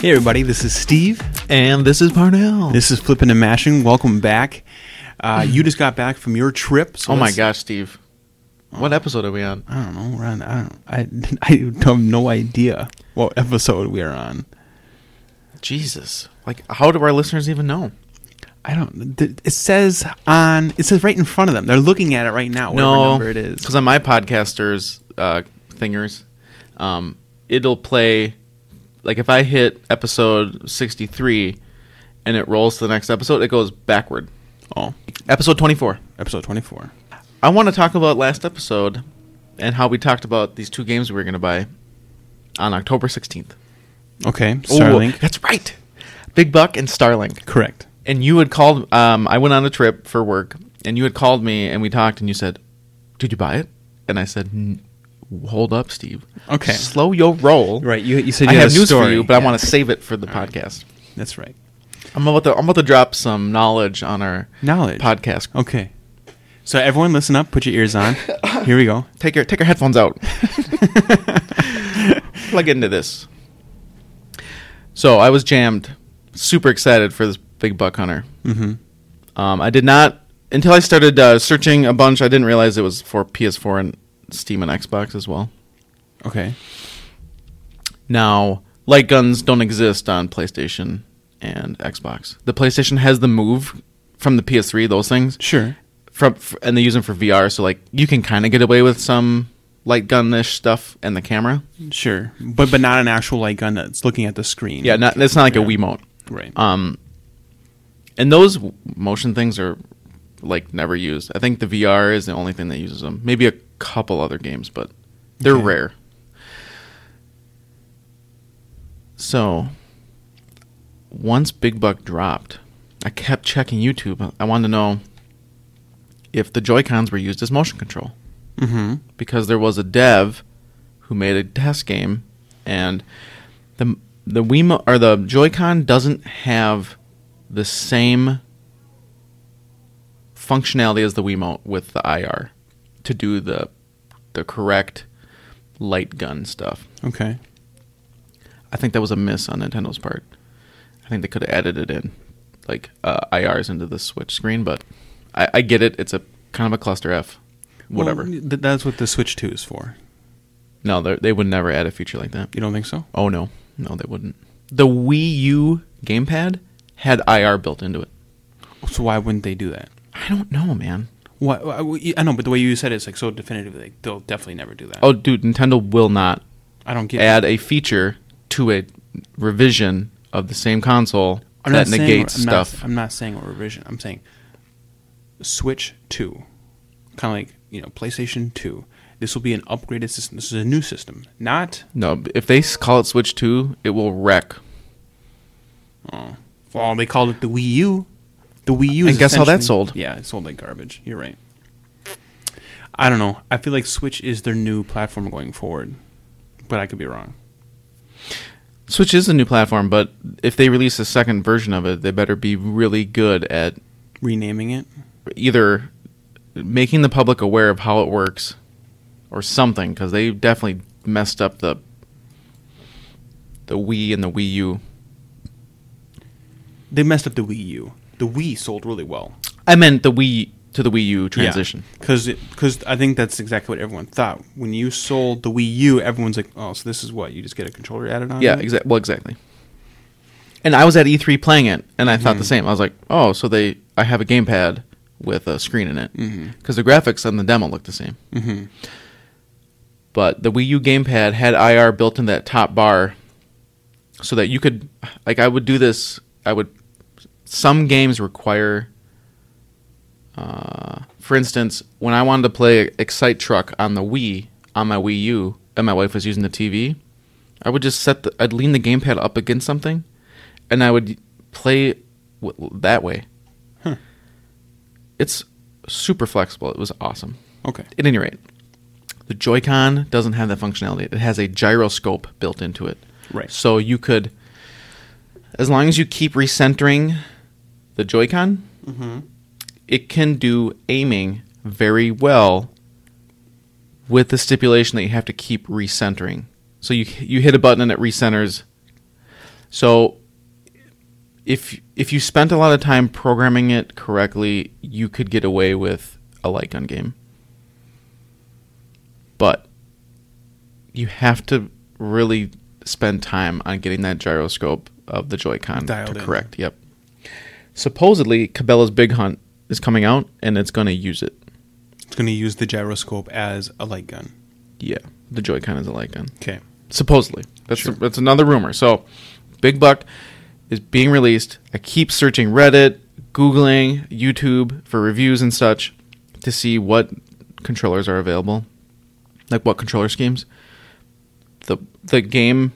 Hey everybody, this is Steve. And this is Parnell. This is Flipping and Mashing. Welcome back. Uh, you just got back from your trip. So oh my let's- gosh, Steve. What episode are we on? I don't know. We're on. I don't. I, I have no idea what episode we are on. Jesus. Like, how do our listeners even know? I don't. th- It says on. It says right in front of them. They're looking at it right now. Whatever number it is. Because on my podcasters uh, thingers, um, it'll play. Like, if I hit episode 63 and it rolls to the next episode, it goes backward. Oh, Episode 24. episode twenty-four. I want to talk about last episode and how we talked about these two games we were going to buy on October 16th. Okay, Ooh, Starlink. that's right. Big Buck and Starlink. Correct. and you had called um, i went on a trip for work and you had called me and we talked and you said did you buy it and i said "N- hold up steve Okay. slow your roll Right. You you said i you had have a news for you but i want to save it for the podcast That's right. i'm about to i'm about to drop some knowledge on our Knowledge. podcast Okay. So everyone, listen up. Put your ears on. Here we go. take your take your headphones out plug into this so i was jammed super excited for this big buck hunter Mm-hmm. Um, I did not until I started uh, searching a bunch. I didn't realize it was for PS4 and Steam and Xbox as well. Okay. Now, light guns don't exist on PlayStation and Xbox. The PlayStation has the Move from the PS3; those things, Sure. from and they use them for VR. So like you can kind of get away with some light gun-ish stuff and the camera. Sure. But but not an actual light gun that's looking at the screen. Yeah, not it's not like Yeah. a Wiimote. Right. Um, and those motion things are like never used. I think the VR is the only thing that uses them. Maybe a couple other games, but they're Okay. rare. So, once Big Buck dropped, I kept checking YouTube. I wanted to know if the Joy Cons were used as motion control mm-hmm. because there was a dev who made a test game, and the the Wiimote or the Joy-Con doesn't have the same functionality as the Wiimote with the IR to do the the correct light gun stuff. Okay. I think that was a miss on Nintendo's part. I think they could have added it in, like uh, IRs into the Switch screen, but I, I get it. It's a kind of a cluster F. Whatever. Well, th- that's what the Switch Two is for. no, they they would never add a feature like that. You don't think so? Oh no, no, they wouldn't. The Wii U gamepad had IR built into it. So why wouldn't they do that? I don't know, man. What I know, but the way you said it, it's like so definitively. Like, they'll definitely never do that. Oh, dude, Nintendo will not I don't get add a feature to a revision of the same console I'm that not saying- negates I'm not- stuff. I'm not saying a revision. I'm saying Switch Two, kind of like you know PlayStation Two. This will be an upgraded system. This is a new system, not. no, if they call it Switch Two, it will wreck. Oh, well, they called it the Wii U. The Wii U. And guess how that sold? Yeah, it sold like garbage. You're right. I don't know. I feel like Switch is their new platform going forward, but I could be wrong. Switch is a new platform, but if they release a second version of it, they better be really good at Renaming it. either making the public aware of how it works or something because they definitely messed up the the Wii and the Wii U. They messed up the Wii U. The Wii sold really well. I meant the Wii to the Wii U transition. Because because I think that's exactly what everyone thought. When you sold the Wii U, everyone's like, "Oh, so this is what you just get a controller added on?" Yeah, exactly. Well, exactly. And I was at E3 playing it, and I thought Mm-hmm. the same. I was like, "Oh, so they I have a gamepad with a screen in it because the graphics on the demo look the same." Mhm. But the Wii U gamepad had IR built in that top bar, so that you could like I would do this. I would some games require. Uh, for instance, when I wanted to play Excite Truck on the Wii on my Wii U, and my wife was using the TV, I would just set the I'd lean the gamepad up against something, and I would play w- that way. Huh. It's super flexible. It was awesome. Okay. At any rate, the Joy-Con doesn't have that functionality. It has a gyroscope built into it. Right. So you could, as long as you keep recentering the Joy-Con, Mm-hmm. it can do aiming very well with the stipulation that you have to keep recentering. So you you hit a button and it recenters So if if you spent a lot of time programming it correctly, you could get away with a light gun game. But you have to really spend time on getting that gyroscope of the Joy-Con Dialed to in. correct. Yep. Supposedly, Cabela's Big Hunt is coming out, and it's going to use it. It's going to use the gyroscope as a light gun. Yeah, the Joy-Con is a light gun. Okay. Supposedly, that's Sure. that's another rumor. So, Big Buck is being released. I keep searching Reddit, googling YouTube for reviews and such to see what controllers are available, like what controller schemes. the The game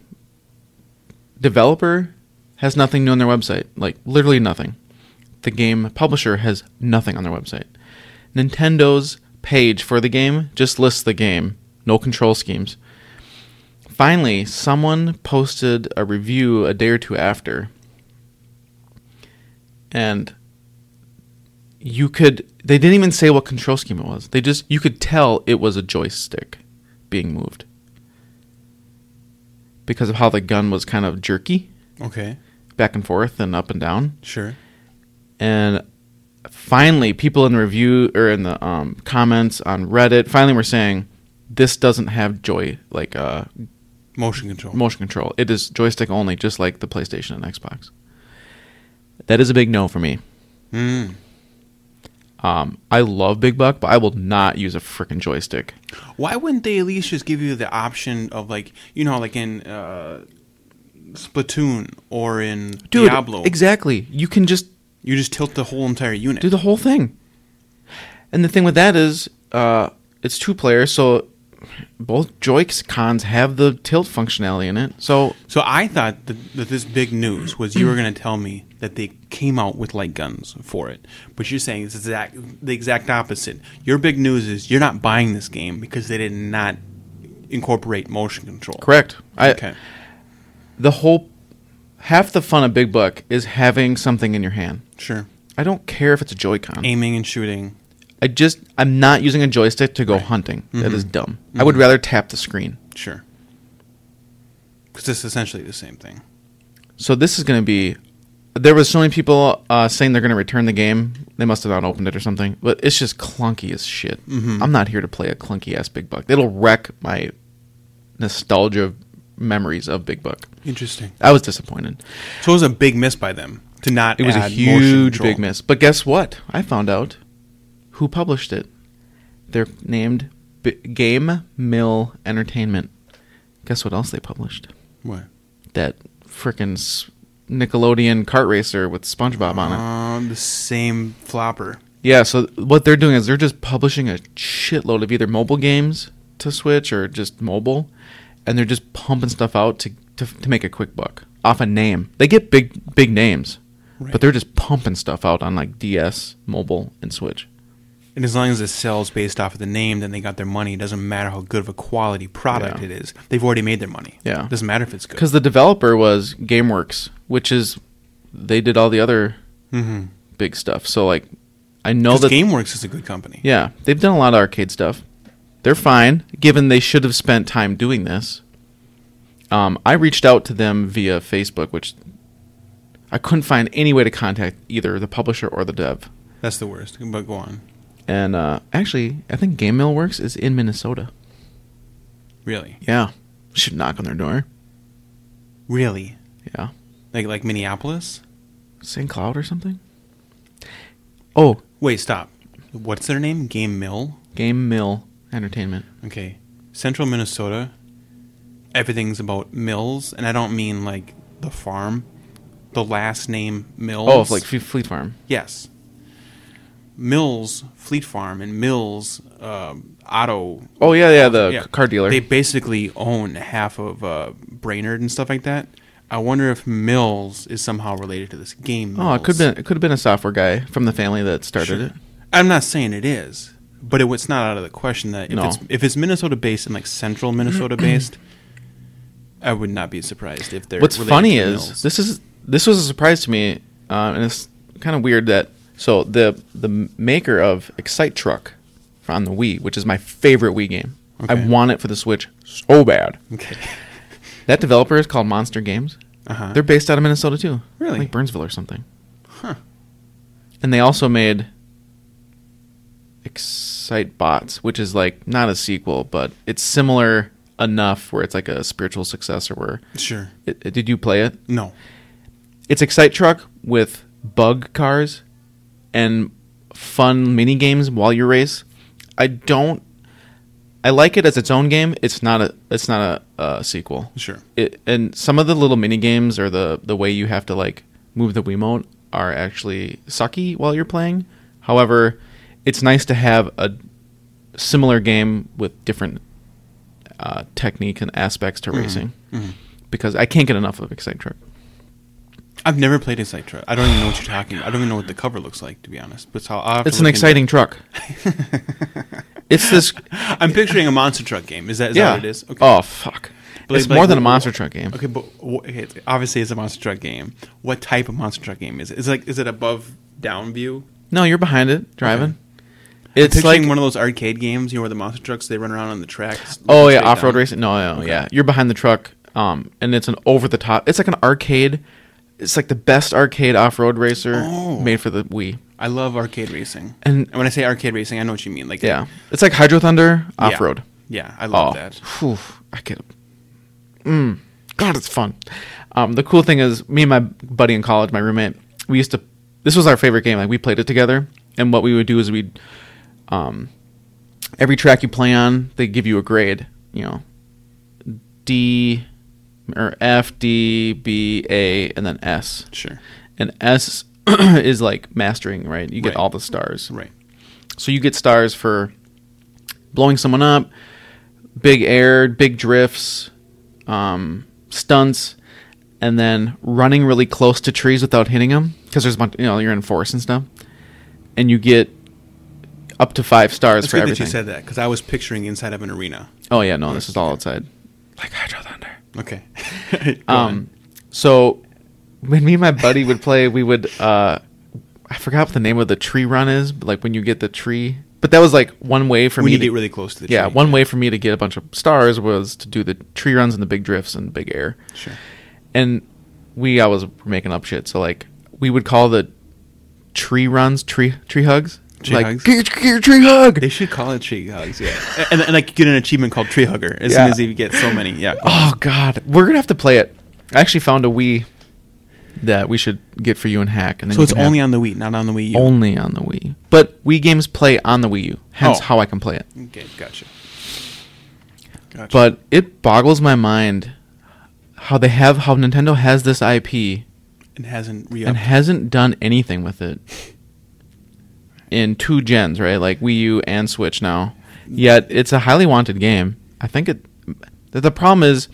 developer has nothing new on their website, like literally nothing. The game publisher has nothing on their website. Nintendo's page for the game just lists the game, no control schemes. Finally, someone posted a review a day or two after, and you could. They didn't even say what control scheme it was. They just you could tell it was a joystick being moved because of how the gun was kind of jerky Okay. back and forth and up and down. Sure. And finally, people in the review or in the um, comments on Reddit finally were saying this doesn't have joy like uh, Motion control. motion control. It is joystick only, just like the PlayStation and Xbox. That is a big no for me. Mm. Um, I love Big Buck, but I will not use a freaking joystick. Why wouldn't they at least just give you the option of like you know like in uh, Splatoon or in Dude, Diablo? exactly. You can just You just tilt the whole entire unit. do the whole thing. And the thing with that is, uh, it's two players, so both Joy-Cons have the tilt functionality in it. So So I thought that, that this big news was you were going to tell me that they came out with light guns for it, but you're saying it's exact the exact opposite. Your big news is you're not buying this game because they did not incorporate motion control. correct. I, Okay. The whole half the fun of Big Buck is having something in your hand. Sure. I don't care if it's a Joy-Con. Aiming and shooting. I just I'm not using a joystick to go hunting. That is mm-hmm. dumb. I mm-hmm. would rather tap the screen. Sure. Because it's essentially the same thing. So this is going to be. There was so many people uh, saying they're going to return the game. They must have not opened it or something. But it's just clunky as shit. Mm-hmm. I'm not here to play a clunky ass Big Buck. It'll wreck my nostalgia memories of Big Buck. Interesting. I was disappointed. So it was a big miss by them to not. It was a huge big miss. But guess what? I found out who published it. They're named B- Game Mill Entertainment. Guess what else they published? What? That frickin' Nickelodeon kart racer with SpongeBob on it. Um, the same flopper. Yeah, so what they're doing is they're just publishing a shitload of either mobile games to Switch or just mobile, and they're just pumping stuff out to to, to make a quick buck off a name. They get big big names, Right. but they're just pumping stuff out on like DS, mobile, and Switch. And as long as it sells based off of the name, then they got their money. It doesn't matter how good of a quality product Yeah. it is. They've already made their money. Yeah. It doesn't matter if it's good. Because the developer was GameWorks, which is they did all the other mm-hmm. big stuff. So like, I know that GameWorks is a good company. yeah, they've done a lot of arcade stuff. They're fine, given they should have spent time doing this. Um, I reached out to them via Facebook, which I couldn't find any way to contact either the publisher or the dev. That's the worst. But go on. And uh, actually, I think Game Mill Works is in Minnesota. Really? Yeah, should knock on their door. Really? Yeah, Like like Minneapolis? St. Cloud or something. Oh, Wait, stop. What's their name? Game Mill? Game Mill Entertainment. Okay. Central Minnesota. Everything's about mills, and I don't mean like the farm. The last name Mills. Oh, it's like Fleet Farm. Yes. Mills Fleet Farm and Mills um, Auto. Oh yeah, yeah, the Yeah. car dealer. They basically own half of uh, Brainerd and stuff like that. I wonder if Mills is somehow related to this game. oh, it could Mills. been it could have been a software guy from the family that started Sure. it. I'm not saying it is, but it, it's not out of the question that if No. it's if it's Minnesota based and like central Minnesota based, I would not be surprised if they're. What's funny is this is this was a surprise to me, uh, and it's kind of weird that so the the maker of Excite Truck on the Wii, which is my favorite Wii game, I want it for the Switch so bad. okay. That developer is called Monster Games. Uh-huh. They're based out of Minnesota too. Really? Like Burnsville or something. Huh. And they also made Excitebots, which is like not a sequel, but it's similar enough where it's like a spiritual successor. Where Sure. it, it- did you play it? No. It's Excite Truck with bug cars and fun mini games while you race. I don't. I like it as its own game. It's not a. It's not a, a sequel. Sure. It, and some of the little mini games or the the way you have to like move the Wiimote are actually sucky while you're playing. However, it's nice to have a similar game with different uh, technique and aspects to racing because I can't get enough of Excite Truck. I've never played Excite Truck. I don't even know what you're talking about. I don't even know what the cover looks like, to be honest. But so I'll have to It's an exciting truck. it's this. I'm picturing a monster truck game. Is that, is that yeah. what it is? Oh fuck! But it's like- more than a monster truck game. Okay, but okay, it's, obviously it's a monster truck game. What type of monster truck game is it? Is it like is it above down view? No, you're behind it driving. I'm It's like one of those arcade games, you know, where the monster trucks they run around on the tracks. oh yeah, off road racing. No, no, Okay. yeah, you're behind the truck. Um, and it's an over the top. It's like an arcade. It's like the best arcade off road racer Oh. made for the Wii. I love arcade racing. And And when I say arcade racing, I know what you mean. Like yeah, it's like Hydro Thunder off road. yeah, I love oh, that. phew, I get. Mm, God, it's fun. Um, the cool thing is, me and my buddy in college, my roommate, we used to. This was our favorite game. Like we played it together, and what we would do is we'd, um, every track you play on, they give you a grade. You know, D, or F, D, B, A, and then S. Sure. And S is like mastering, right? You get Right. all the stars. Right. So you get stars for blowing someone up, big air, big drifts, um, stunts, and then running really close to trees without hitting them because there's a bunch. You know, you're in forest and stuff, and you get up to five stars It's for good everything. that you said that because I was picturing inside of an arena. oh yeah, no, this is all outside, like Hydro Thunder. Okay. Um, on. so when me and my buddy would play, we would uh, I forgot what the name of the tree run is, but like when you get the tree. But that was like one way for when me you to get really close to the tree. yeah, tree. one way for me to get a bunch of stars was to do the tree runs and the big drifts and big air. Sure. And we always were making up shit. So like we would call the tree runs tree tree hugs. Tree like, hugs? Get, your- get your tree hug. They should call it tree hugs, yeah. and, and like get an achievement called tree hugger as Yeah. soon as you get so many. Yeah. Oh god, we're gonna have to play it. I actually found a Wii that we should get for you and hack. And then so it's only on the Wii, not on the Wii U. only on the Wii. But Wii games play on the Wii U. Hence Oh. how I can play it. Okay, gotcha. Gotcha. But it boggles my mind how they have how Nintendo has this IP and hasn't re and hasn't done anything with it in two gens, right? Like Wii U and Switch now. Yet it's a highly wanted game. I think it. The problem is,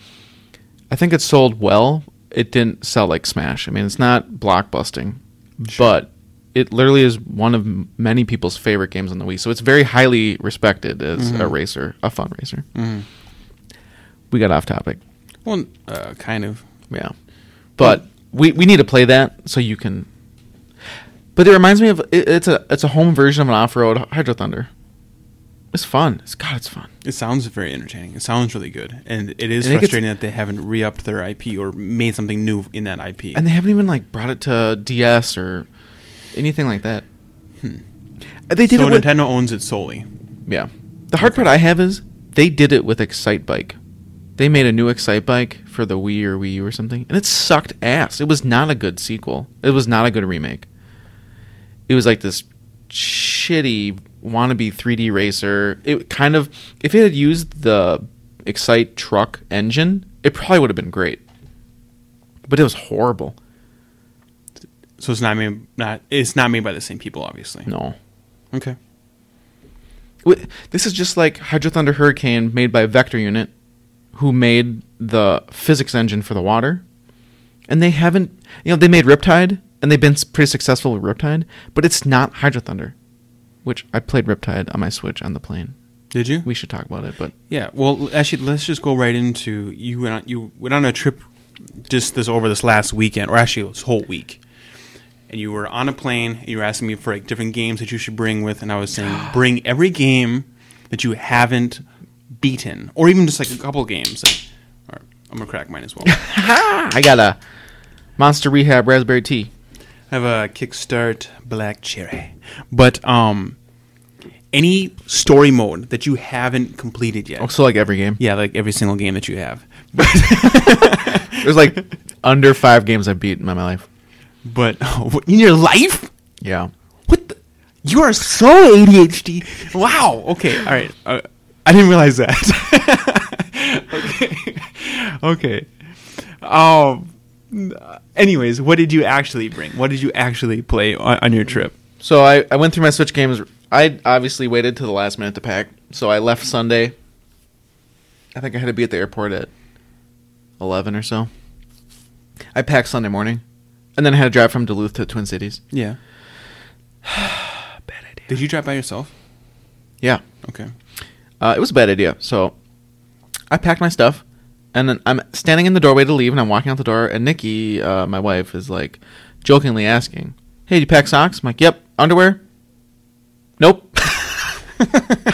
I think it sold well. It didn't sell like Smash. I mean, it's not blockbusting, but it literally is one of many people's favorite games on the Wii. So it's very highly respected as a Mhm. racer, a fun racer. Mhm. We got off topic. Well, uh, kind of. Yeah, but we we need to play that so you can. But it reminds me of it, it's a it's a home version of an off road Hydro Thunder. It's fun. It's God, it's fun. It sounds very entertaining. It sounds really good, and it is And it gets- frustrating that they haven't re-upped their IP or made something new in that IP. And they haven't even like brought it to DS or anything like that. Uh, They did so it with Nintendo owns it solely. yeah. The hard part I have is they did it with Excitebike. They made a new Excitebike for the Wii or Wii U or something, and it sucked ass. It was not a good sequel. It was not a good remake. It was like this shitty wannabe 3D racer. It kind of if it had used the Excite truck engine, it probably would have been great. But it was horrible. So it's not made not it's not made by the same people, obviously. No. Okay. This is just like Hydro Thunder Hurricane made by Vector Unit, who made the physics engine for the water. And they haven't, you know, they made Riptide, and they've been pretty successful with Riptide, but it's not Hydro Thunder, which I played Riptide on my Switch on the plane. Did you? We should talk about it, but Yeah. Well, actually, let's just go right into you went on, you went on a trip just this over this last weekend, or actually this whole week, and you were on a plane. And you were asking me for like different games that you should bring with, and I was saying bring every game that you haven't beaten, or even just like a couple games. Like, or I'm gonna crack mine as well. I got a Monster Rehab Raspberry Tea. I have a Kickstart Black Cherry. But um, any story mode that you haven't completed yet. Also, like every game. Yeah, like every single game that you have. There's like under five games I beat in my life. But in your life, Yeah. what? The, you are so ADHD. Wow. Okay. All right. Uh, I didn't realize that. okay. Okay. Um. Anyways, what did you actually bring? What did you actually play on, on your trip? So I, I went through my Switch games. I obviously waited to the last minute to pack. So I left Sunday. I think I had to be at the airport at 11 or so. I packed Sunday morning. And then I had to drive from Duluth to Twin Cities. Yeah. Bad idea. Did you drive by yourself? Yeah. Okay. Uh, it was a bad idea. So I packed my stuff, and then I'm standing in the doorway to leave, and I'm walking out the door, and Nikki, uh, my wife, is like jokingly asking, "Hey, do you pack socks?" I'm like, "Yep." Underwear? Nope.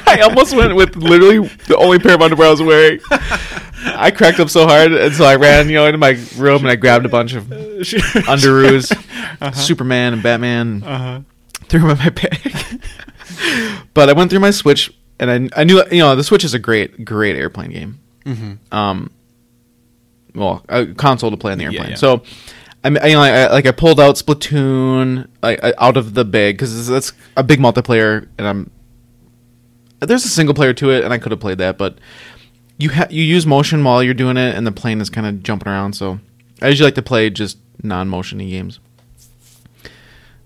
I almost went with literally the only pair of underwear I was wearing. I cracked up so hard, and so I ran, you know, into my room and I grabbed a bunch of underoos, Superman and Batman, Uh-huh. threw them in my bag. but I went through my Switch, and I, I knew, you know, the Switch is a great, great airplane game. Mm-hmm. Um, well, a console to play on the airplane. yeah. So, I, mean, I, you know, I, like I pulled out Splatoon like out of the bag because that's a big multiplayer, and I'm there's a single player to it, and I could have played that, but you ha- you use motion while you're doing it, and the plane is kind of jumping around. So I usually like to play just non-motiony games.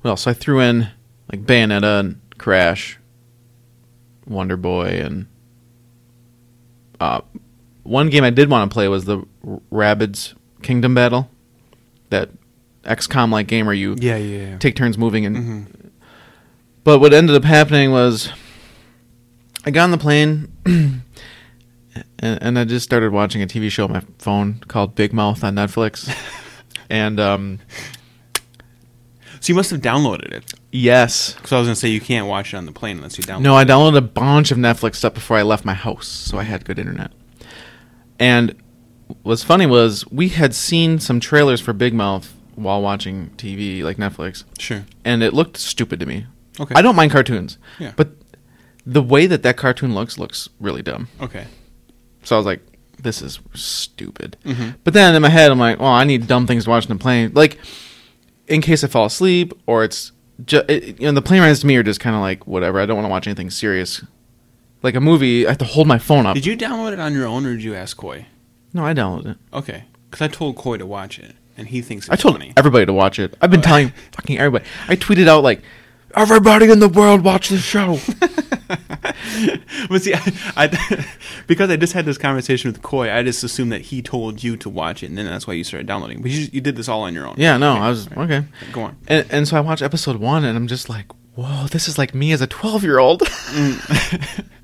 Well, so I threw in like Bayonetta and Crash, Wonder Boy, and uh, one game I did want to play was the Rabbids Kingdom Battle, that XCOM like game where you Yeah, yeah, yeah. take turns moving and Mm-hmm. but what ended up happening was I got on the plane and, and I just started watching a TV show on my phone called Big Mouth on Netflix. and um, So you must have downloaded it. yes. Because I was gonna say you can't watch it on the plane unless you download. No, I downloaded a bunch of Netflix stuff before I left my house, so I had good internet. And what's funny was we had seen some trailers for Big Mouth while watching TV, like Netflix. Sure. and it looked stupid to me. Okay. I don't mind cartoons, Yeah. but the way that that cartoon looks looks really dumb. Okay. So I was like, this is stupid. Mhm. But then in my head, I'm like, well, I need dumb things to watch on the plane. Like, in case I fall asleep or it's just, it, you know, the plane rides to me are just kind of like, whatever. I don't want to watch anything serious. Like a movie, I have to hold my phone up. Did you download it on your own or did you ask Coy? No, I downloaded it. Okay. Because I told Coy to watch it and he thinks it's I told funny. everybody to watch it. I've been oh. telling fucking everybody. I tweeted out like, everybody in the world watch this show. but see, I, I because I just had this conversation with Coy, I just assumed that he told you to watch it, and then that's why you started downloading. But you, you did this all on your own. yeah, no, I was okay. Go on. And, and so I watched episode one, and I'm just like, whoa, this is like me as a 12 year old. Mm.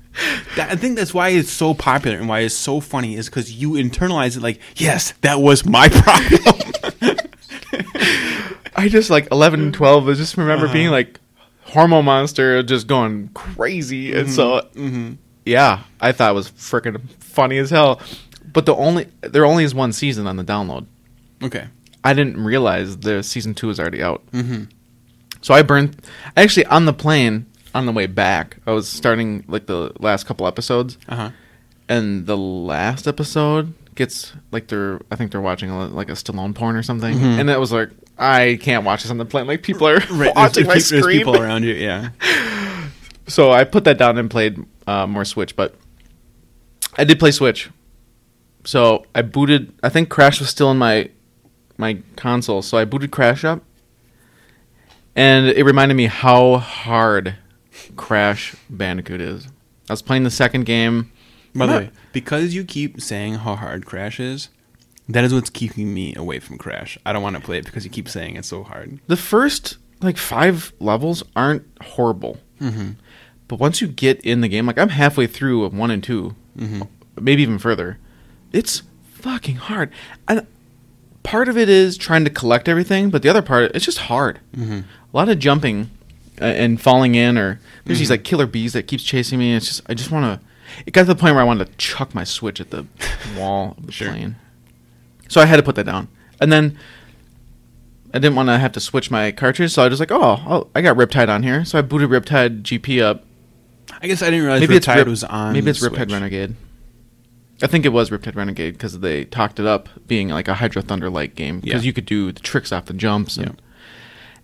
That, I think that's why it's so popular and why it's so funny is because you internalize it like, yes, that was my problem. I just like 11 and 12. I just remember Uh-huh. being like hormone monster, just going crazy, and so mm-hmm. yeah, I thought it was freaking funny as hell. But the only there only is one season on the download. Okay. I didn't realize the season two is already out. Mm-hmm. So I burned actually on the plane on the way back. I was starting like the last couple episodes, Uh huh. and the last episode gets like they're I think they're watching a, like a Stallone porn or something, Mhm. and it was like I can't watch this on the plane. Like people are Right. watching there's, my there's screen. people around you. Yeah. So I put that down and played uh, more Switch, but I did play Switch. So I booted. I think Crash was still in my my console, so I booted Crash up, and it reminded me how hard Crash Bandicoot is. I was playing the second game. By the way, because you keep saying how hard Crash is, that is what's keeping me away from Crash. I don't want to play it because you keep saying it's so hard. The first like five levels aren't horrible, Mm-hmm. but once you get in the game, like I'm halfway through one and 2 Mm-hmm. maybe even further. It's fucking hard. And part of it is trying to collect everything, but the other part, it's just hard. Mm-hmm. A lot of jumping and falling in, or there's these Mhm. like killer bees that keeps chasing me. It's just I just want to. It got to the point where I wanted to chuck my switch at the wall of the Sure. plane. So I had to put that down, and then I didn't want to have to switch my cartridge, so I was like, oh, I'll, I got Riptide on here, so I booted Riptide GP up. I guess I didn't realize Maybe it's Riptide Rip- was on. Maybe it's the Riptide. Renegade. I think it was Riptide Renegade because they talked it up being like a Hydro Thunder like game because Yeah. you could do the tricks off the jumps and Yeah.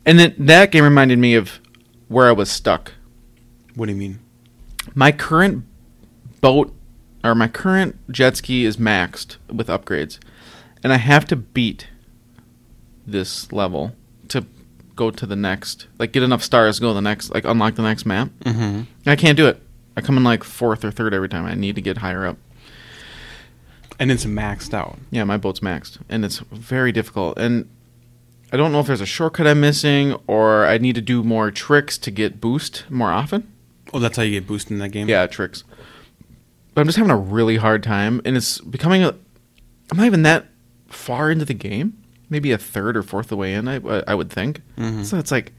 and then that game reminded me of where I was stuck. What do you mean? My current boat or my current jet ski is maxed with upgrades, and I have to beat this level to go to the next, like get enough stars to go to the next, like unlock the next map. Mm-hmm. I can't do it. I come in like fourth or third every time. I need to get higher up. And it's maxed out. Yeah, my boat's maxed, and it's very difficult. And I don't know if there's a shortcut I'm missing, or I need to do more tricks to get boost more often. Oh, that's how you get boosted in that game. Yeah, tricks. But I'm just having a really hard time, and it's becoming a. I'm not even that far into the game. Maybe a third or fourth of the way in. I I would think. Mhm. So it's like,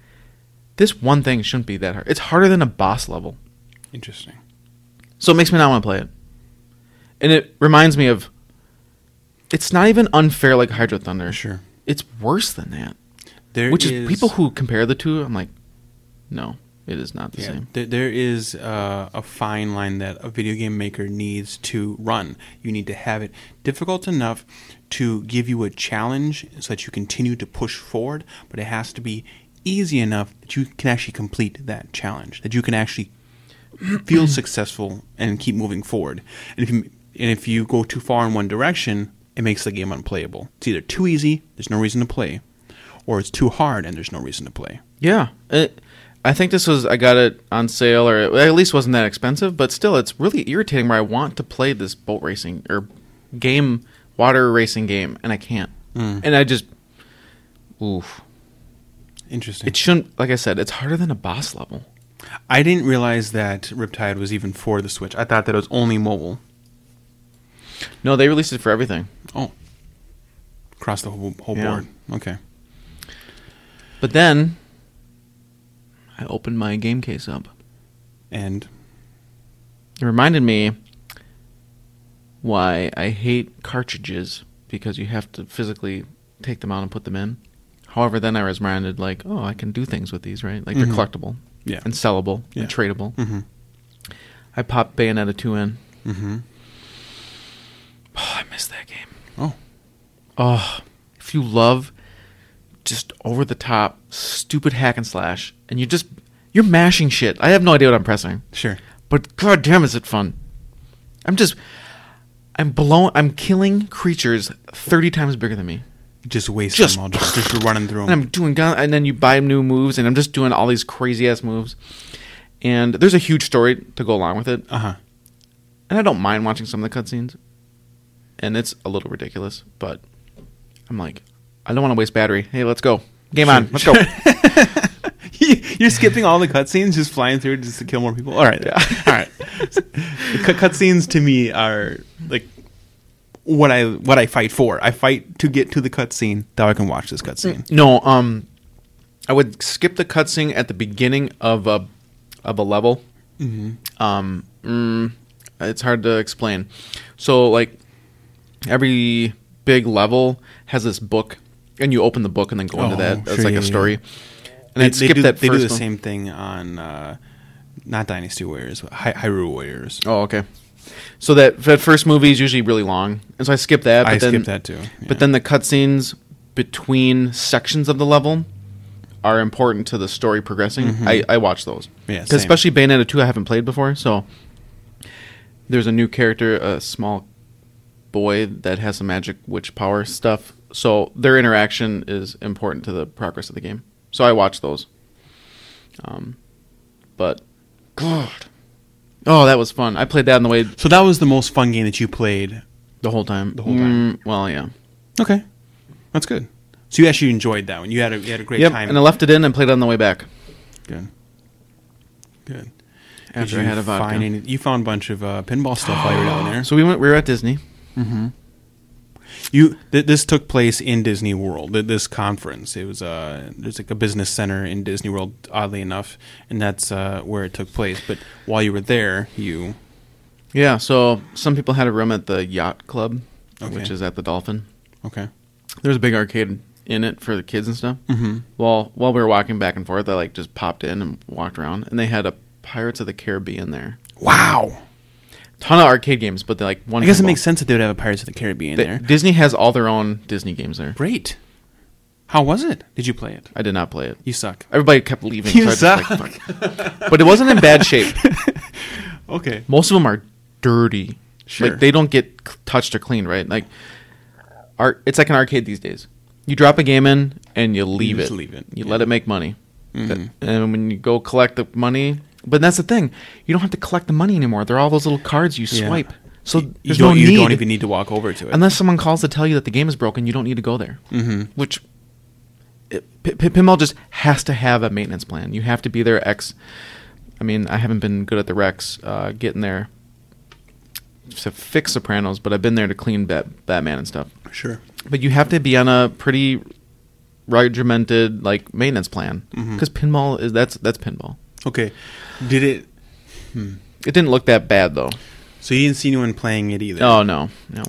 this one thing shouldn't be that hard. It's harder than a boss level. Interesting. So it makes me not want to play it. And it reminds me of. It's not even unfair like Hydro Thunder. Sure. It's worse than that. There Which is, people who compare the two, I'm like, no, it is not the Yeah, same. there, there is uh, a fine line that a video game maker needs to run. You need to have it difficult enough to give you a challenge so that you continue to push forward, but it has to be easy enough that you can actually complete that challenge, that you can actually feel successful and keep moving forward. And if you, and if you go too far in one direction, it makes the game unplayable. It's either too easy, there's no reason to play, or it's too hard and there's no reason to play. Yeah, it, I think this was I got it on sale, or it at least wasn't that expensive. But still, it's really irritating. Where I want to play this boat racing or game, water racing game, and I can't. Mm. And I just, oof. Interesting. It shouldn't. Like I said, it's harder than a boss level. I didn't realize that Riptide was even for the Switch. I thought that it was only mobile. No, they released it for everything. Oh, across the whole, whole Yeah. board. Okay. But then, I opened my game case up. And It reminded me why I hate cartridges because you have to physically take them out and put them in. However, then I was reminded, like, oh, I can do things with these, right? Like Mhm. they're collectible yeah. and sellable Yeah. and tradable. Mm-hmm. I popped Bayonetta 2 in. Mm-hmm. Oh, I missed that game. Oh. Oh, if you love just over the top, stupid hack and slash, and you just, you're mashing shit. I have no idea what I'm pressing. Sure. But god damn is it fun. I'm just I'm blown I'm killing creatures 30 times bigger than me. Just waste Just- them all. Just, just running through And them. I'm doing gun and then you buy new moves and I'm just doing all these crazy ass moves. And there's a huge story to go along with it. Uh huh. And I don't mind watching some of the cutscenes. And it's a little ridiculous, but I'm like I don't want to waste battery. Hey, let's go. Game on. Let's go. You're skipping all the cutscenes, just flying through just to kill more people. All right. Yeah. All right. Cutscenes to me are like what I what I fight for. I fight to get to the cutscene, that I can watch this cutscene. No, um, I would skip the cutscene at the beginning of a of a level. Mm-hmm. Um, mm, it's hard to explain. So, like every big level has this book, and you open the book and then go into Oh, that. It's sure, like yeah, a yeah. story. And They, I'd skip do, that they first do the one. same thing on uh, not Dynasty Warriors, but Hy- Hyrule Warriors. Oh, okay. So that that first movie is usually really long, and so I skip that. But I then, skipped that too. yeah. But then the cutscenes between sections of the level are important to the story progressing. Mhm. I, I watch those. Yeah, 'Cause same. especially Bayonetta 2 I haven't played before, so there's a new character, a small boy that has some magic witch power stuff. So their interaction is important to the progress of the game. So I watch those. Um, but God, oh, that was fun. I played that on the way So that was the most fun game that you played. the whole time. The whole time. Mm, well, yeah. Okay, that's good. So you actually enjoyed that one. You had a you had a great Yep, time. and I left it in and played it on the way back. good, good. After I you had a vodka. any- you found a bunch of uh, pinball stuff while you were down there. So we went. We were at Disney. Mm-hmm. You th- this took place in Disney World. th- This conference. It was uh there's like a business center in Disney World, oddly enough, and that's uh, where it took place. But while you were there, you Yeah. So some people had a room at the yacht club, Okay. which is at the Dolphin. Okay. There's a big arcade in it for the kids and stuff. Mm-hmm. Well, while we were walking back and forth, I like just popped in and walked around, and they had a Pirates of the Caribbean there. Wow. Ton of arcade games, but they like one. I guess it makes sense that they would have a Pirates of the Caribbean there. Disney has all their own Disney games there. Great. How was it? Did you play it? I did not play it. You suck. Everybody kept leaving. You so just, like, but it wasn't in bad shape. Okay. Most of them are dirty. Sure. Like they don't get c- touched or cleaned, right? Like art it's like an arcade these days. You drop a game in and you leave just it. leave it, You yeah. let it make money. Mhm. And when you go collect the money, but that's the thing. You don't have to collect the money anymore. They're all those little cards you Yeah. swipe. So you don't, no you don't even need to walk over to it. unless someone calls to tell you that the game is broken, you don't need to go there. mm-hmm. Which it, P- P- pinball just has to have a maintenance plan. You have to be there X. I mean, I haven't been good at the Rex uh, getting there to fix Sopranos, but I've been there to clean Bat- Batman and stuff. Sure. But you have to be on a pretty regimented like maintenance plan because pinball is that's that's pinball. Okay. Did it? Hmm. It didn't look that bad though. So you didn't see anyone playing it either. Oh no, no.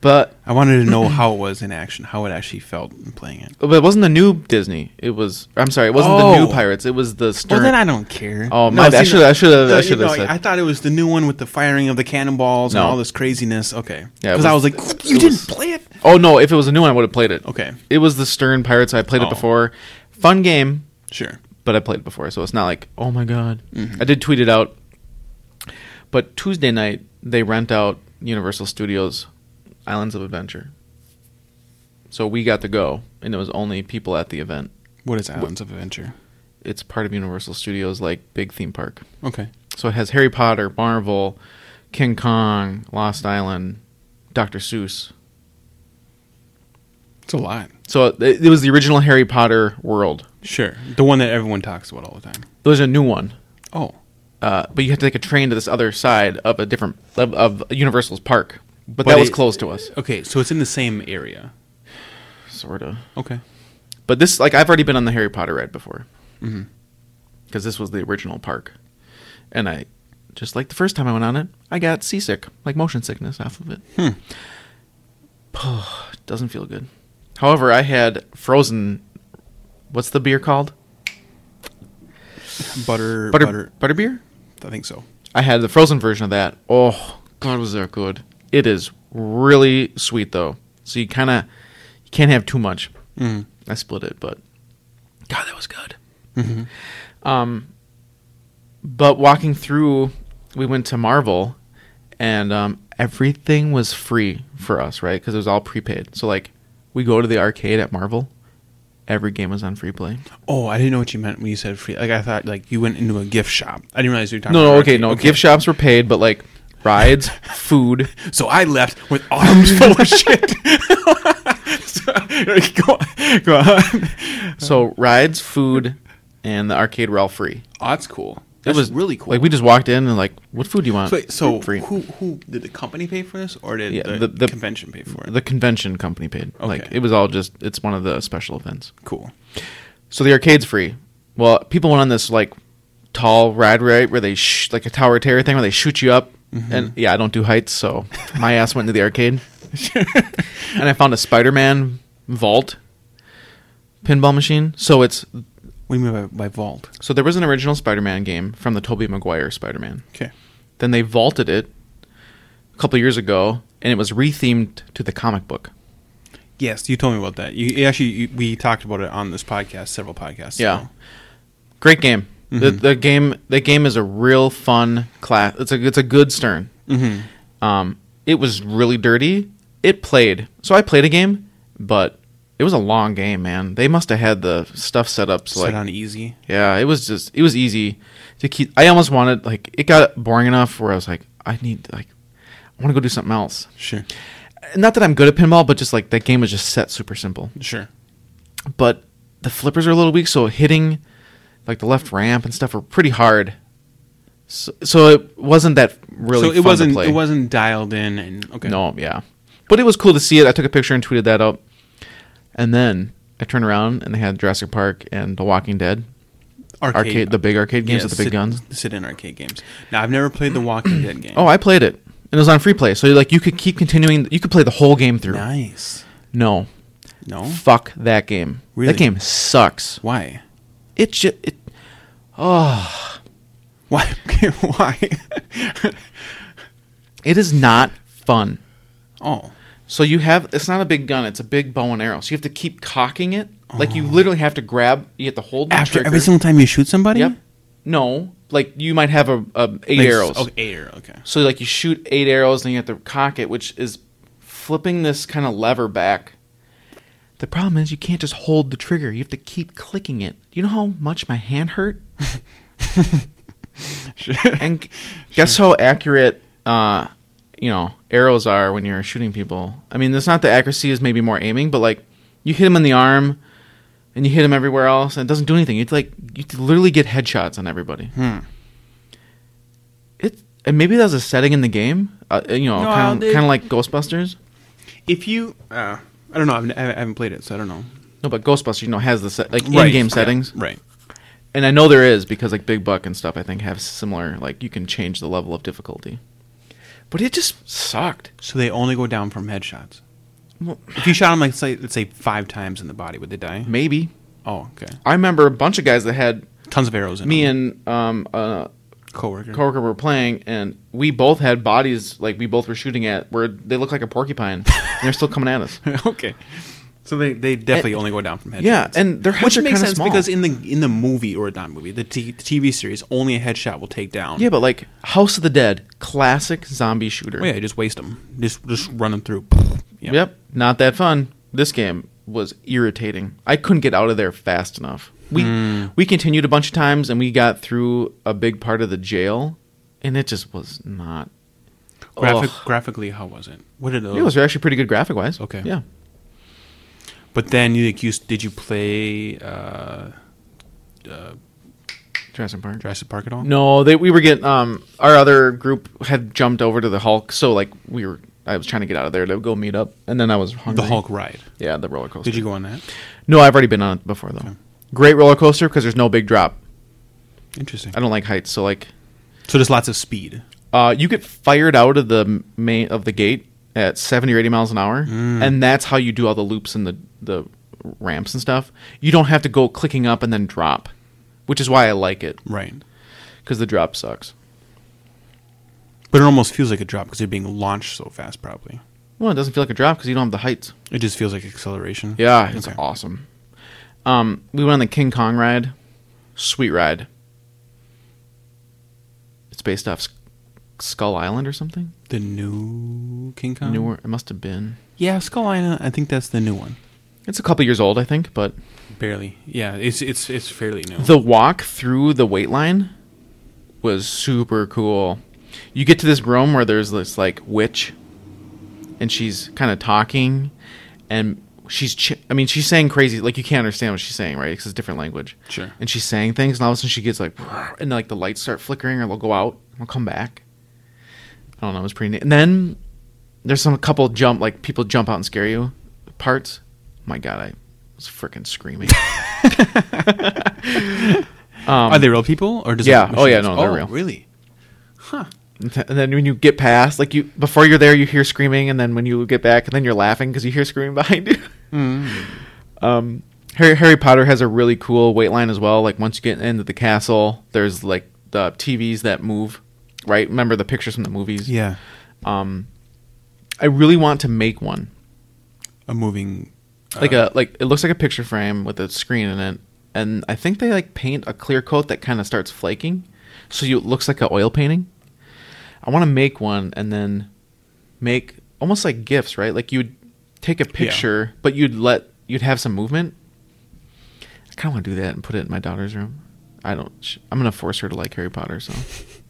But I wanted to know how it was in action, how it actually felt in playing it. but it wasn't the new Disney. It was. I'm sorry, it wasn't the Oh. new Pirates. It was the Stern. Well, then I don't care. Oh, my bad. I see, should've- I should've- I should've no, said- I thought it was the new one with the firing of the cannonballs and all this craziness. Okay. Yeah, it Because I was was- like, you it didn't was- play it. Oh no! If it was a new one, I would have played it. Okay. It was the Stern Pirates. I played Oh. it before. Fun game, Sure. But I played it before, so it's not like oh my god. Mhm. I did tweet it out. But Tuesday night they rent out Universal Studios Islands of Adventure. So we got to go, and it was only people at the event. What is Islands of Adventure? It's part of Universal Studios, like big theme park. Okay. So it has Harry Potter, Marvel, King Kong, Lost Island, Dr. Seuss. It's a lot. So it, it was the original Harry Potter world. Sure. The one that everyone talks about all the time. There's a new one. Oh. uh, but you have to take a train to this other side of a different of, of Universal's park. But, But that was it- close to us, Okay, so it's in the same area. sort of. Okay. But this, like, I've already been on the Harry Potter ride before Mm-hmm. because this was the original park, and I just like the first time I went on it, I got seasick, like motion sickness off of it. Hmm. Doesn't feel good. However, I had frozen. What's the beer called? Butter, Butter butter. butter beer. I think so. I had the frozen version of that. Oh God, was that good? It is really sweet though, so you kind of you can't have too much. Mm. I split it, but God, that was good. Mm-hmm. Um, but walking through, we went to Marvel, and um, everything was free for us, right? Because it was all prepaid. So like, we go to the arcade at Marvel. Every game was on free play. Oh, I didn't know what you meant when you said free. Like I thought, like you went into a gift shop. I didn't realize you were talking. No, about no, okay, no. Gift shops were paid, but like rides, food. So I left with arms full of shit. So- go on. Go on. So rides, food, and the arcade were all free. Oh, that's cool. That's it was really cool. Like we just walked in and like, what food do you want? So, so free. who who did the company pay for this, or did Yeah, the, the- the- convention pay for it? The convention company paid. Like Okay. it was all just it's one of the special events. cool. So the arcade's free. Well, people went on this like tall ride right where they sh- like a tower terror thing where they shoot you up. Mm-hmm. And yeah, I don't do heights, so my ass went into the arcade. and I found a Spider-Man vault pinball machine. So it's What do you mean by, by vault? so there was an original Spider-Man game from the Tobey Maguire Spider-Man. Okay. Then they vaulted it a couple years ago, and it was rethemed to the comic book. Yes, you told me about that. You actually you, we talked about it on this podcast, several podcasts. Yeah. ago. Great game. The Mhm. the game the game is a real fun class. It's a it's a good Stern. Mhm. Um, it was really dirty. It played. So I played a game, but it was a long game, man. They must have had the stuff set up so Set like on easy. yeah, it was just it was easy to keep. I almost wanted like it got boring enough where I was like I need like I want to go do something else. Sure. Not that I'm good at pinball, but just like that game was just set super simple. Sure. but the flippers are a little weak, so hitting like the left ramp and stuff were pretty hard. So, so it wasn't that really. so it wasn't play. it wasn't dialed in and okay. No, yeah, but it was cool to see it. I took a picture and tweeted that out, and then I turned around and they had Jurassic Park and The Walking Dead arcade, the big arcade games Yeah, with the big sit- guns. Sit in arcade games. Now I've never played the Walking Dead game. Oh, I played it. and it was on free play. So like you could keep continuing. You could play the whole game through. Nice. No, No. fuck that game. Really? That game sucks. Why? It just it. Oh, Why? Why? it is not fun. oh. So you have it's not a big gun; it's a big bow and arrow. So you have to keep cocking it. Like you literally have to grab. You have to hold the After trigger. every single time you shoot somebody. Yep. No, like you might have a, a eight Like, arrows. Okay, eight arrows. Okay. So like you shoot eight arrows, and you have to cock it, which is flipping this kind of lever back. The problem is you can't just hold the trigger; you have to keep clicking it. You know how much my hand hurt? and guess how accurate, uh, you know, arrows are when you're shooting people. I mean, it's not the accuracy is maybe more aiming, but like you hit them in the arm, and you hit them everywhere else, and it doesn't do anything. You'd like you literally get headshots on everybody. Hmm. It and maybe that was a setting in the game. Uh, you know, No, kind of like Ghostbusters. If you, uh, I don't know. I've, I haven't played it, so I don't know. No, but Ghostbusters, you know, has the set, like Right, in-game yeah, settings, Right. and I know there is because like Big Buck and stuff. I think have similar like you can change the level of difficulty. But it just sucked. So they only go down from headshots. Well, If you shot them, like say, let's say five times in the body, would they die? maybe Oh, okay. I remember a bunch of guys that had Tons of arrows in me them. and um, a coworker. coworker were playing, and we both had bodies like we both were shooting at where they look like a porcupine, and they're still coming at us. okay. So they, they definitely only go down from headshots. Yeah, and their heads which makes sense small. because in the in the movie or not movie, the, t- the TV series, only a headshot will take down. Yeah, but like House of the Dead, classic zombie shooter. Oh, yeah, just waste them. Just just run them through. Yep. Yep, not that fun. This game was irritating. I couldn't get out of there fast enough. We Hmm. we continued a bunch of times and we got through a big part of the jail, and it just was not. Graphic, graphically, how was it? What did it? It was actually pretty good graphic wise. Okay. Yeah. But then you, like, you did you play uh, uh, Jurassic Park. Jurassic Park at all? No, they we were getting um our other group had jumped over to the Hulk, so like we were I was trying to get out of there to go meet up, and then I was hungry. The Hulk ride. Yeah, the roller coaster. Did you go on that? No, I've already been on it before though. Great roller coaster because there's no big drop. Interesting. I don't like heights, so like So there's lots of speed. uh, you get fired out of the main of the gate at 70 or 80 miles an hour, Mm. and that's how you do all the loops and the the ramps and stuff. You don't have to go clicking up and then drop, which is why I like it Right. because the drop sucks. But it almost feels like a drop because you're being launched so fast, probably. Well, it doesn't feel like a drop because you don't have the heights. It just feels like acceleration. Yeah, it's Okay. awesome. Um, we went on the King Kong ride, sweet ride. It's based off Sk- Skull Island or something. The new King Kong? Newer, it must have been. Yeah, Skull Island. I think that's the new one. It's a couple years old, I think, but Barely. Yeah, it's it's it's fairly new. the walk through the wait line was super cool. You get to this room where there's this like witch, and she's kind of talking, and she's ch- I mean she's saying crazy like you can't understand what she's saying right because it's a different language. Sure. And she's saying things, and all of a sudden she gets like, and like the lights start flickering, or they'll go out, and they'll come back. I don't know, it was pretty neat. And then there's some couple jump like people jump out and scare you parts. My God, I was freaking screaming. um, Are they real people or does yeah. it Oh, yeah, no, they're oh, real. Really? Huh. And and then when you get past, like you before you're there, you hear screaming, and then when you get back, and then you're laughing because you hear screaming behind you. Mm. Um, Harry Harry Potter has a really cool wait line as well. Like once you get into the castle, there's like the TVs that move. Right? Remember the pictures from the movies? Yeah. Um, I really want to make one. A moving. Like uh, a like it looks like a picture frame with a screen in it, and I think they like paint a clear coat that kind of starts flaking, so you it looks like an oil painting. I want to make one and then make almost like gifts, right? Like you'd take a picture, but you'd let you'd have some movement. I kind of want to do that and put it in my daughter's room. I don't. I'm gonna force her to like Harry Potter. So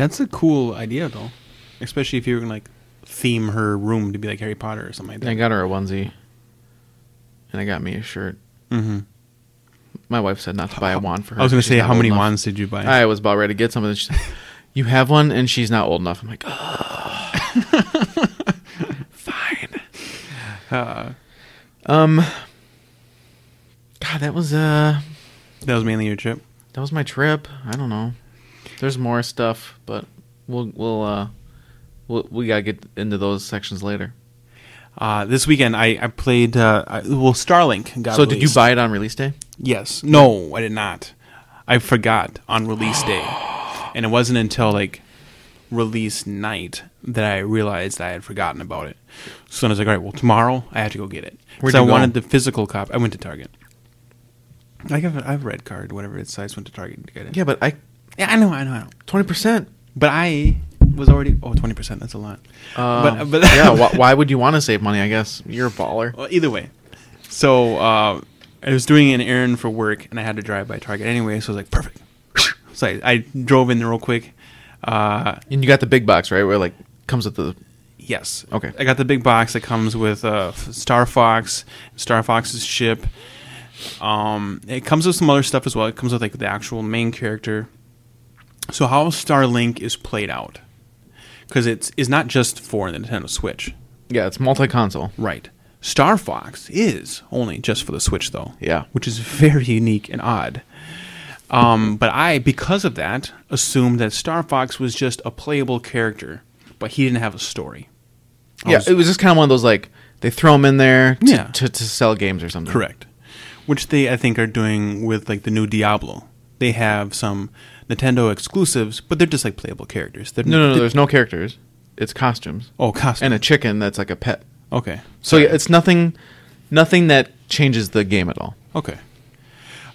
That's a cool idea, though. Especially if you're gonna like theme her room to be like Harry Potter or something like that. I got her a onesie, and I got me a shirt. Mm-hmm. My wife said not to buy a wand for her. I was gonna say, how many enough. wands did you buy? I was about ready to get some of like, You have one, and she's not old enough. I'm like, oh, fine. Uh, Um, God, that was uh, that was mainly your trip. that was my trip. I don't know. There's more stuff, but we'll we'll uh, We'll, we gotta get into those sections later. Uh, this weekend, I, I played. Uh, I, well, Starlink got so did you buy it on release day? Yes. No, I did not. I forgot on release day, and it wasn't until like release night that I realized I had forgotten about it. So then I was like, all right, well, tomorrow I have to go get it. So I go? wanted the physical copy. I went to Target. I have a, I have a red card, whatever it's. I just went to Target to get it. Yeah, but I yeah, I know, I know, I know. twenty percent. But I was already oh 20 percent. That's a lot. Uh, but yeah, why, why would you want to save money? I guess you're a baller. Well, either way. So uh, I was doing an errand for work, and I had to drive by Target anyway. So I was like, perfect. So I, I drove in there real quick. Uh, And you got the big box, right? Where like comes with the yes. Okay. I got the big box that comes with uh, Star Fox, Star Fox's ship. Um, it comes with some other stuff as well. It comes with like the actual main character. So how Starlink is played out, because it's is not just for the Nintendo Switch, yeah, it's multi-console. right? Star Fox is only just for the Switch, though. Yeah. which is very unique and odd. Um, but I, because of that, assumed that Star Fox was just a playable character, but he didn't have a story. I Yeah, was- it was just kind of one of those like they throw him in there to, Yeah. to, to sell games or something. correct. Which they, I think, are doing with like the new Diablo. They have some Nintendo exclusives, but they're just like playable characters. They're, No, no, no. There's no characters. It's costumes oh, costumes. and a chicken that's like a pet. okay, So yeah, it's nothing, nothing that changes the game at all. Okay.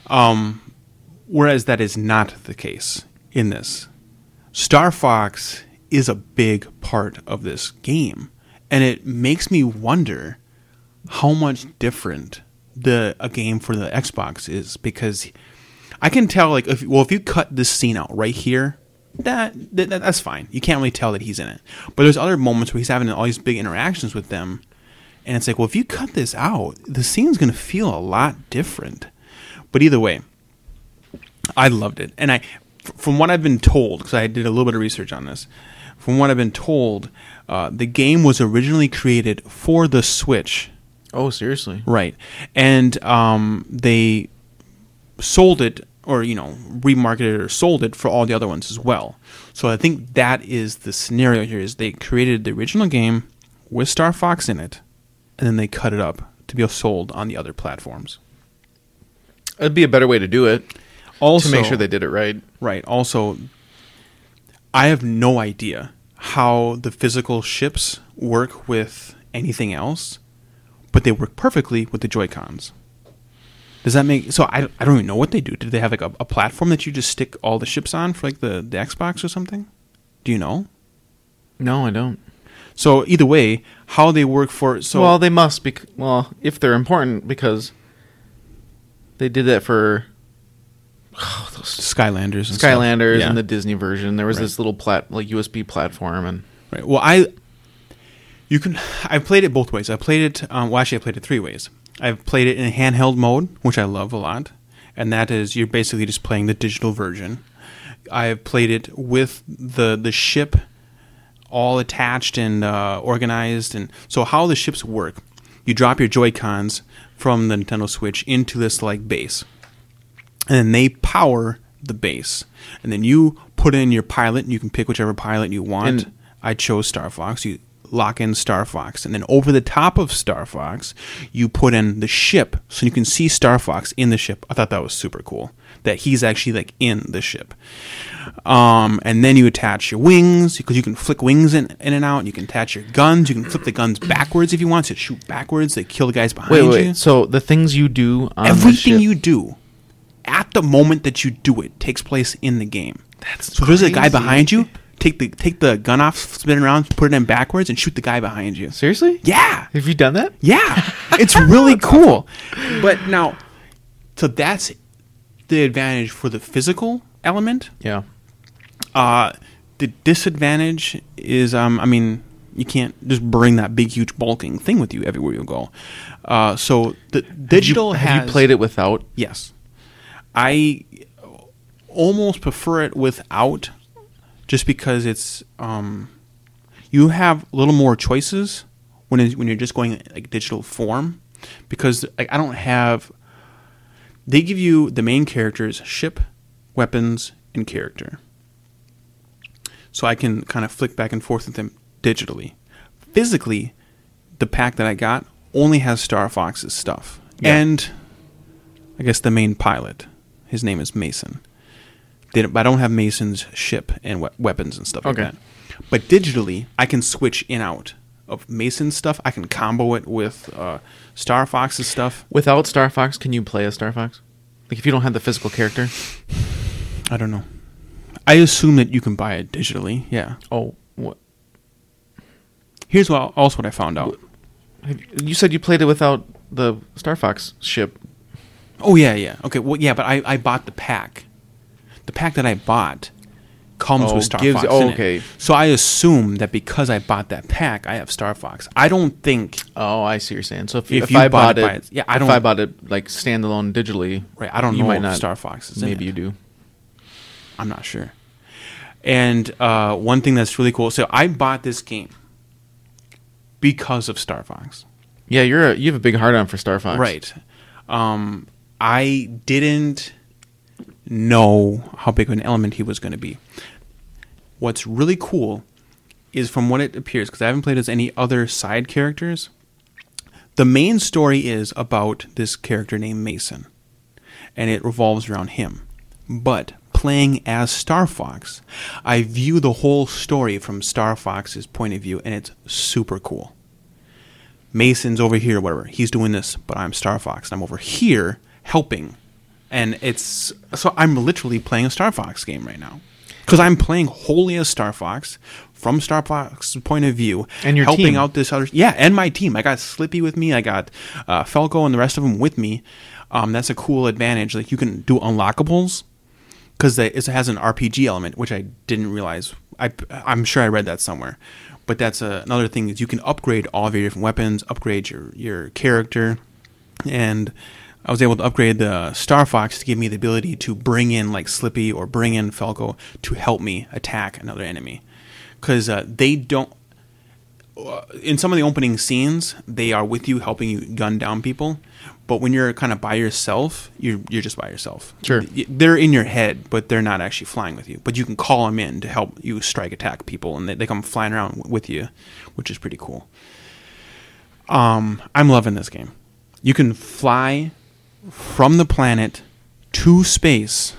Um, whereas that is not the case in this. Star Fox is a big part of this game, and it makes me wonder how much different the a game for the Xbox is because I can tell like if well if you cut this scene out right here that, that that's fine. You can't really tell that he's in it. But there's other moments where he's having all these big interactions with them and it's like well if you cut this out the scene's going to feel a lot different. But either way I loved it. And I from what I've been told because I did a little bit of research on this from what I've been told uh, the game was originally created for the Switch. Oh, seriously? Right. And um, they sold it or, you know, remarketed it or sold it for all the other ones as well. So I think that is the scenario here is they created the original game with Star Fox in it and then they cut it up to be sold on the other platforms. It'd be a better way to do it Also to make sure they did it right. Right. Also, I have no idea how the physical ships work with anything else, but they work perfectly with the Joy Cons. Does that make so? I, I don't even know what they do. Do they have like a, a platform that you just stick all the ships on for like the, the Xbox or something? Do you know? No, I don't. So either way, how they work for so well, they must be. Well, if they're important, because they did that for oh, those Skylanders and stuff. Skylanders Yeah. and the Disney version. There was Right. this little plat like USB platform, and Right. Well, I you can I played it both ways. I played it. Um, well, actually, I played it three ways. I've played it in handheld mode, which I love a lot, and that is you're basically just playing the digital version. I've played it with the the ship all attached and uh, organized, and so how the ships work. You drop your Joy Cons from the Nintendo Switch into this like base, and then they power the base, and then you put in your pilot, and you can pick whichever pilot you want. And- I chose Star Fox. You lock in Star Fox, and then over the top of Star Fox, you put in the ship, so you can see Star Fox in the ship. I thought that was super cool. That he's actually like in the ship. Um, and then you attach your wings because you can flick wings in, in and out. And You can attach your guns. You can flip the guns backwards if you want to shoot backwards. They kill the guys behind wait, you wait. So the things you do, on the everything you do at the moment that you do it takes place in the game. That's so if there's a guy behind you, take the take the gun off, spin it around, put it in backwards, and shoot the guy behind you. seriously, Yeah, have you done that? yeah, it's really cool. But now, so that's the advantage for the physical element. Yeah. Uh, the disadvantage is, um, I mean, you can't just bring that big, huge, bulking thing with you everywhere you go. Uh, so the digital have you, has have you played it without? Yes. I almost prefer it without just because it's um you have a little more choices when it, when you're just going like digital form because like I don't have they give you the main characters ship, weapons and character. So I can kind of flick back and forth with them digitally. Physically, the pack that I got only has Star Fox's stuff. Yeah. And I guess the main pilot. His name is Mason. They don't, I don't have Mason's ship and we- weapons and stuff Okay. like that. But digitally, I can switch in out of Mason's stuff. I can combo it with uh, Star Fox's stuff. Without Star Fox, can you play as Star Fox? Like if you don't have the physical character? I don't know. I assume that you can buy it digitally. Yeah. Oh, what? Here's what also what I found out. Have- You said you played it without the Star Fox ship. Oh yeah, yeah. Okay, well yeah, but I, I bought the pack. The pack that I bought comes Oh, with Star gives- Fox. oh, in it. okay. So I assume that because I bought that pack, I have Star Fox. I don't think Oh, I see what you're saying. So if, If if, you I bought bought, it it, yeah, I don't- If I bought it like standalone digitally, right. I don't you know might if not. Star Fox is in maybe you do. I'm not sure. And uh, one thing that's really cool. So I bought this game because of Star Fox. Yeah, you're a, you have a big heart on for Star Fox, Right. Um, I didn't know how big of an element he was going to be. What's really cool is from what it appears, because I haven't played as any other side characters. The main story is about this character named Mason, and it revolves around him. But playing as Star Fox, I view the whole story from Star Fox's point of view, and it's super cool. Mason's over here, whatever. He's doing this, but I'm Star Fox. And I'm over here helping. And it's so I'm literally playing a Star Fox game right now. Because I'm playing wholly as Star Fox from Star Fox's point of view. And your helping team. out this other Yeah, and my team. I got Slippy with me, I got uh, Falco and the rest of them with me. Um, that's a cool advantage. Like you can do unlockables because it has an RPG element, which I didn't realize. I, I'm sure I read that somewhere, but that's a, another thing is you can upgrade all of your different weapons, upgrade your your character, and I was able to upgrade the Star Fox to give me the ability to bring in like Slippy or bring in Falco to help me attack another enemy, because uh, they don't. uh, In some of the opening scenes, they are with you, helping you gun down people. But when you're kind of by yourself, you're you're just by yourself. Sure. They're in your head, but they're not actually flying with you. But you can call them in to help you strike attack people, and they, they come flying around with you, which is pretty cool. Um, I'm loving this game. You can fly from the planet to space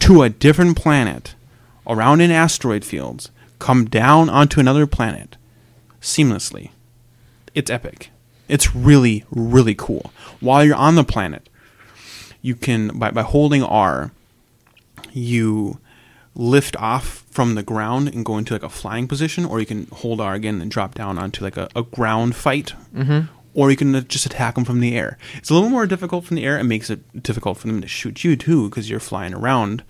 to a different planet around in asteroid fields, come down onto another planet seamlessly. It's epic. It's really, really cool. While you're on the planet, you can by, by holding R, you lift off from the ground and go into like a flying position, or you can hold R again and drop down onto like a, a ground fight, mm-hmm. Or you can just attack them from the air. It's a little more difficult from the air. It makes it difficult for them to shoot you too because you're flying around.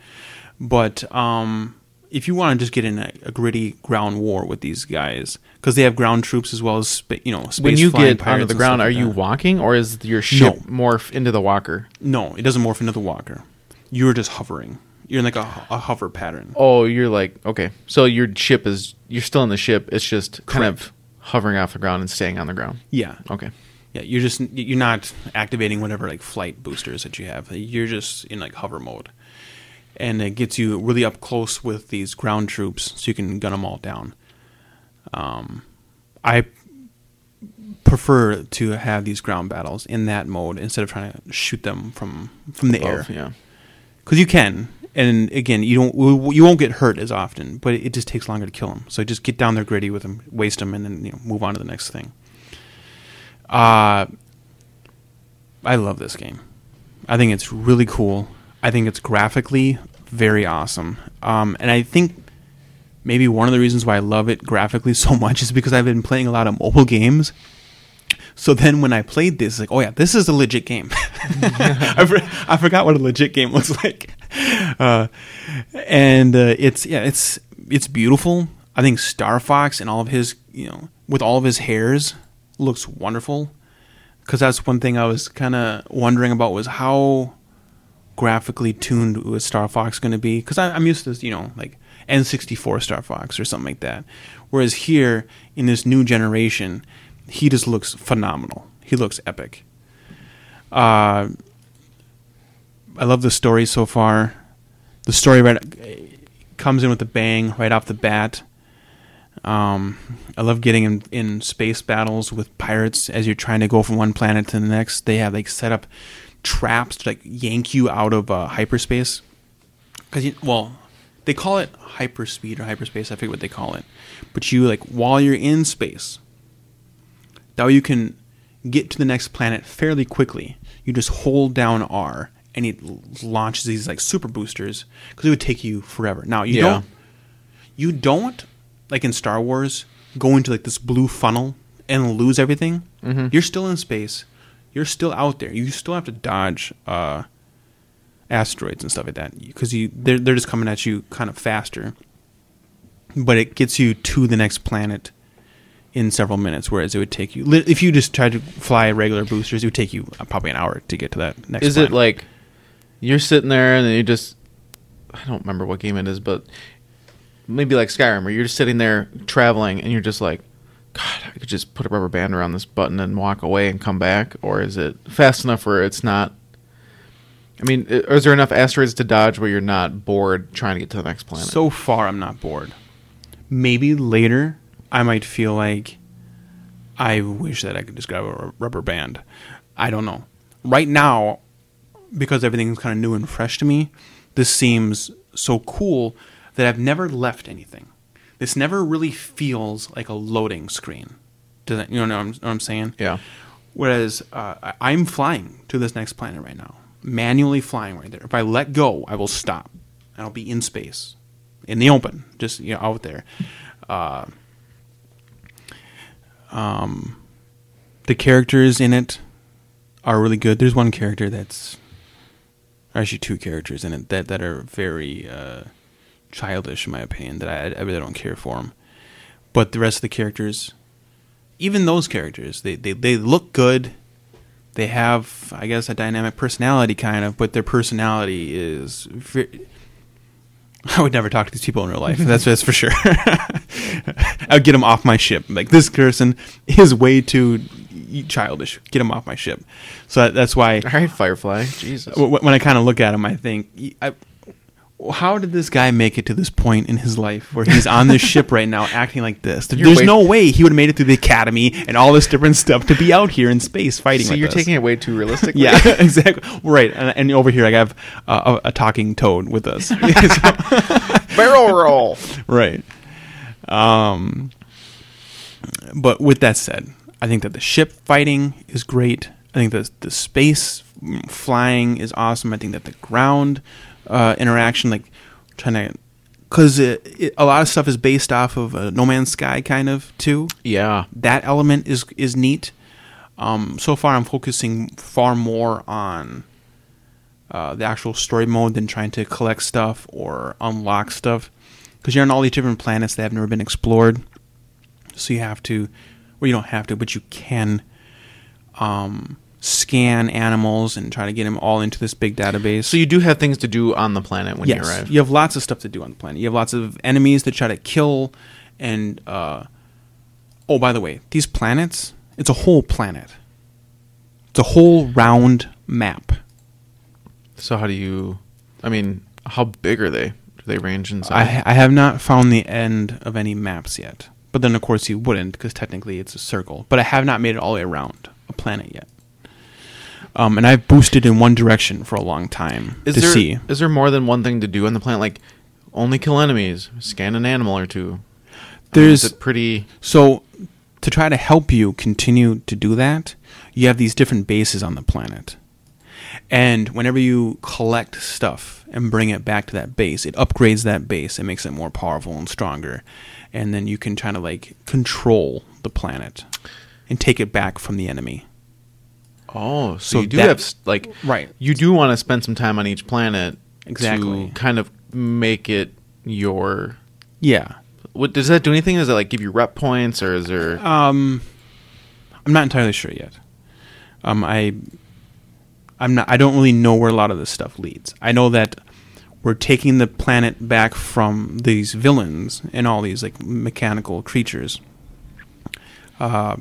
But um, if you want to just get in a, a gritty ground war with these guys, because they have ground troops as well as spa- you know space When you get onto the ground, are like you that. walking or is your ship morph into the walker? No, it doesn't morph into the walker. You're just hovering. You're in like a, a hover pattern. Oh, you're like okay. So your ship is you're still in the ship. It's just kind Correct. of hovering off the ground and staying on the ground. Yeah. Okay. Yeah, you're just you're not activating whatever like flight boosters that you have. You're just in like hover mode, and it gets you really up close with these ground troops, so you can gun them all down. Um, I prefer to have these ground battles in that mode instead of trying to shoot them from from the air yeah. because you can. And again, you don't you won't get hurt as often, but it just takes longer to kill them. So just get down there gritty with them, waste them, and then you know move on to the next thing. Uh, I love this game. I think it's really cool. I think it's graphically very awesome. Um, and I think maybe one of the reasons why I love it graphically so much is because I've been playing a lot of mobile games. So then when I played this, like, oh yeah, this is a legit game. I, for, I forgot what a legit game looks like. Uh, and uh, it's yeah, it's it's beautiful. I think Star Fox and all of his, you know, with all of his hairs, looks wonderful. Because that's one thing I was kind of wondering about was how graphically tuned was Star Fox going to be? Because I'm used to, this, you know, like N64 Star Fox or something like that. Whereas here, in this new generation, he just looks phenomenal. He looks epic. Uh, I love the story so far. The story right comes in with a bang right off the bat. Um, I love getting in, in space battles with pirates as you're trying to go from one planet to the next. They have like set up traps to like yank you out of uh, hyperspace. Because well, they call it hyperspeed or hyperspace. I forget what they call it. But you like while you're in space, that way you can get to the next planet fairly quickly. You just hold down R and it launches these like super boosters because it would take you forever. Now you Yeah. don't you don't like in Star Wars go into like this blue funnel and lose everything. Mhm. You're still in space. You're still out there. You still have to dodge uh, asteroids and stuff like that because you they're they're just coming at you kind of faster. But it gets you to the next planet in several minutes, whereas it would take you if you just tried to fly regular boosters, it would take you uh, probably an hour to get to that next. Is planet. it like you're sitting there and then you just I don't remember what game it is, but maybe like Skyrim where you're just sitting there traveling and you're just like God, I could just put a rubber band around this button and walk away and come back, or is it fast enough where it's not? I mean, is there enough asteroids to dodge where you're not bored trying to get to the next planet? So far, I'm not bored. Maybe later, I might feel like I wish that I could just grab a rubber band. I don't know. Right now, because everything's kind of new and fresh to me, this seems so cool that I've never left anything. This never really feels like a loading screen. Does that, you know what I'm, what I'm saying? yeah, Whereas uh, I'm flying to this next planet right now, manually flying right there. If I let go, I will stop, and I'll be in space, in the open, just you know, out there. Uh, um, the characters in it are really good. There's one character that's actually two characters in it that that are very uh, childish, in my opinion. That I, I really don't care for them. But the rest of the characters, even those characters, they, they, they look good. They have, I guess, a dynamic personality, kind of, but their personality is. Ve- I would never talk to these people in real life. That's that's for sure. I would get them off my ship. Like this person is way too childish. Get him off my ship. So that, that's why all right, Firefly, Jesus. when I kind of look at him, I think, I, how did this guy make it to this point in his life where he's on this ship right now acting like this? There's way- no way he would have made it through the academy and all this different stuff to be out here in space fighting. So you're us. taking it way too realistically. Yeah, exactly. Right, and, and over here I have uh, a, a talking toad with us. barrel roll. right. Um, but with that said, I think that the ship fighting is great. I think that the space flying is awesome. I think that the ground uh, interaction, like trying to, because a lot of stuff is based off of uh, No Man's Sky, kind of too. Yeah, That element is is neat. Um, so far, I'm focusing far more on uh, the actual story mode than trying to collect stuff or unlock stuff. Because you're on all these different planets that have never been explored, so you have to, well, you don't have to, but you can um, scan animals and try to get them all into this big database. So you do have things to do on the planet when yes, you arrive. you have lots of stuff to do on the planet. You have lots of enemies to try to kill, and uh, oh, by the way, these planets, it's a whole planet. It's a whole round map. So how do you? I mean, how big are they? Do they range in size? I, I have not found the end of any maps yet. But then, of course, you wouldn't because technically it's a circle. But I have not made it all the way around a planet yet. Um, and I've boosted in one direction for a long time is to there see. is there more than one thing to do on the planet? Like only kill enemies, scan an animal or two. I mean, There's is it pretty. So, to try to help you continue to do that, you have these different bases on the planet. And whenever you collect stuff and bring it back to that base, it upgrades that base. It makes it more powerful and stronger. And then you can kind of like control the planet and take it back from the enemy. Oh, so, So you do that- have like Right. You do want to spend some time on each planet Exactly. to kind of make it your. Yeah. What does that do? Anything? Does it like give you rep points, or is there? Um, I'm not entirely sure yet. Um, I, I'm not. I don't really know where a lot of this stuff leads. I know that we're taking the planet back from these villains and all these like mechanical creatures. Uh,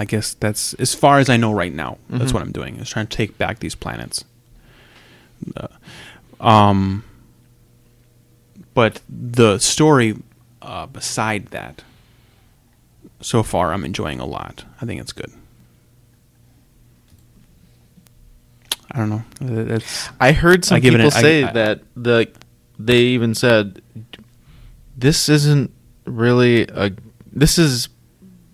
I guess that's as far as I know right now. That's Mhm. what I'm doing. Is trying to take back these planets. Uh, um, but the story uh, beside that so far I'm enjoying a lot. I think it's good. I don't know. That's I heard some I people a- I- say I- that the they even said this isn't really a this is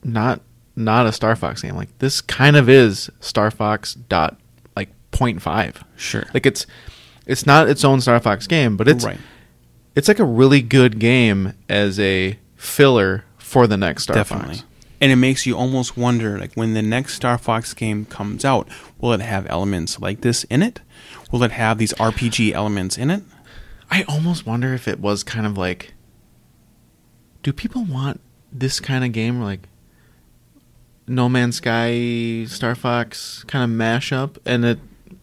not not a Star Fox game. Like this kind of is Star Fox dot like point five. sure. Like it's it's not its own Star Fox game, but it's right. it's like a really good game as a filler for the next Star Fox. Definitely. Fox. And it makes you almost wonder, like when the next Star Fox game comes out, will it have elements like this in it? Will it have these RPG elements in it? I almost wonder if it was kind of like do people want this kind of game like No Man's Sky Star Fox kind of mashup and it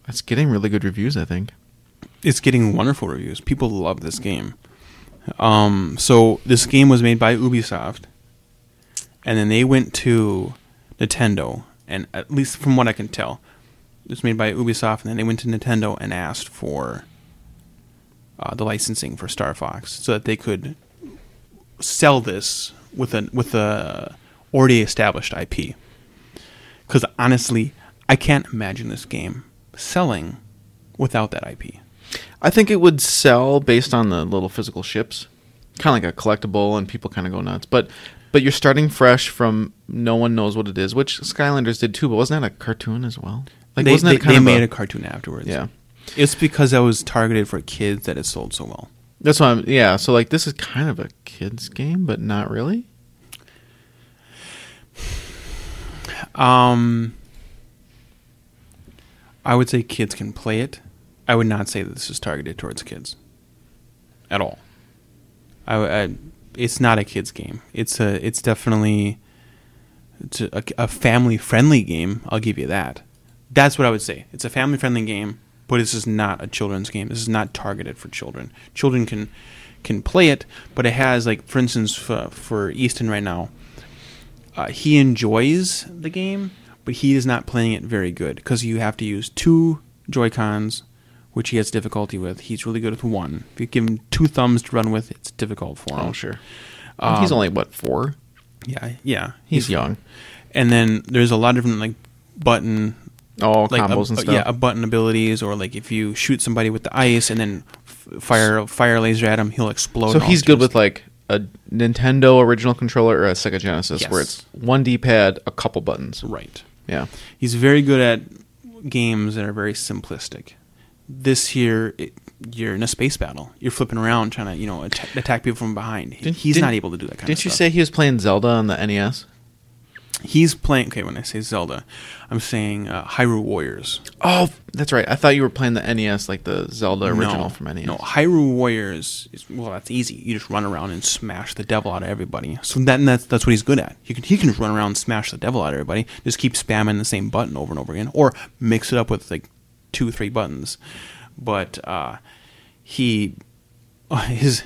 it's getting really good reviews I think. It's getting wonderful reviews. People love this game. Um, so this game was made by Ubisoft, and then they went to Nintendo, and at least from what I can tell, it was made by Ubisoft, and then they went to Nintendo and asked for uh, the licensing for Star Fox so that they could sell this with a with a already established IP. Because honestly, I can't imagine this game selling without that IP. I think it would sell based on the little physical ships. Kind of like a collectible and people kind of go nuts. But but you're starting fresh from no one knows what it is, which Skylanders did too, but wasn't that a cartoon as well? Like they, wasn't they, that kind they of made a, a cartoon afterwards. Yeah. It's because that was targeted for kids that it sold so well. That's why I'm yeah, so like this is kind of a kids game, but not really. Um, I would say kids can play it. I would not say that this is targeted towards kids at all. I, I it's not a kids game. It's a it's definitely it's a, a family friendly game. I'll give you that. That's what I would say. It's a family friendly game, but this is not a children's game. This is not targeted for children. Children can can play it, but it has like for instance for, for Easton right now, uh, he enjoys the game, but he is not playing it very good because you have to use two Joy Cons, which he has difficulty with. He's really good with one. If you give him two thumbs to run with, it's difficult for him. Oh sure. And he's Um, only what four? Yeah, yeah. He's young. And then there's a lot of different like button Oh, like combos a, and stuff. yeah, a button abilities, or like if you shoot somebody with the ice and then f- fire fire laser at him, he'll explode. so he's good with like a Nintendo original controller or a Sega Genesis, where it's one D-pad, a couple buttons. right. Yeah. He's very good at games that are very simplistic. This here, it, you're in a space battle. You're flipping around trying to, you know, attack, attack people from behind. Didn't- he's didn't- not able to do that kind Didn't you say he was playing Zelda on the NES? He's playing? Okay, when I say Zelda, I'm saying uh, Hyrule Warriors. Oh, that's right. I thought you were playing the NES, like the Zelda original no, from NES. No, Hyrule Warriors is well, that's easy. You just run around and smash the devil out of everybody. So that and that's that's what he's good at. He can he can just run around and smash the devil out of everybody. Just keep spamming the same button over and over again, or mix it up with like two three buttons. But uh, he his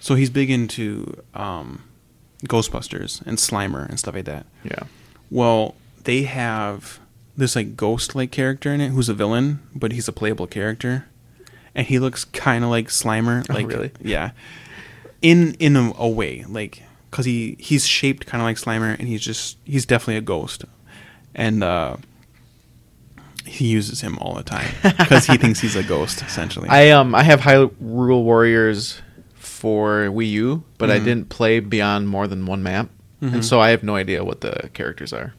so he's big into um, Ghostbusters and Slimer and stuff like that. Yeah. Well, they have this like ghost like character in it who's a villain, but he's a playable character, and he looks kind of like Slimer. Oh, Like, really? Yeah. In in a, a way, like because he he's shaped kind of like Slimer, and he's just he's definitely a ghost, and uh, he uses him all the time because he thinks he's a ghost essentially. I um I have high rule Warriors for Wii U, but I Mhm. didn't play beyond more than one map, Mhm. and so I have no idea what the characters are.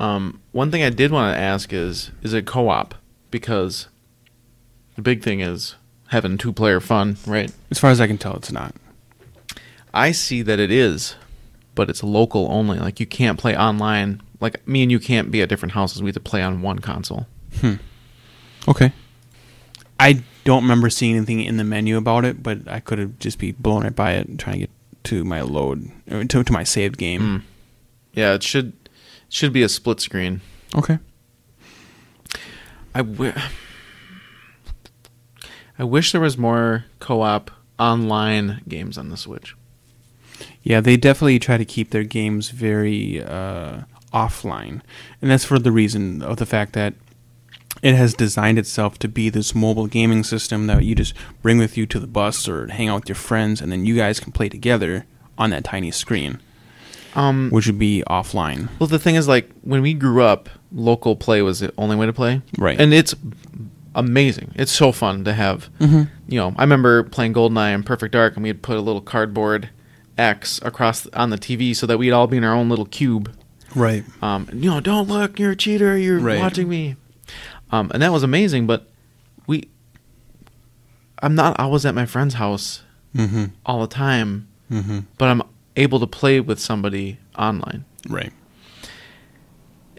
Um, one thing I did want to ask is is it co-op? Because the big thing is having two-player fun, right? as far as I can tell, it's not. I see that it is, but it's local only. Like you can't play online. Like me and you can't be at different houses. We have to play on one console. Hmm. Okay. I don't remember seeing anything in the menu about it, but I could have just be blown right by it and trying to get to my load to, to my saved game. Mm. Yeah, it should it should be a split screen. Okay. I wi- I wish there was more co-op online games on the Switch. Yeah, they definitely try to keep their games very uh, offline, and that's for the reason of the fact that it has designed itself to be this mobile gaming system that you just bring with you to the bus or hang out with your friends, and then you guys can play together on that tiny screen. Um, which would be offline. well, the thing is, like when we grew up, local play was the only way to play. Right. And it's amazing. It's so fun to have. Mm-hmm. You know, I remember playing Goldeneye and Perfect Dark, and we'd put a little cardboard X across on the TV so that we'd all be in our own little cube. Right. Um, you know, don't look, you're a cheater, you're Right. watching me. Um, and that was amazing, but we, I'm not always at my friend's house Mm-hmm. all the time, Mm-hmm. but I'm able to play with somebody online. Right.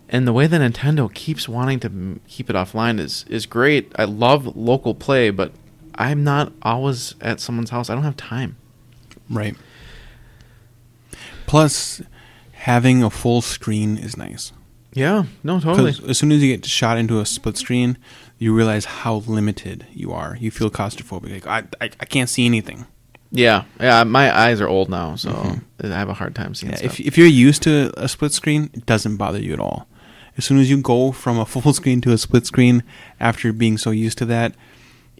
And the way that Nintendo keeps wanting to m- keep it offline is is great. I love local play, but I'm not always at someone's house. I don't have time. Right. Plus, having a full screen is nice. Yeah, no, totally. As soon as you get shot into a split screen, you realize how limited you are. You feel claustrophobic. Like I, I, I can't see anything. Yeah, yeah. My eyes are old now, so I have a hard time seeing Mm-hmm. Yeah, stuff. if if you're used to a split screen, it doesn't bother you at all. As soon as you go from a full screen to a split screen, after being so used to that,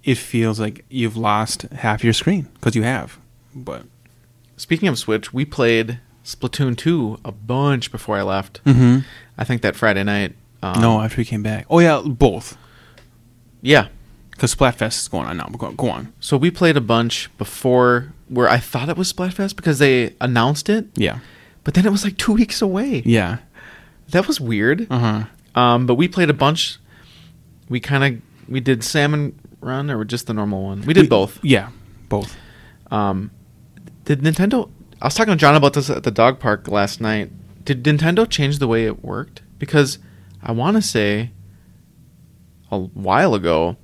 it feels like you've lost half your screen because you have. But Speaking of Switch, we played Splatoon 2 a bunch before I left. Mhm. I think that Friday night. Um, no, after we came back. Oh yeah, both. Yeah. Because Splatfest is going on now. Go, go on. So we played a bunch before where I thought it was Splatfest because they announced it, Yeah. but then it was like two weeks away. Yeah. That was weird. Uh huh. Um, but we played a bunch. We kind of we did salmon run or just the normal one. We did both. Yeah, both. Um, did Nintendo? I was talking to John about this at the dog park last night. Did Nintendo change the way it worked? Because I want to say a while ago,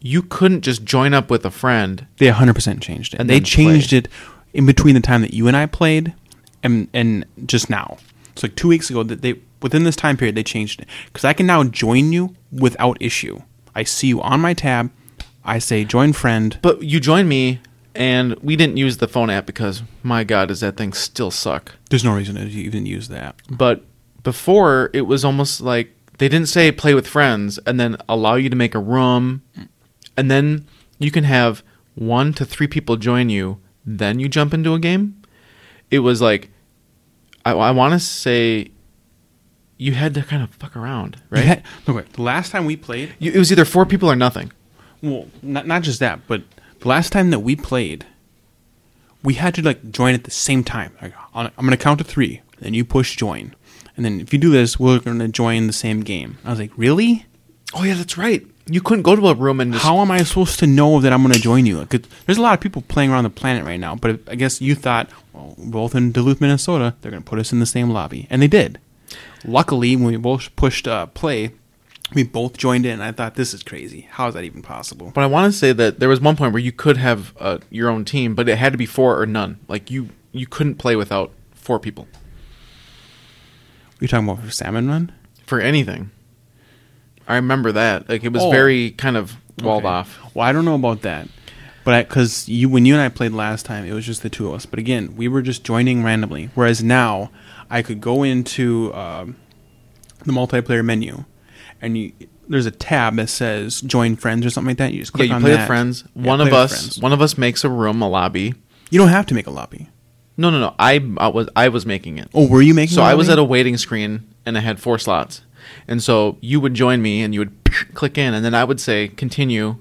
you couldn't just join up with a friend. They 100% changed it. And they changed play. it in between the time that you and I played and and just now. It's like 2 weeks ago that they within this time period they changed it cuz I can now join you without issue. I see you on my tab. I say join friend. But you join me, and we didn't use the phone app because my God, does that thing still suck? There's no reason to even use that. But before, it was almost like they didn't say play with friends and then allow you to make a room, and then you can have one to three people join you, then you jump into a game. It was like, I, I want to say, you had to kind of fuck around, right? had- wait, the last time we played, You, it was either four people or nothing. well, not not just that, but the last time that we played, we had to like join at the same time. Like, on- I'm gonna count to three, then you push join, and then if you do this, we're gonna join the same game. I was like, really? Oh yeah, that's right. You couldn't go to a room and just How am I supposed to know that I'm gonna join you? Like, there's a lot of people playing around the planet right now, but I guess you thought, well, we're both in Duluth, Minnesota, they're gonna put us in the same lobby, and they did. Luckily, when we both pushed uh, play, we both joined in. I thought this is crazy. How is that even possible? But I want to say that there was one point where you could have uh, your own team, but it had to be four or none. Like you, you couldn't play without four people you talking about for salmon run? for anything. I remember that. Like it was Oh. very kind of walled Okay. off. Well, I don't know about that, but because you when you and I played last time, it was just the two of us. But again, we were just joining randomly. Whereas now, I could go into um, the multiplayer menu, and you, there's a tab that says "Join Friends" or something like that. You just click Yeah, you on play that. with friends. Yeah, one of us, friends. one of us makes a room, a lobby. You don't have to make a lobby. No, no, no. I, I was, I was making it. Oh, were you making? It? So I was at a waiting screen and I had four slots. And so you would join me and you would click in and then I would say continue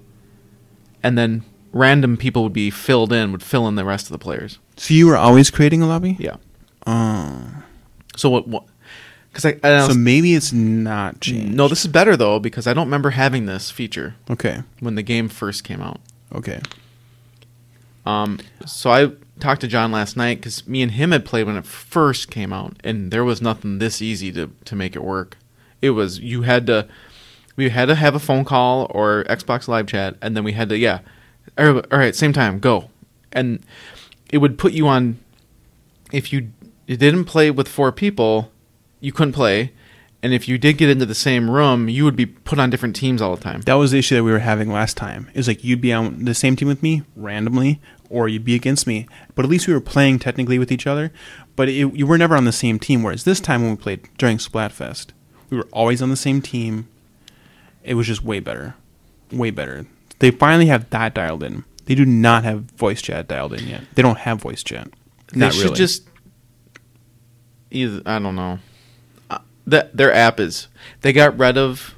and then random people would be filled in, would fill in the rest of the players. So you were always creating a lobby. Yeah. Oh. So what what cuz I, I So maybe it's not changed. No, this is better though because I don't remember having this feature Okay. when the game first came out. Okay. Um, so I talked to John last night because me and him had played when it first came out, and there was nothing this easy to to make it work. It was you had to we had to have a phone call or Xbox Live chat, and then we had to yeah, all right, same time, go, and it would put you on. If you, you didn't play with four people, you couldn't play, and if you did get into the same room, you would be put on different teams all the time. That was the issue that we were having last time. It was like you'd be on the same team with me randomly, or you'd be against me. But at least we were playing technically with each other. But it, you were never on the same team. Whereas this time when we played during Splatfest, we were always on the same team. It was just way better, way better. They finally have that dialed in. They do not have voice chat dialed in yet. They don't have voice chat. They Not should really. just either I don't know. That their app is they got rid of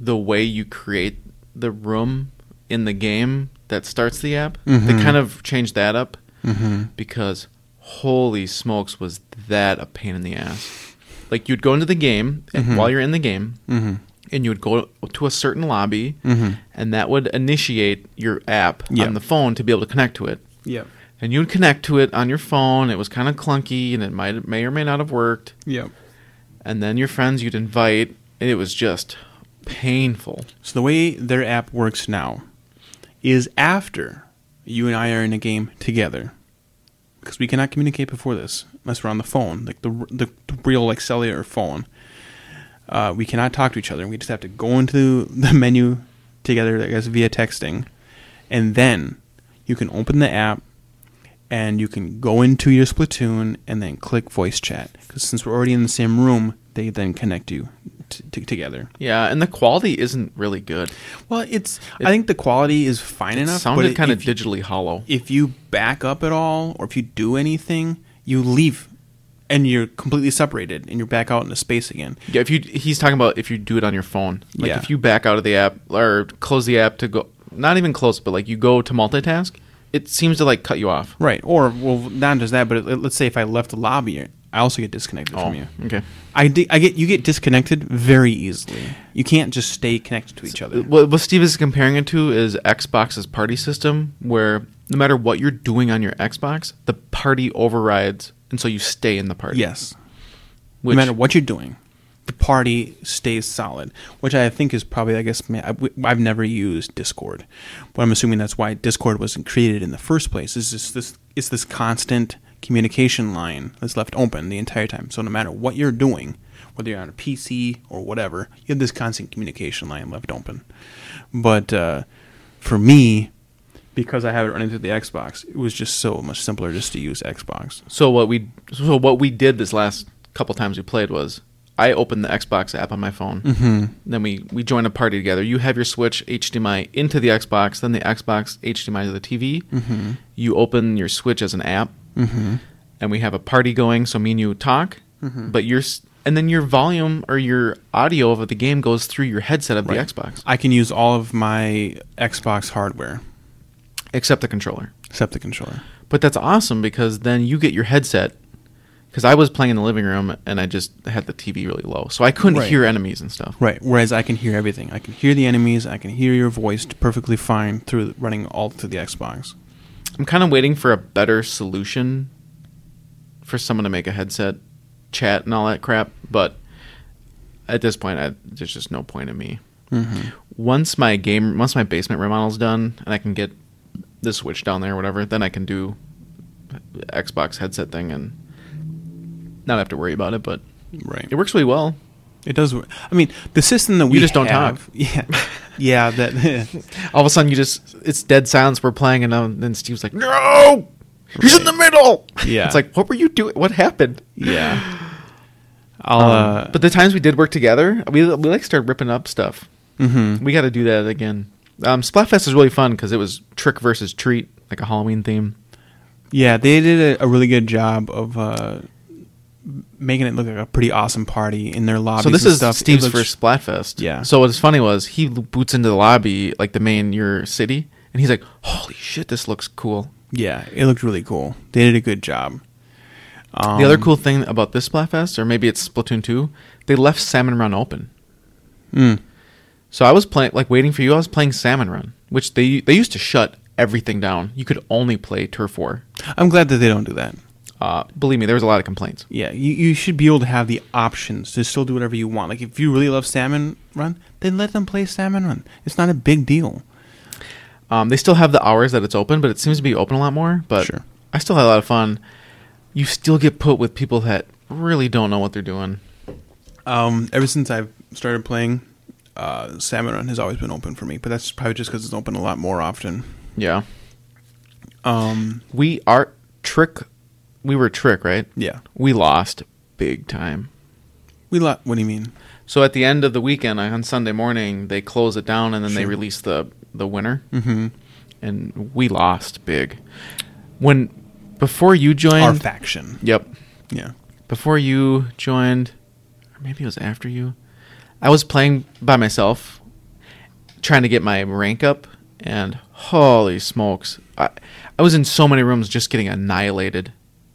the way you create the room in the game that starts the app. They Mhm. kind of changed that up Mm-hmm. because holy smokes was that a pain in the ass. Like you'd go into the game and Mhm. while you're in the game Mm-hmm. and you would go to a certain lobby Mm-hmm. and that would initiate your app Yeah. on the phone to be able to connect to it. Yep. And you would connect to it on your phone. It was kind of clunky and it might may or may not have worked. Yep. And then your friends you'd invite and it was just painful. So the way their app works now is after you and I are in a game together, because we cannot communicate before this unless we're on the phone, like the the, the real like cellular phone. Uh, we cannot talk to each other. We just have to go into the menu together, I guess via texting, and then you can open the app and you can go into your Splatoon and then click voice chat. Because since we're already in the same room, they then connect you t- t- together. Yeah, and the quality isn't really good. Well, it's. It- I think the quality is fine It enough. sounded but kind of digitally hollow. If you back up at all, or if you do anything, you leave, and you're completely separated, and you're back out into space again. Yeah, if you he's talking about if you do it on your phone. Like Yeah. if you back out of the app or close the app to go not even close, but like you go to multitask, it seems to like cut you off. Right. Or well, not just that, but it, let's say if I left the lobby, I also get disconnected from oh, you. okay. I, di- I get you get disconnected very easily. You can't just stay connected to each other. Uh, what, what Steve is comparing it to is Xbox's party system, where no matter what you're doing on your Xbox, the party overrides, and so you stay in the party. Yes. Which, no matter what you're doing, the party stays solid, which I think is probably, I guess, I've never used Discord, but I'm assuming that's why Discord wasn't created in the first place. Is just this, it's this constant communication line that's left open the entire time. So no matter what you're doing, whether you're on a PC or whatever, you have this constant communication line left open. But uh, for me, because I have it running through the Xbox, it was just so much simpler just to use Xbox. So what we so what we did this last couple times we played was I open the Xbox app on my phone. Mm-hmm. Then we we join a party together. You have your Switch HDMI into the Xbox, then the Xbox HDMI to the TV. Mm-hmm. You open your Switch as an app, Mm-hmm. and we have a party going. So me and you talk, Mhm. but your s- and then your volume or your audio of the game goes through your headset of Right. the Xbox, I can use all of my Xbox hardware except the controller. except the controller. But that's awesome because then you get your headset. Because I was playing in the living room and I just had the TV really low, so I couldn't Right. hear enemies and stuff. Right. Whereas I can hear everything. I can hear the enemies. I can hear your voice perfectly fine through running all through the Xbox. I'm kind of waiting for a better solution for someone to make a headset chat and all that crap, but at this point, I, there's just no point in me. Mm-hmm. Once my game, once my basement remodel's done, and I can get the Switch down there or whatever, then I can do Xbox headset thing and not have to worry about it. But Right. it works really well. It does. work. I mean, the system that we You just don't have, Yeah. Yeah. That. All of a sudden, you just it's dead silence. We're playing, and then Steve's like, "No, he's in the middle." Yeah. it's like, what were you doing? What happened? yeah. Um, uh, but the times we did work together, we we like started ripping up stuff. mhm. We got to do that again. Um, Splatfest was really fun because it was trick versus treat, like a Halloween theme. Yeah, they did a, a really good job of uh, making it look like a pretty awesome party in their lobby. so this is stuff. Steve's first Splatfest. Yeah. So what's funny was he boots into the lobby, like the main your city, and he's like, "Holy shit, this looks cool." Yeah, it looked really cool. They did a good job. Um, the other cool thing about this Splatfest, or maybe it's Splatoon two, they left Salmon Run open. Mm, So I was playing, like waiting for you. I was playing Salmon Run, which they they used to shut everything down. You could only play Turf War. I'm glad that they don't do that. Uh, believe me, there was a lot of complaints. Yeah, you, you should be able to have the options to still do whatever you want. Like if you really love Salmon Run, then let them play Salmon Run. It's not a big deal. Um, they still have the hours that it's open, but it seems to be open a lot more. But Sure. I still had a lot of fun. You still get put with people that really don't know what they're doing. Um, ever since I've started playing, uh, Salmon Run has always been open for me, but that's probably just because it's open a lot more often. Yeah, Um, we are trick. We were trick, right? yeah, We lost big time. we lot. What do you mean? So at the end of the weekend, on Sunday morning, they close it down and then they release the the winner. Mm-hmm. and we lost big. When before you joined, Our faction. yep, Yeah. before you joined, or maybe it was after you. I was playing by myself, trying to get my rank up, and holy smokes, I, I was in so many rooms just getting annihilated,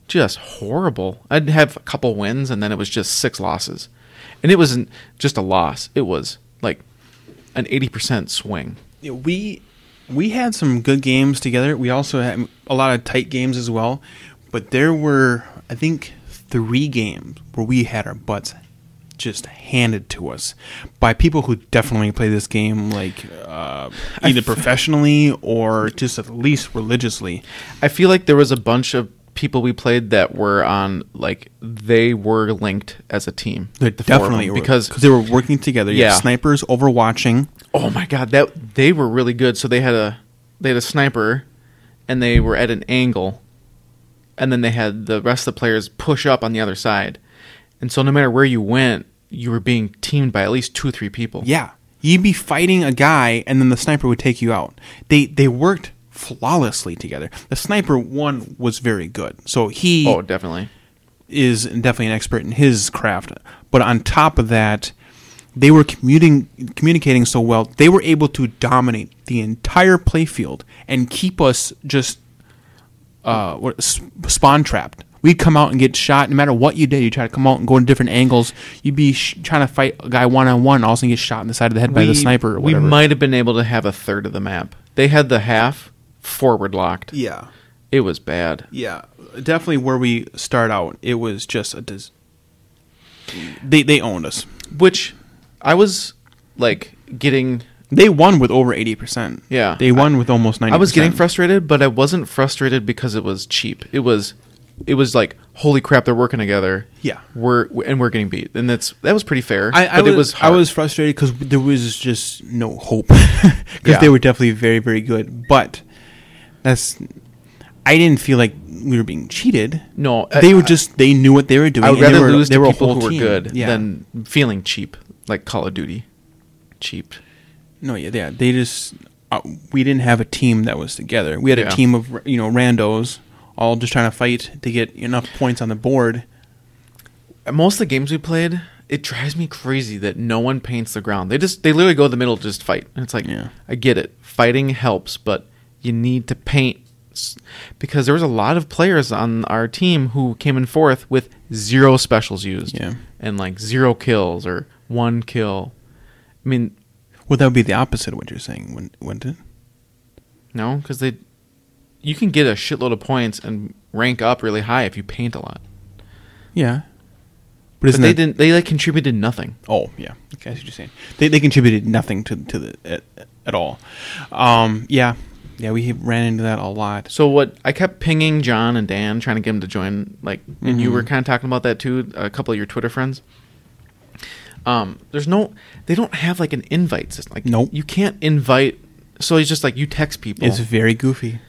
just horrible. I'd have a couple wins, and then it was just six losses, and it wasn't just a loss; it was like an eighty percent swing. Yeah, we we had some good games together. We also had a lot of tight games as well. But there were, I think, three games where we had our butts just handed to us by people who definitely play this game like uh, either professionally or just at least religiously. I feel like there was a bunch of people we played that were on like they were linked as a team. They The definitely were, because they were working together. You Yeah. snipers overwatching. oh my god, that they were really good. So they had a they had a sniper, and they were at an angle, and then they had the rest of the players push up on the other side, and so no matter where you went, you were being teamed by at least two or three people. Yeah, you'd be fighting a guy, and then the sniper would take you out. They they worked flawlessly together. The sniper one was very good, so he Oh, definitely. is definitely an expert in his craft. But on top of that, they were commuting, communicating so well, they were able to dominate the entire playfield and keep us just uh, spawn trapped. We'd come out and get shot. No matter what you did, you try to come out and go in different angles. You'd be sh- trying to fight a guy one on one, all of a sudden get shot in the side of the head by the sniper or we might have been able to have a third of the map. They had the half forward locked. yeah, It was bad. yeah, definitely where we start out. It was just a dis- they they owned us. Which I was like getting They won with over eighty percent. Yeah. they won with almost 90%. I was getting frustrated, but I wasn't frustrated because it was cheap. It was it was like holy crap they're working together. Yeah. We're and we're getting beat. And that's that was pretty fair. I, I but was, it was I was frustrated because there was just no hope because Yeah. they were definitely very very good. But that's I didn't feel like we were being cheated. no They I- were just they knew what they were doing. I would and they rather were, lose they to were people who were team. good yeah. than feeling cheap, like Call of Duty. Cheap. No, yeah, yeah. They just uh, we didn't have a team that was together. We had a team of you know randos all just trying to fight to get enough points on the board. most of the games we played, it drives me crazy that no one paints the ground. They just they literally go to the middle to just fight. And it's like Yeah. I get it. Fighting helps, but you need to paint because there was a lot of players on our team who came in fourth with zero specials used. Yeah. And like zero kills or one kill. I mean, Well, that would be the opposite of what you're saying, wouldn't- it? no, because they you can get a shitload of points and rank up really high if you paint a lot. Yeah, but, But isn't they that- didn't they like contributed nothing. Oh yeah, okay, I see what you're saying. They they contributed nothing to to the at, at all. Um, yeah, yeah, we ran into that a lot. So what I kept pinging John and Dan trying to get them to join like and you Mhm. were kind of talking about that too a couple of your Twitter friends. Um there's no they don't have like an invite system. Like Nope. you can't invite so it's just like you text people. It's very goofy.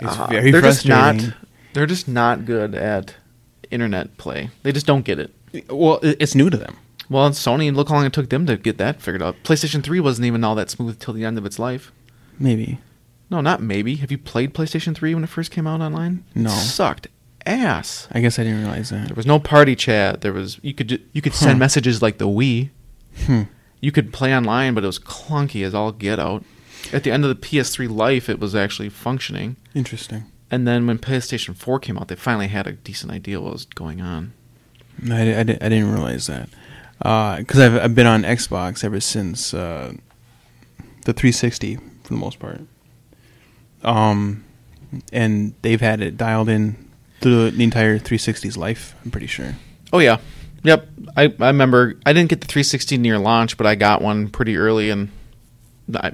It's Uh, very they're just frustrating. not they're just not good at internet play. They just don't get it. well, it's new to them. Well, and Sony, look how long it took them to get that figured out. PlayStation 3 wasn't even all that smooth till the end of its life. Maybe No, not maybe. Have you played PlayStation 3 when it first came out online? No. It sucked ass. I guess I didn't realize that. There was no party chat. There was you could you could Huh. send messages like the Wii. Hmm. You could play online, but it was clunky as all get out. At the end of the PS3 life, it was actually functioning. Interesting. And then when PlayStation 4 came out, they finally had a decent idea what was going on. I, I, I didn't realize that because I've I've been on Xbox ever since uh, the 360 for the most part. Um, and they've had it dialed in through the entire 360's life. I'm pretty sure. Oh yeah, yep. I I remember I didn't get the 360 near launch, but I got one pretty early, and I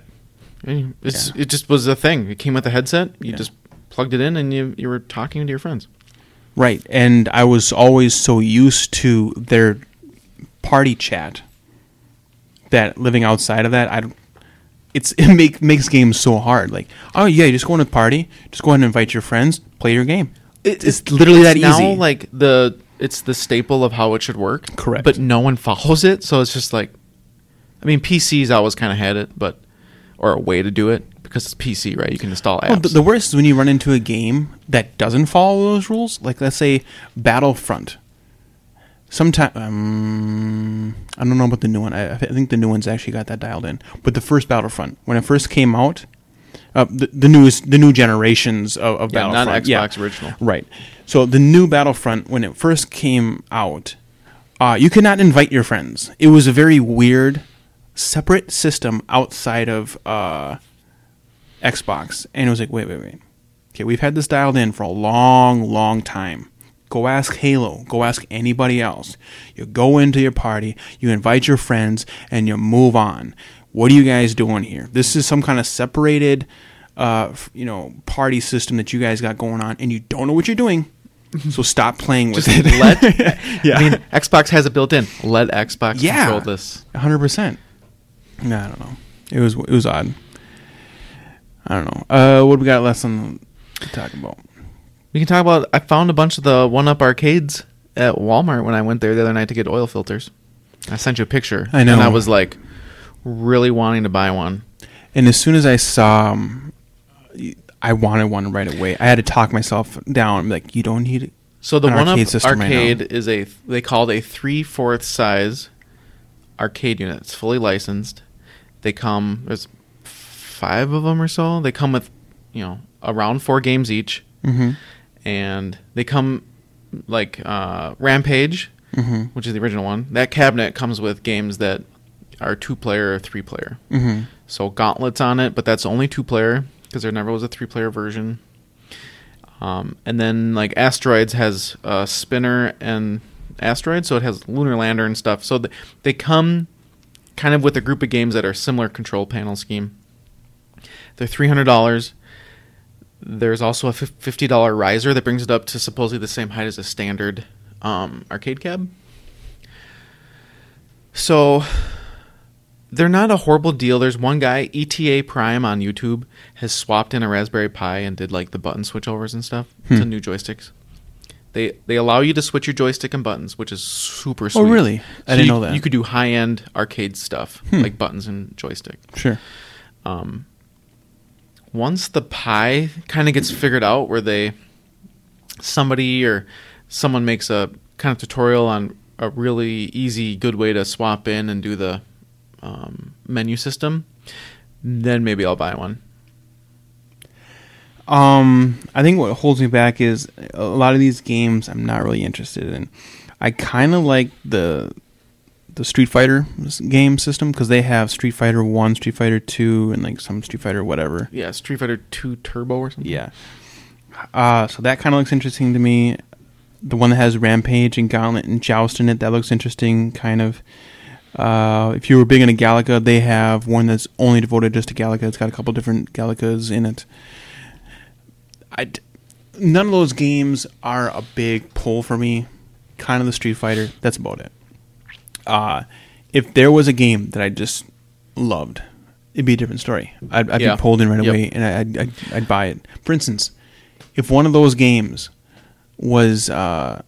it's Yeah. it just was a thing. It came with a headset. You Yeah. just plugged it in, and you you were talking to your friends. Right, and I was always so used to their party chat that living outside of that, I don't. It's it make, makes games so hard. Like, oh yeah, you just go in a party, just go ahead and invite your friends, play your game. it's literally that now easy. like the it's the staple of how it should work. Correct. But no one follows it, so it's just like I mean PCs always kind of had it, but or a way to do it because it's PC, right? You can install apps. Well, the, the worst is when you run into a game that doesn't follow those rules. Like let's say Battlefront. Sometime um, I don't know about the new one. I, I think the new one's actually got that dialed in. But the first Battlefront, when it first came out, uh, the, the newest, the new generations of, of Yeah, not Battlefront, Xbox original. Right. So the new Battlefront, when it first came out, uh, you could not invite your friends. It was a very weird, separate system outside of uh, Xbox, and it was like, wait, wait, wait. Okay, we've had this dialed in for a long, long time. Go ask Halo. Go ask anybody else. You go into your party, you invite your friends, and you move on. What are you guys doing here? This is some kind of separated, uh, you know, party system that you guys got going on, and you don't know what you're doing. So stop playing with Just it. let. yeah, I mean, Xbox has it built in. Let Xbox Yeah. control this. hundred percent. No, I don't know. It was it was odd. I don't know. Uh, what do we got left on to talk about? We can talk about. I found a bunch of the one up arcades at Walmart when I went there the other night to get oil filters. I sent you a picture. I know. And I was like, really wanting to buy one. And as soon as I saw 'em, I wanted one right away. I had to talk myself down. I'm like, you don't need it. So the An one up arcade system right arcade is a they call it a three fourth size arcade unit. It's fully licensed. They come there's five of them or so. They come with you know around four games each, Mm-hmm. And they come like uh, Rampage, Mm-hmm. which is the original one. That cabinet comes with games that are two player or three player. Mm-hmm. So Gauntlet's on it, but that's only two player because there never was a three player version. Um, and then like Asteroids has a spinner and asteroid, so it has lunar lander and stuff. So th- they come kind of with a group of games that are similar control panel scheme. They're three hundred dollars. There's also a fifty dollar riser that brings it up to supposedly the same height as a standard um, arcade cab. So they're not a horrible deal. There's one guy, ETA Prime on YouTube, has swapped in a Raspberry Pi and did like the button switchovers and stuff Hmm. to new joysticks. They they allow you to switch your joystick and buttons, which is super sweet. Oh, really? I So didn't you, know that. You could do high end arcade stuff Hmm. like buttons and joystick. Sure. Um, once the Pi kind of gets figured out, where they somebody or someone makes a kind of tutorial on a really easy, good way to swap in and do the um, menu system, then maybe I'll buy one. Um, I think what holds me back is a lot of these games I'm not really interested in. I kind of like the the Street Fighter game system because they have Street Fighter One, Street Fighter Two, and like some Street Fighter whatever. Yeah, Street Fighter Two Turbo or something. Yeah. Uh, so that kind of looks interesting to me. The one that has Rampage and Gauntlet and Joust in it, that looks interesting, kind of. Uh, if you were big into Galaga, they have one that's only devoted just to Galaga. It's got a couple different Galagas in it. I d- none of those games are a big pull for me. Kind of the Street Fighter. That's about it. Uh, if there was a game that I just loved, it'd be a different story. I'd, I'd Yeah. be pulled in right Yep. away, and I- I'd, I'd, I'd buy it. For instance, if one of those games was uh,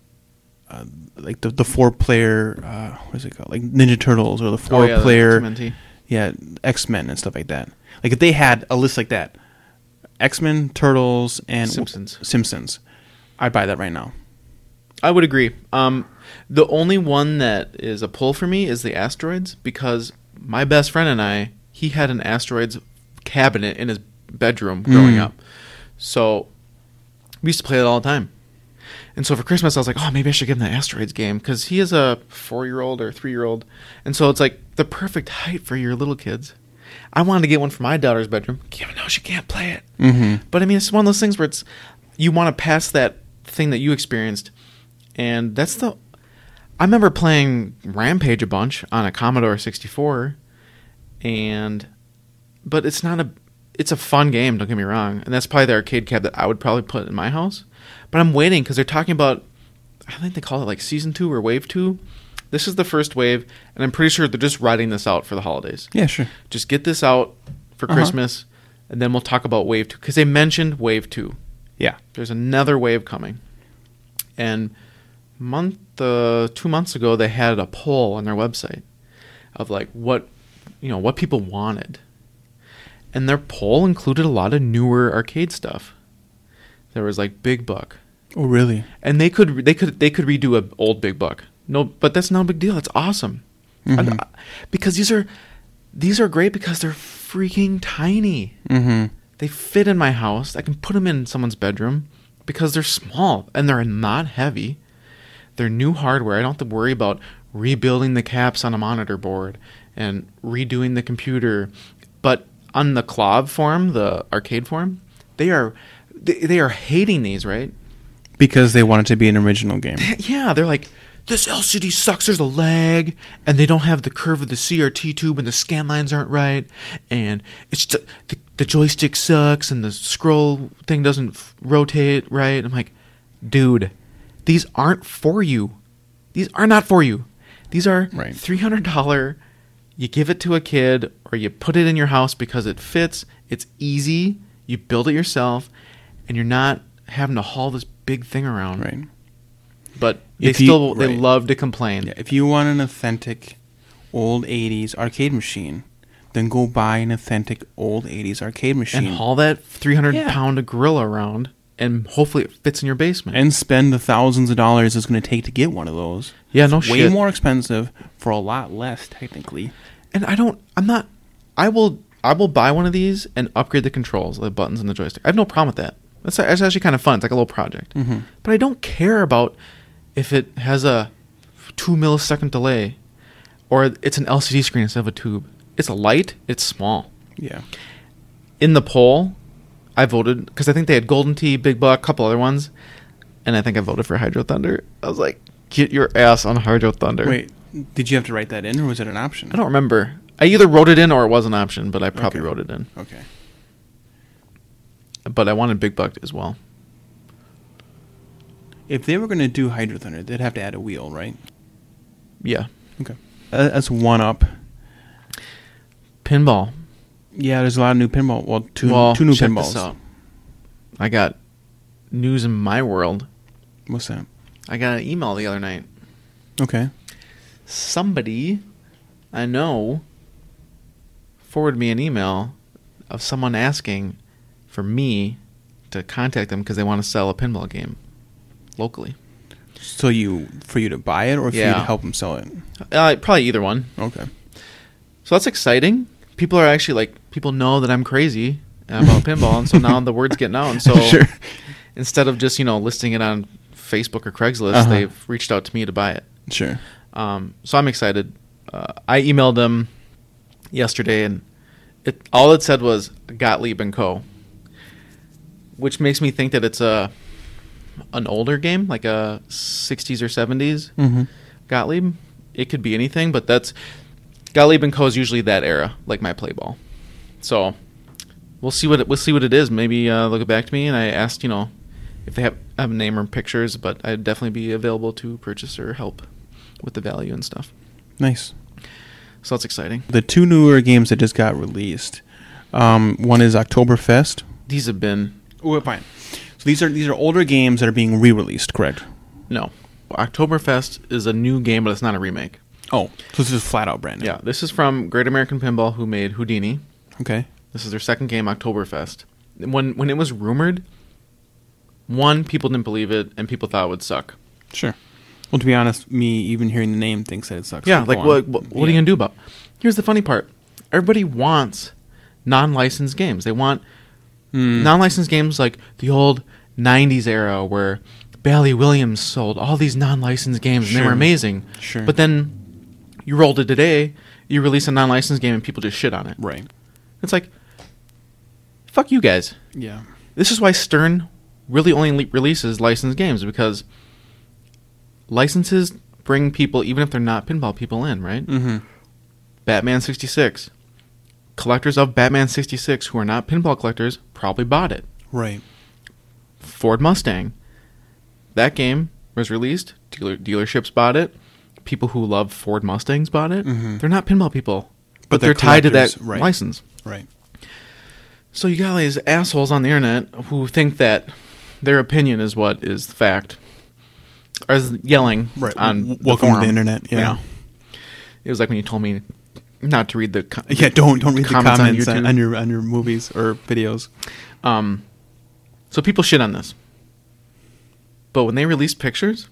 uh, like the the four player, uh, what is it called, like Ninja Turtles or the Oh, four yeah, the player, TMNT. yeah, X Men and stuff like that. Like if they had a list like that, X Men, Turtles, and Simpsons. Simpsons, I'd buy that right now. I would agree. Um, the only one that is a pull for me is the asteroids because my best friend and I, he had an asteroids cabinet in his bedroom growing Mm. up. So we used to play it all the time. And so for Christmas, I was like, oh, maybe I should give him the asteroids game because he is a four year old or three year old. And so it's like the perfect height for your little kids. I wanted to get one for my daughter's bedroom. Even though she can't play it. Mm-hmm. But I mean, it's one of those things where it's you want to pass that thing that you experienced, and that's the. I remember playing Rampage a bunch on a Commodore 64, and but it's not a. It's a fun game. Don't get me wrong, and that's probably the arcade cab that I would probably put in my house. But I'm waiting because they're talking about. I think they call it like season two or wave two. This is the first wave, and I'm pretty sure they're just writing this out for the holidays Yeah, sure. just get this out for Uh-huh. Christmas, and then we'll talk about Wave Two because they mentioned Wave Two. Yeah. There's another wave coming, and month uh, two months ago they had a poll on their website of like what you know what people wanted, and their poll included a lot of newer arcade stuff. There was like Big Buck, Oh, really? and they could they could they could redo a old Big Buck. No, but that's no big deal. That's awesome. Mhm. I- because these are these are great because they're freaking tiny. Mm-hmm. They fit in my house. I can put them in someone's bedroom because they're small and they're not heavy. They're new hardware. I don't have to worry about rebuilding the caps on a monitor board and redoing the computer. But on the KLOV form, the arcade form, they are they, they are hating these, right? Because they want it to be an original game. Yeah, they're like, this LCD sucks. There's a lag, and they don't have the curve of the CRT tube, and the scan lines aren't right, and it's just, the, the joystick sucks, and the scroll thing doesn't f- rotate right. I'm like, dude, these aren't for you. These are not for you. These are Right. three hundred dollar. You give it to a kid, or you put it in your house because it fits. It's easy. You build it yourself, and you're not having to haul this big thing around Right. but they you- still they right. love to complain. Yeah, if you want an authentic old 80s arcade machine, then go buy an authentic old 80s arcade machine And haul that 300 Yeah. pound gorilla around, and hopefully it fits in your basement. and spend the thousands of dollars it's going to take to get one of those. yeah, no Way shit. Way more expensive for a lot less, technically. And I don't. I'm not. I will. I will buy one of these and upgrade the controls, the buttons, and the joystick. I have no problem with that. That's, that's actually kind of fun. It's like a little project. Mhm. But I don't care about if it has a two millisecond delay, or it's an LCD screen instead of a tube. It's a light. It's small. Yeah. in the poll, I voted because I think they had Golden Tee, Big Buck, a couple other ones, and I think I voted for Hydro Thunder. I was like, get your ass on Hydro Thunder. Wait, did you have to write that in, or was it an option? I don't remember. I either wrote it in or it was an option, but I probably Okay. wrote it in. Okay. But I wanted Big Buck as well. If they were going to do Hydro Thunder, they'd have to add a wheel, right? Yeah, Okay. Uh, that's one up. pinball. Yeah, there's a lot of new pinball. Well, two well, two new check pinballs. This out. I got news in my world. What's that? I got an email the other night. Okay. Somebody I know forwarded me an email of someone asking for me to contact them because they want to sell a pinball game locally. So you for you to buy it, or for you to help them sell it? Uh, probably either one. Okay. So that's exciting. People are actually like people know that I'm crazy about pinball, and so now the word's getting out. And so Sure. instead of just you know listing it on Facebook or Craigslist, Uh-huh. they've reached out to me to buy it. Sure. Um, so I'm excited. Uh, I emailed them yesterday, and it all it said was Gottlieb and Co. Which makes me think that it's a an older game, like a 60s or 70s Mm-hmm. Gottlieb. It could be anything, but that's Gottlieb and Co. is usually that era, like my play ball. So we'll see what it, we'll see what it is. Maybe uh, they'll get back to me. And I asked, you know, if they have have a name or pictures, but I'd definitely be available to purchase or help with the value and stuff. Nice. So that's exciting. The two newer games that just got released. Um, one is Oktoberfest. These have been Oh, fine. So these are these are older games that are being re-released, correct? no. Oktoberfest is a new game, but it's not a remake. Oh, so this is flat out brand new. Yeah, this is from Great American Pinball, who made Houdini. Okay. This is their second game, Oktoberfest. When when it was rumored, one people didn't believe it, and people thought it would suck. Sure. Well, to be honest, me even hearing the name thinks that it sucks. Yeah, like what what, what are you gonna do about? Here's the funny part: everybody wants non-licensed games. They want Mm. non-licensed games like the old '90s era where Bally Williams sold all these non-licensed games and they were amazing. Sure. But then you rolled it today, you release a non-licensed game and people just shit on it. Right. It's like, fuck you guys. Yeah. This is why Stern really only le- releases licensed games because licenses bring people, even if they're not pinball people, in, right? Mm-hmm. Batman 66. Collectors of Batman 66 who are not pinball collectors probably bought it. Right. Ford Mustang. That game was released. Dealer, dealerships bought it. People who love Ford Mustangs bought it. Mhm. They're not pinball people, but, But they're, they're tied to that right. license. Right. So you got all these assholes on the internet who think that their opinion is what is the fact. Or is yelling Right. on W- the welcome to the internet, yeah. It was like when you told me not to read the co- Yeah. Don't don't read Comments the on comments on, on your on your movies or videos. Um, so people shit on this, but when they release pictures,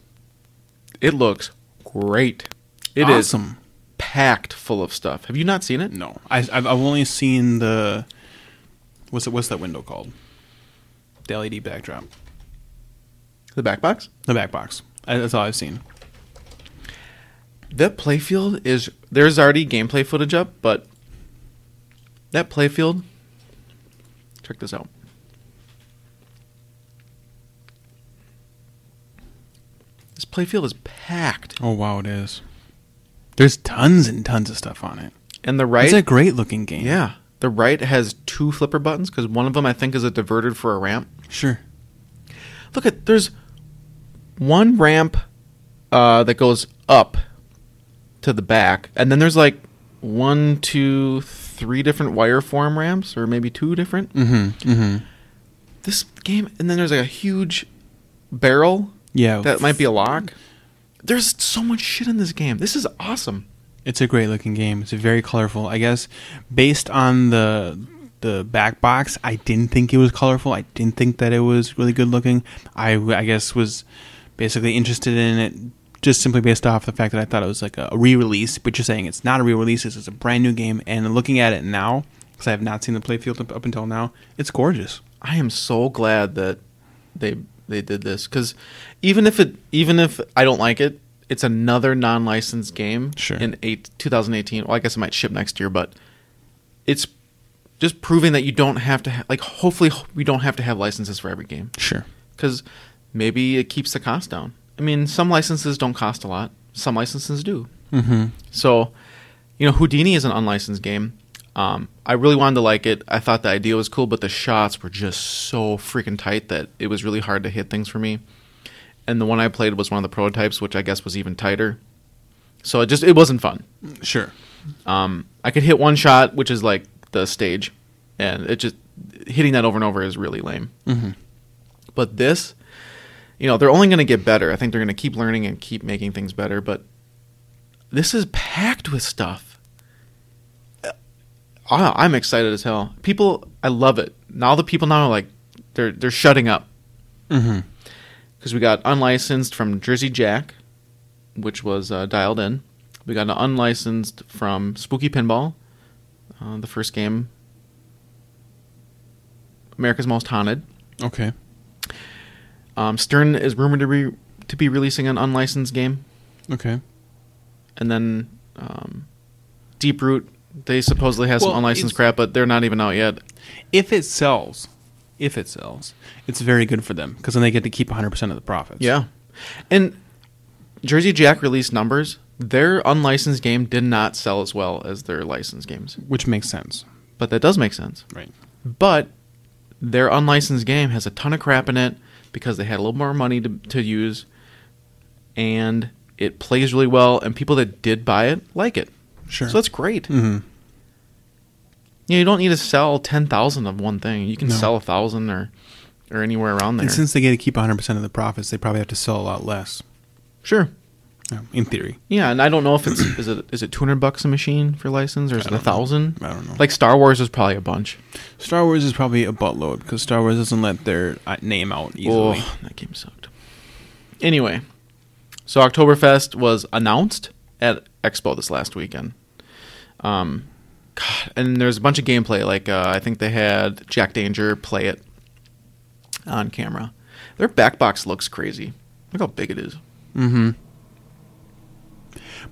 it looks great. It is awesome. packed full of stuff. Have you not seen it? No, I, I've, I've only seen the what's it, what's that window called? The LED backdrop, The back box? the back box. I, that's all I've seen. That playfield is there's already gameplay footage up, but that playfield check this out. This playfield is packed. Oh wow, it is. There's tons and tons of stuff on it. And the right It's a great looking game. Yeah. The right has two flipper buttons because one of them I think is a diverted for a ramp. sure. Look at there's one ramp uh, that goes up to the back, and then there's like one, two, three different wire form ramps, or maybe two different. Mm-hmm. Mm-hmm. This game, and then there's like a huge barrel Yeah, that might be a lock. There's so much shit in this game. This is awesome. It's a great looking game. It's very colorful. I guess based on the the back box, I didn't think it was colorful. I didn't think that it was really good looking. I I guess was basically interested in it just simply based off the fact that I thought it was like a re-release. But you're saying it's not a re-release. This is a brand new game. And looking at it now, because I have not seen the playfield up, up until now, it's gorgeous. I am so glad that they they did this because even if it even if I don't like it, it's another non-licensed game Sure. in eight 2018. Well, I guess it might ship next year, but it's just proving that you don't have to ha- like. Hopefully, we don't have to have licenses for every game Sure. because maybe it keeps the cost down. I mean, some licenses don't cost a lot. Some licenses do. Mm-hmm. So, you know, Houdini is an unlicensed game. Um, I really wanted to like it. I thought the idea was cool, but the shots were just so freaking tight that it was really hard to hit things for me. And the one I played was one of the prototypes, which I guess was even tighter. So it just it wasn't fun. Sure. Um, I could hit one shot, which is like the stage, and it just hitting that over and over is really lame. Mm-hmm. But this, you know, they're only going to get better. I think they're going to keep learning and keep making things better. But this is packed with stuff. I'm excited as hell. People, I love it. Now the people now are like, they're they're shutting up Mm-hmm. because we got unlicensed from Jersey Jack, which was uh, dialed in. We got an unlicensed from Spooky Pinball, uh, the first game, America's Most Haunted. Okay. Um, Stern is rumored to be to be releasing an unlicensed game, Okay. and then um, Deeproot. They supposedly have some unlicensed crap, but they're not even out yet. If it sells, if it sells, it's very good for them because then they get to keep 100% of the profits. Yeah, and Jersey Jack released numbers. Their unlicensed game did not sell as well as their licensed games, Which makes sense. but that does make sense. Right. But their unlicensed game has a ton of crap in it because they had a little more money to, to use, and it plays really well. And people that did buy it like it, Sure. so that's great. hmm Yeah, you don't need to sell ten thousand of one thing. You can No. sell a thousand or or anywhere around there. And since they get to keep 100% of the profits, they probably have to sell a lot less. sure. Yeah, in theory. Yeah, and I don't know if it's is it is it two hundred bucks a machine for license or is I it a thousand? I don't know. Like Star Wars is probably a bunch. Star Wars is probably a buttload because Star Wars doesn't let their uh, name out easily. Oh, that game sucked. Anyway, so Oktoberfest was announced at Expo this last weekend. Um, God, and there's a bunch of gameplay. Like uh, I think they had Jack Danger play it on camera. Their back box looks crazy. Look how big it is. Mm-hmm.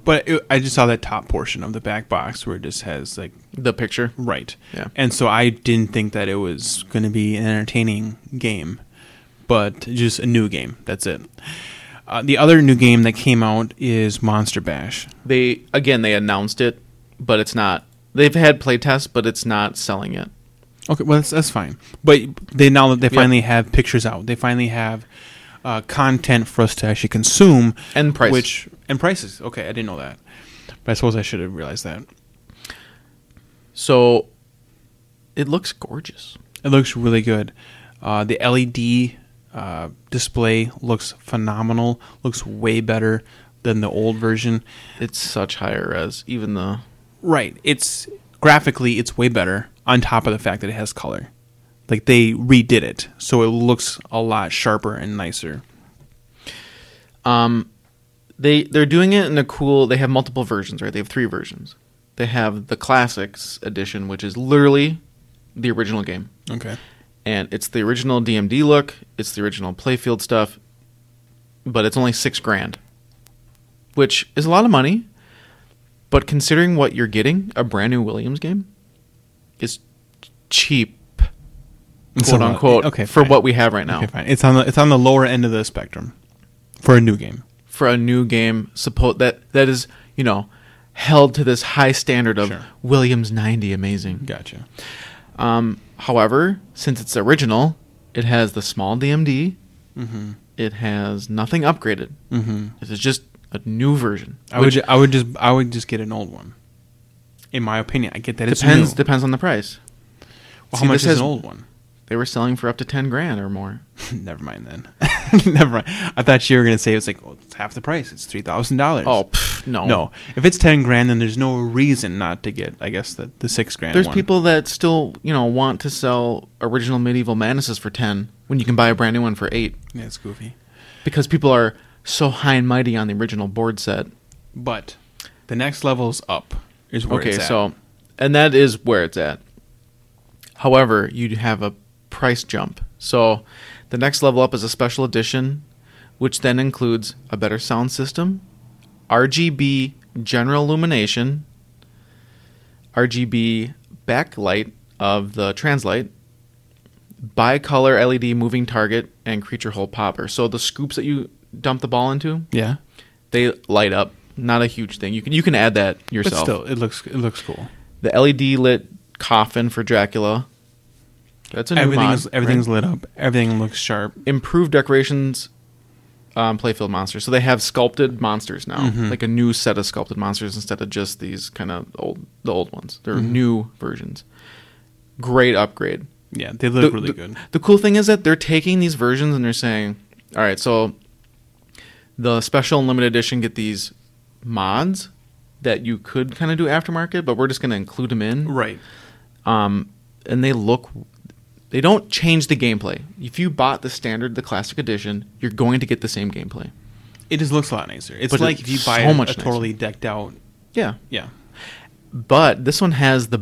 But it, I just saw that top portion of the back box where it just has like The picture. right, Yeah. and so I didn't think that it was going to be an entertaining game, but just a new game. That's it. Uh, the other new game that came out is Monster Bash. They again they announced it, but it's not. They've had playtests, but it's not selling yet. Okay, well that's, that's fine. But they now that they finally have pictures out, they finally have uh, content for us to actually consume, And price. which and prices. Okay, I didn't know that, but I suppose I should have realized that. So it looks gorgeous. It looks really good. Uh, the LED uh, display looks phenomenal. Looks way better than the old version. It's such higher res. Even the Right. It's graphically it's way better on top of the fact that it has color. Like they redid it, so it looks a lot sharper and nicer. Um, they they're doing it in a cool. They have multiple versions, right? They have three versions. They have the classics edition, which is literally the original game, Okay. And it's the original DMD look. It's the original playfield stuff, but it's only six grand, which is a lot of money. But considering what you're getting, a brand new Williams game is cheap, It's quote unquote, Okay. for fine. what we have right now. Okay, fine. It's on the it's on the lower end of the spectrum for a new game. for a new game suppo- that that is you know held to this high standard of Sure. Williams 90 amazing. Gotcha. Um, however, since it's original, it has the small DMD. Mm-hmm. It has nothing upgraded. Mm-hmm. It is just a new version. I would ju- I would just I would just get an old one. In my opinion, I get that it's depends new. depends on the price. Well, See, how much this is has- an old one? They were selling for up to 10 grand or more. Never mind then. Never mind. I thought you were gonna say it's like oh, it's half the price. It's three thousand dollars. Oh, pff, no. no! If it's ten grand, then there's no reason not to get. I guess the the six grand. There's one. people that still, you know, want to sell original medieval madnesses for 10 when you can buy a brand new one for 8 Yeah, it's goofy. because people are so high and mighty on the original board set. But the next level's up. Is where okay, so and that is where it's at. However, you have a price jump. So the next level up is a special edition, which then includes a better sound system, RGB general illumination, RGB backlight of the translight, bicolor LED moving target, and creature hole popper. So the scoops that you dump the ball into, yeah, they light up. Not a huge thing. You can you can add that yourself. but still, it looks it looks cool. the LED lit coffin for Dracula. That's a new Everything's mod, everything's right? lit up. Everything looks sharp. improved decorations. Um, playfield monsters. So they have sculpted monsters now, Mhm. like a new set of sculpted monsters instead of just these kind of old the old ones. They're Mhm. new versions. Great upgrade. Yeah, they look the, really the- good. The cool thing is that they're taking these versions and they're saying, all right, so the special and limited edition get these mods that you could kind of do aftermarket, but we're just going to include them in. Right. um, and they look they don't change the gameplay if you bought the standard the classic edition you're going to get the same gameplay It just looks a lot nicer. It's But like it's if you buy so a, much a totally decked out. yeah Yeah. but this one has the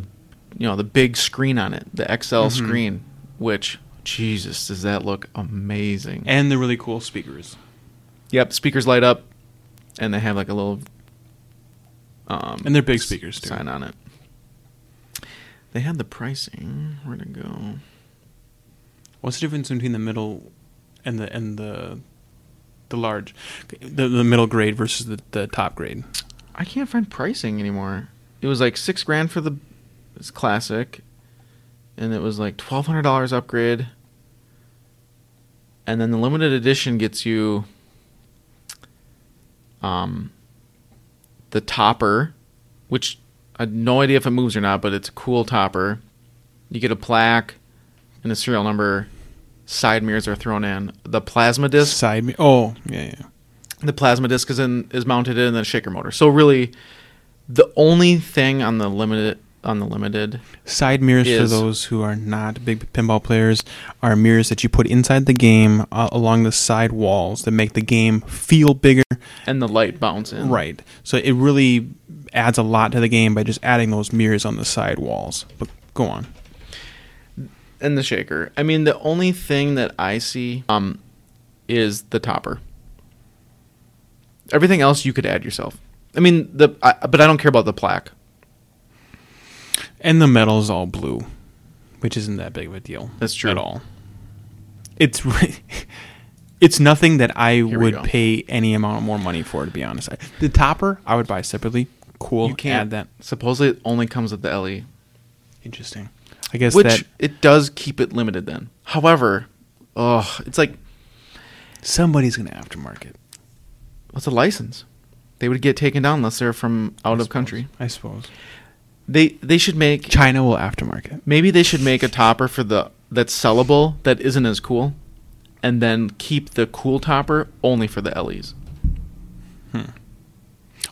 you know the big screen on it the xl Mhm. screen which jesus does that look amazing And the really cool speakers. yep speakers light up and they have like a little um, And they're big speakers, too. sign on it they had the pricing where'd it go What's the difference between the middle and the and the the large, the the middle grade versus the, the top grade? I can't find pricing anymore. It was like six grand for the classic, and it was like twelve hundred dollars upgrade, and then the limited edition gets you um the topper, which I had no idea if it moves or not, but it's a cool topper. You get a plaque and a serial number. Side mirrors are thrown in. The plasma disc Side. mi- Oh, yeah, yeah. the plasma disc is in is mounted in the shaker motor. So really, the only thing on the limited on the limited Side mirrors for those who are not big pinball players are mirrors that you put inside the game uh, along the side walls that make the game feel bigger. and the light bounce in. Right. So it really adds a lot to the game by just adding those mirrors on the side walls. But go on. And the shaker. I mean, the only thing that I see um is the topper. Everything else you could add yourself. I mean, the I, but I don't care about the plaque. And the metal's all blue, which isn't that big of a deal. That's true. At all. It's re- it's nothing that I would go. pay any amount more money for, to be honest. I- The topper, I would buy separately. Cool. You can't add that. Supposedly, it only comes with the LE, Interesting. I guess which that it does keep it limited. Then, however, oh, it's like somebody's going to aftermarket. what's a license? They would get taken down unless they're from out I of suppose. country. I suppose. They they should make China will aftermarket. maybe they should make a topper for the that's sellable that isn't as cool, and then keep the cool topper only for the LEs.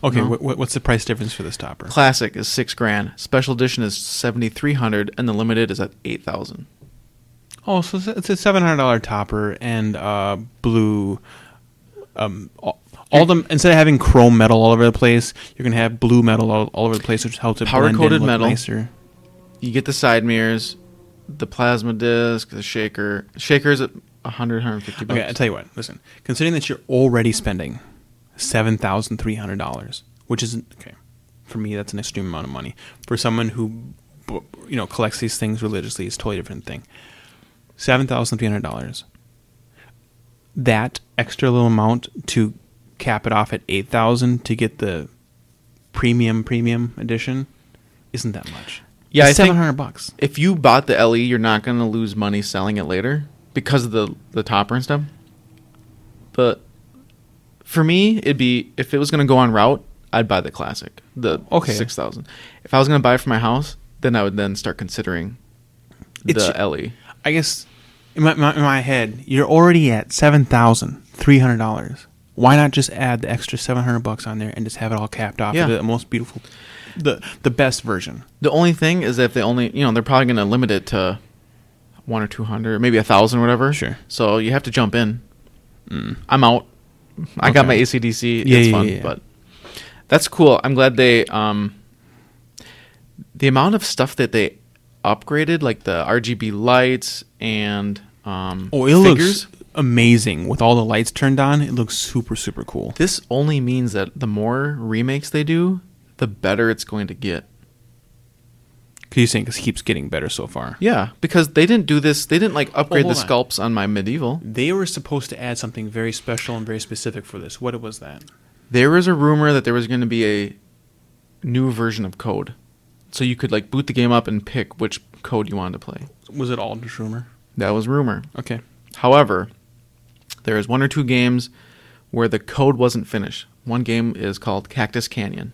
Okay, No. wh- wh- what's the price difference for this topper? Classic is six grand. Special edition is seventy three hundred, and the limited is at eight thousand. Oh, so it's a- seven hundred dollar topper and uh, blue, um, all, All them instead of having chrome metal all over the place, you're gonna have blue metal all, all over the place, which helps it blend in, Powder-coated metal. nicer. You get the side mirrors, the plasma disc, the shaker. Shaker's at 100, 150 bucks. Okay, I tell you what. Listen, considering that you're already spending seven thousand three hundred dollars, which is okay for me, that's an extreme amount of money. For someone who, you know, collects these things religiously, it's a totally different thing. Seven thousand three hundred dollars. That extra little amount to cap it off at eight thousand to get the premium premium edition isn't that much. Yeah, I think- seven hundred bucks. if you bought the LE, you're not going to lose money selling it later because of the the topper and stuff. But for me, it'd be if it was going to go on route, I'd buy the classic, the Okay. six thousand. If I was going to buy it for my house, then I would then start considering the It's- LE. I guess in my, my, in my head, you're already at seven thousand three hundred dollars. Why not just add the extra seven hundred bucks on there and just have it all capped off Yeah. the most beautiful, the the best version? The only thing is if they only, you know, they're probably going to limit it to one or two hundred, maybe a thousand, whatever. Sure. So you have to jump in. Mm. I'm out. I got my ACDC. Yeah, it's yeah, fun, yeah, yeah. but that's cool. I'm glad they um the amount of stuff that they upgraded, like the RGB lights and um Oh, it figures. looks amazing with all the lights turned on. It looks super super cool. This only means that the more remakes they do, the better it's going to get. Cause you saying 'cause it keeps getting better so far. Yeah, because they didn't do this. They didn't like upgrade the hold on. sculpts on my medieval. They were supposed to add something very special and very specific for this. What was that? There was a rumor that there was going to be a new version of code, so you could like boot the game up and pick which code you wanted to play. Was it all just rumor? That was rumor. Okay. However, there is one or two games where the code wasn't finished. One game is called Cactus Canyon.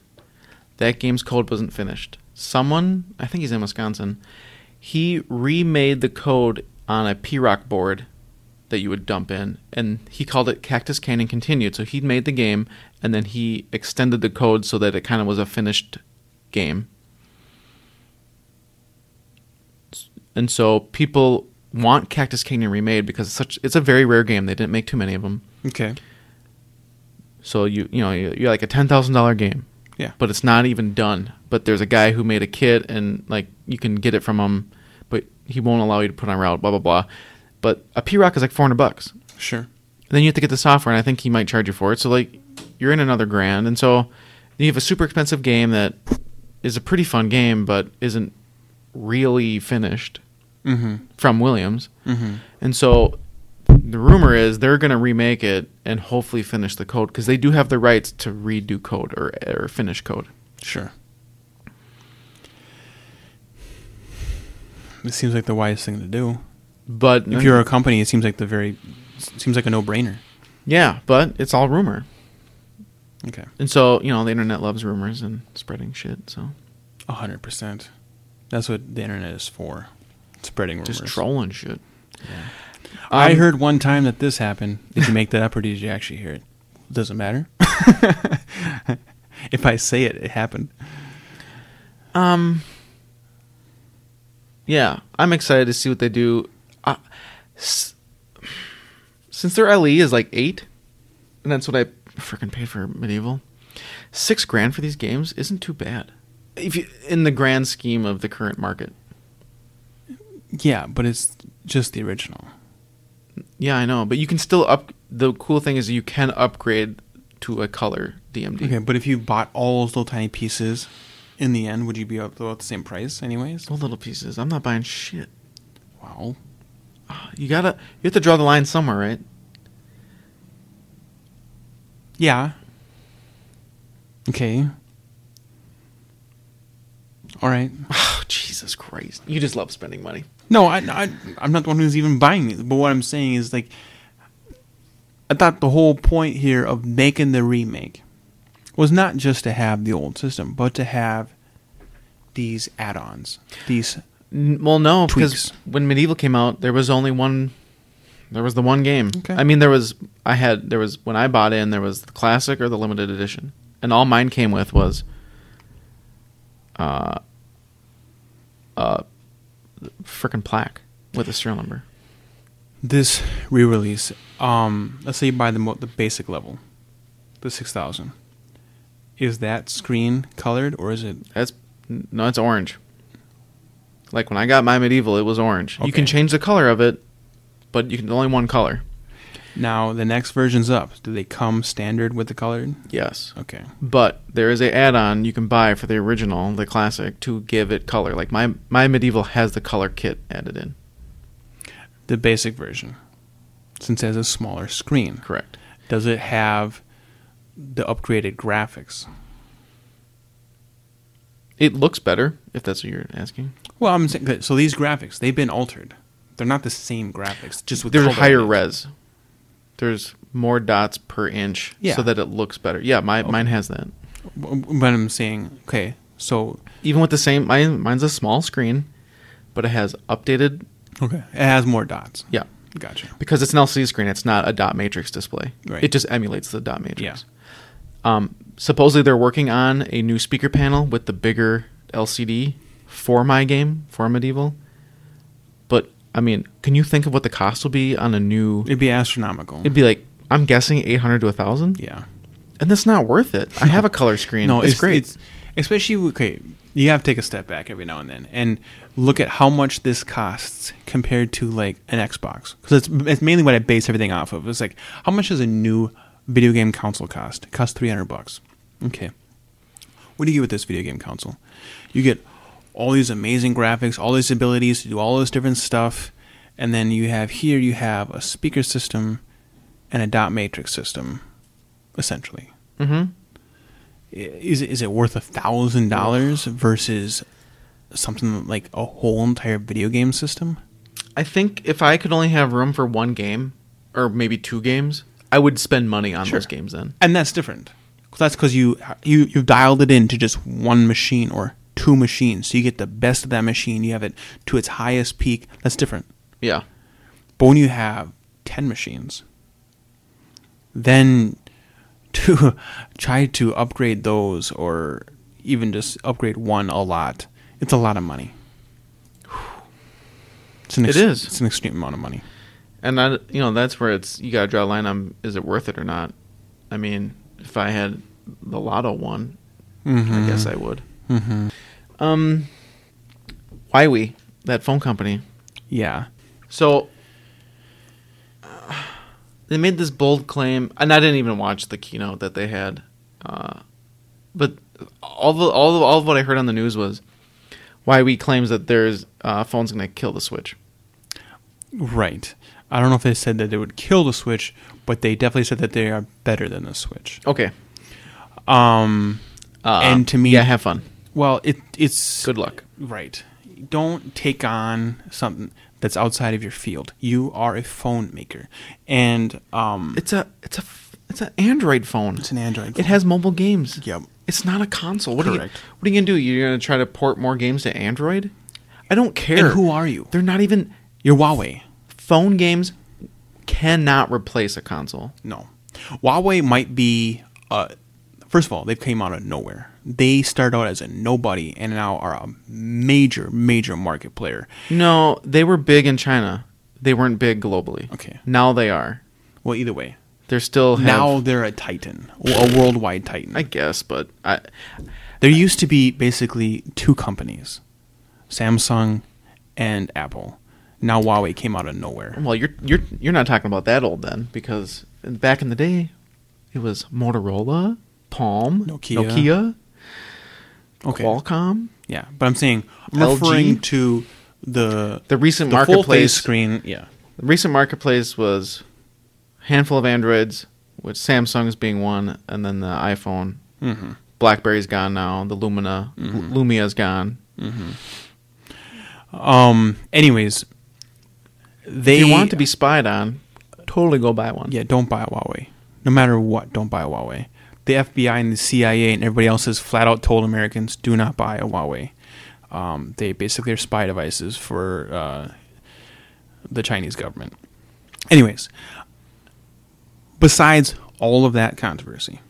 That game's code wasn't finished. Someone, I think he's in Wisconsin, he remade the code on a P-ROC board that you would dump in, and he called it Cactus Canyon Continued. So he made the game, and then he extended the code so that it kind of was a finished game. And so people want Cactus Canyon remade because it's such it's a very rare game. They didn't make too many of them. Okay. So you you know you're like a ten thousand dollar game, Yeah. but it's not even done. But there's a guy who made a kit and like you can get it from him, but he won't allow you to put on route. Blah blah blah. But a P-ROC is like four hundred bucks. Sure. And then you have to get the software, and I think he might charge you for it. So like you're in another grand, and so you have a super expensive game that is a pretty fun game, but isn't really finished Mm-hmm. from Williams. Mm-hmm. And so the rumor is they're going to remake it and hopefully finish the code because they do have the rights to redo code or or finish code. Sure. It seems like the wisest thing to do. But If you're a company, it seems like the very seems like a no-brainer. yeah, but it's all rumor. Okay. And so, you know, the internet loves rumors and spreading shit, so A hundred percent. That's what the internet is for. Spreading rumors. just trolling shit. I Um, heard one time that this happened. Did you make that up or did you actually hear it? Doesn't matter. if I say it, it happened. Um Yeah, I'm excited to see what they do. Uh, s- since their LE is like 8 and that's what I freaking paid for medieval. 6 grand for these games isn't too bad. If you in the grand scheme of the current market. Yeah, but it's just the original. Yeah, I know, but you can still up. The cool thing is you can upgrade to a color DMD. Okay, but if you bought all those little tiny pieces, in the end, would you be up about the same price, anyways? Those little pieces. I'm not buying shit. Wow. Ah, you gotta. You have to draw the line somewhere, right? Yeah. Okay. All right. Oh, Jesus Christ! You just love spending money. No, I, I, I'm not the one who's even buying it. But what I'm saying is, like, I thought the whole point here of making the remake was not just to have the old system, but to have these add-ons. These Well, no, because when medieval came out, there was only one. There was the one game. Okay. I mean, there was. I had. There was when I bought in. There was the classic or the limited edition, and all mine came with was. Uh. Uh. Freaking plaque with a serial number. this re-release. Um, let's say you buy the mo- the basic level, the six thousand. Is that screen colored or is it? That's no, it's orange. Like when I got my medieval, it was orange. You can change the color of it, but you can only one color. Now the next version's up. Do they come standard with the colored? Yes. Okay. But there is a add-on you can buy for the original, the classic, to give it color. Like my my medieval has the color kit added in. The basic version, since it has a smaller screen, Correct. does it have the upgraded graphics? It looks better if that's what you're asking. Well, I'm saying so these graphics they've been altered. They're not the same graphics, just with They're color higher res. There's more dots per inch, Yeah. so that it looks better. Yeah, my, mine has that. But I'm saying, okay, so Even with the same, mine, mine's a small screen, but it has updated. okay, it has more dots. Yeah, Gotcha. because it's an LCD screen. It's not a dot matrix display. Right. It just emulates the dot matrix. Yeah. Um, supposedly they're working on a new speaker panel with the bigger LCD for my game for medieval. I mean, can you think of what the cost will be on a new? It'd be astronomical. It'd be like I'm guessing 800 to 1000, yeah. and that's not worth it. I have a color screen. No, it's, great. It's, especially okay. You have to take a step back every now and then and look at how much this costs compared to like an Xbox, because it's, it's mainly what I base everything off of. It's like how much does a new video game console cost? It costs three hundred bucks. Okay. What do you get with this video game console? You get all these amazing graphics, all these abilities to do all this different stuff, and then you have here you have a speaker system and a dot matrix system, essentially hmm is it, is it worth a thousand dollars versus something like a whole entire video game system? I think if I could only have room for one game or maybe two games, I would spend money on Sure. those games then. And that's different. That's because you you you've dialed it into just one machine or two machines, so you get the best of that machine. You have it to its highest peak. That's different. Yeah. But when you have ten machines, then to try to upgrade those or even just upgrade one a lot, it's a lot of money. It's an It is. It's an extreme amount of money. And that you know, that's where it's you gotta draw a line on is it worth it or not. I mean, if I had the lotto one, I guess I would. Mm-hmm. Um Huawei, that phone company. Yeah. So uh, they made this bold claim, and I didn't even watch the keynote that they had. Uh, but all the all the, all of what I heard on the news was Huawei claims that there's uh, phone's going to kill the Switch. Right. I don't know if they said that they would kill the Switch, but they definitely said that they are better than the Switch. Okay, Um, uh, And to me- yeah, have fun. Well, it it's Good luck. Right. Don't take on something that's outside of your field. You are a phone maker, and um, It's a it's a it's an Android phone. it's an Android. It has mobile games. Yep. It's not a console. What are you Correct. What are you gonna do? You're gonna try to port more games to Android? I don't care. And who are you? They're not even You're Huawei. phone games. Cannot replace a console. No, Huawei might be. Uh, first of all, they came out of nowhere. They started out as a nobody and now are a major, major market player. No, they were big in China. They weren't big globally. Okay. Now they are. Well, either way, They're still have, now they're a titan, a worldwide titan. I guess, but I There used to be basically two companies, Samsung and Apple. Now Huawei came out of nowhere. well, you're you're you're not talking about that old then because back in the day, it was Motorola, Palm, Nokia. Nokia, Okay. Qualcomm. Yeah, but I'm saying I'm LG? referring to the The recent the marketplace screen. Yeah. The recent marketplace was a handful of Androids, with Samsung's being one, and then the iPhone. hmm BlackBerry's gone now. The Lumina, Mm-hmm. Lumia's gone. Um. Anyways, they if you want to be spied on, totally go buy one. Yeah, don't buy a Huawei. No matter what, don't buy a Huawei. The FBI and the CIA and everybody else has flat out told Americans do not buy a Huawei. Um, they basically are spy devices for uh, the Chinese government. Anyways, besides all of that controversy,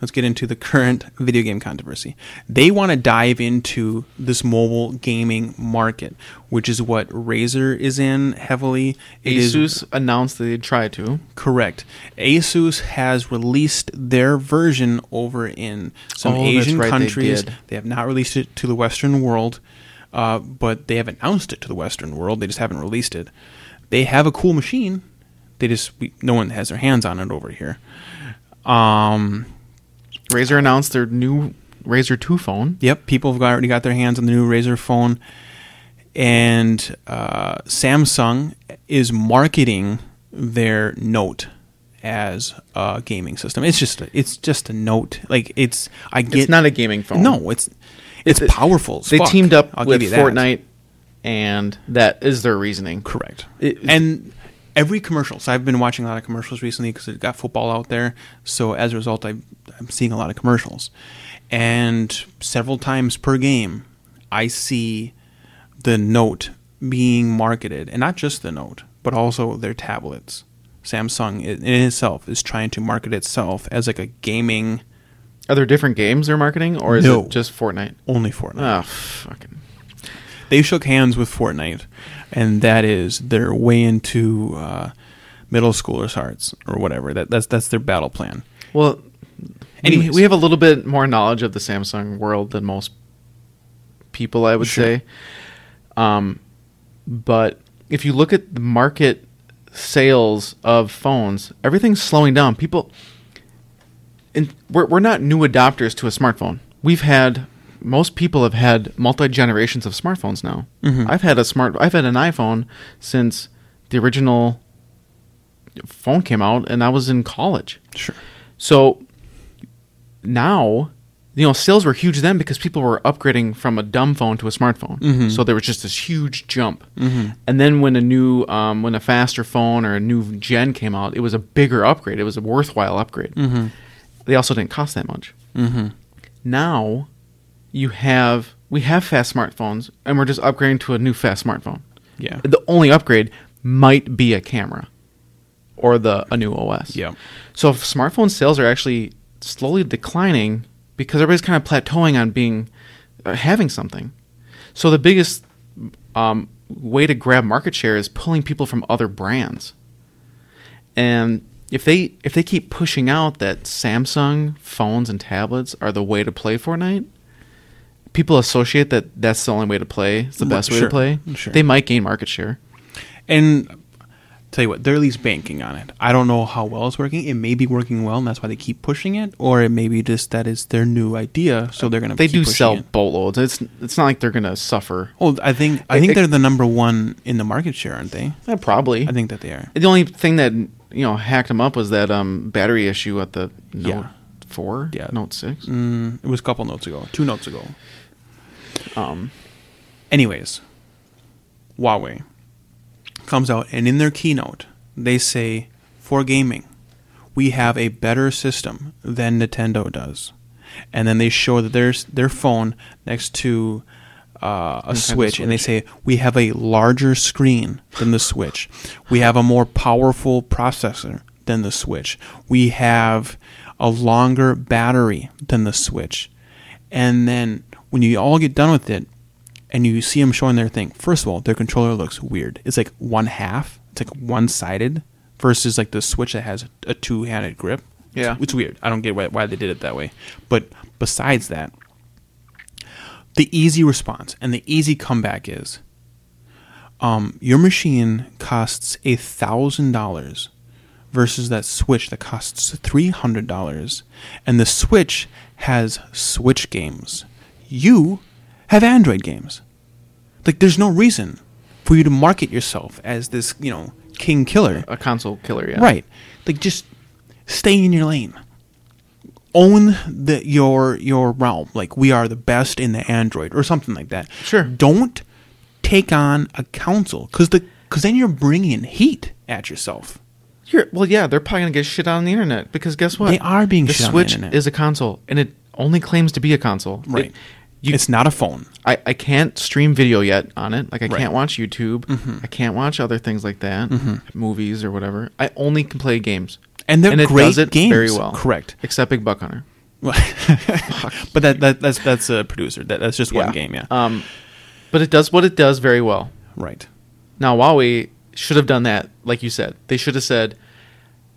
let's get into the current video game controversy. They want to dive into this mobile gaming market, which is what Razer is in heavily. It is Asus announced that they'd try to. correct. Asus has released their version over in some Oh, Asian right, countries. did. They have not released it to the Western world, uh, but they have announced it to the Western world. They just haven't released it. They have a cool machine. They just we, no one has their hands on it over here. Um, Razer announced their new Razer 2 phone. Yep, people have already got their hands on the new Razer phone, and uh, Samsung is marketing their Note as a gaming system. It's just a, it's just a Note. Like it's I get It's not a gaming phone. no, it's it's, It's- powerful. They fuck. teamed up I'll with give you that. Fortnite, and that is their reasoning. Correct. It- and every commercial. So I've been watching a lot of commercials recently because it got football out there. So as a result, I, I'm seeing a lot of commercials, and several times per game, I see the Note being marketed, and not just the Note, but also their tablets. Samsung in itself is trying to market itself as like a gaming Are there different games they're marketing, or is No. it just Fortnite? only Fortnite. Ah, fucking. they shook hands with Fortnite, and that is their way into uh, middle schoolers' hearts or whatever. That that's that's their battle plan. Well, Anyways. we, we have a little bit more knowledge of the Samsung world than most people, I would Sure. say. Um, but if you look at the market sales of phones, everything's slowing down. People, and we're we're not new adopters to a smartphone. We've had most people have had multi generations of smartphones now. Mhm. I've had a smart. I've had an iPhone since the original phone came out, and I was in college. Sure. So now, you know, sales were huge then because people were upgrading from a dumb phone to a smartphone. Mhm. So there was just this huge jump. Mhm. And then when a new, um, when a faster phone or a new gen came out, it was a bigger upgrade. It was a worthwhile upgrade. Mm-hmm. They also didn't cost that much. Mm-hmm. Now, you have we have fast smartphones, and we're just upgrading to a new fast smartphone. Yeah. The only upgrade might be a camera or the a new OS. Yeah. So if smartphone sales are actually slowly declining because everybody's kind of plateauing on being uh, having something. So the biggest um, way to grab market share is pulling people from other brands. And if they if they keep pushing out that Samsung phones and tablets are the way to play Fortnite, people associate that that's the only way to play. It's the Well, best way to play. sure. They might gain market share. And tell you what, they're at least banking on it. I don't know how well it's working. It may be working well, and that's why they keep pushing it, or it may be just that is their new idea, so they're gonna. They do sell It. boatloads. It's it's not like they're gonna suffer. Oh, I think I It- think it- they're the number one in the market share, aren't they? Yeah, probably. I think that they are. The only thing that you know hacked them up was that um, battery issue at the Note Yeah. Four, Yeah. Note Six. Mm, it was a couple notes ago, two notes ago. Um, Anyways, Huawei comes out and in their keynote they say for gaming we have a better system than Nintendo does, and then they show that there's their phone next to uh, a Nintendo Switch, and they say we have a larger screen than the Switch, we have a more powerful processor than the Switch, we have a longer battery than the Switch, and then when you all get done with it, and you see them showing their thing. First of all, their controller looks weird. It's like one half. It's like one sided versus like the Switch that has a two handed grip. Yeah. it's, it's weird. I don't get why, why they did it that way. But besides that, the easy response and the easy comeback is, um, your machine costs a thousand dollars versus that Switch that costs three hundred dollars, and the Switch has Switch games. You have Android games. Like, there's no reason for you to market yourself as this, you know, king killer. a console killer, yeah. Right. Like, just stay in your lane. Own the your your realm. Like we are the best in the Android or something like that. Sure. Don't take on a console because the because then you're bringing heat at yourself. You're, well, yeah, they're probably gonna get shit on the internet because guess what? They are being the shit on the Switch internet. is a console, and it only claims to be a console. Right. It- you, it's not a phone. I, I can't stream video yet on it. Like I Right. can't watch YouTube. Mhm. I can't watch other things like that, Mhm. movies or whatever. I only can play games, And they're and it great does it games. very well. Correct. except Big Buck Hunter. but that, that that's that's a producer. That, that's just one game. Yeah. Um, but it does what it does very well. right. Now Huawei should have done that, like you said. They should have said,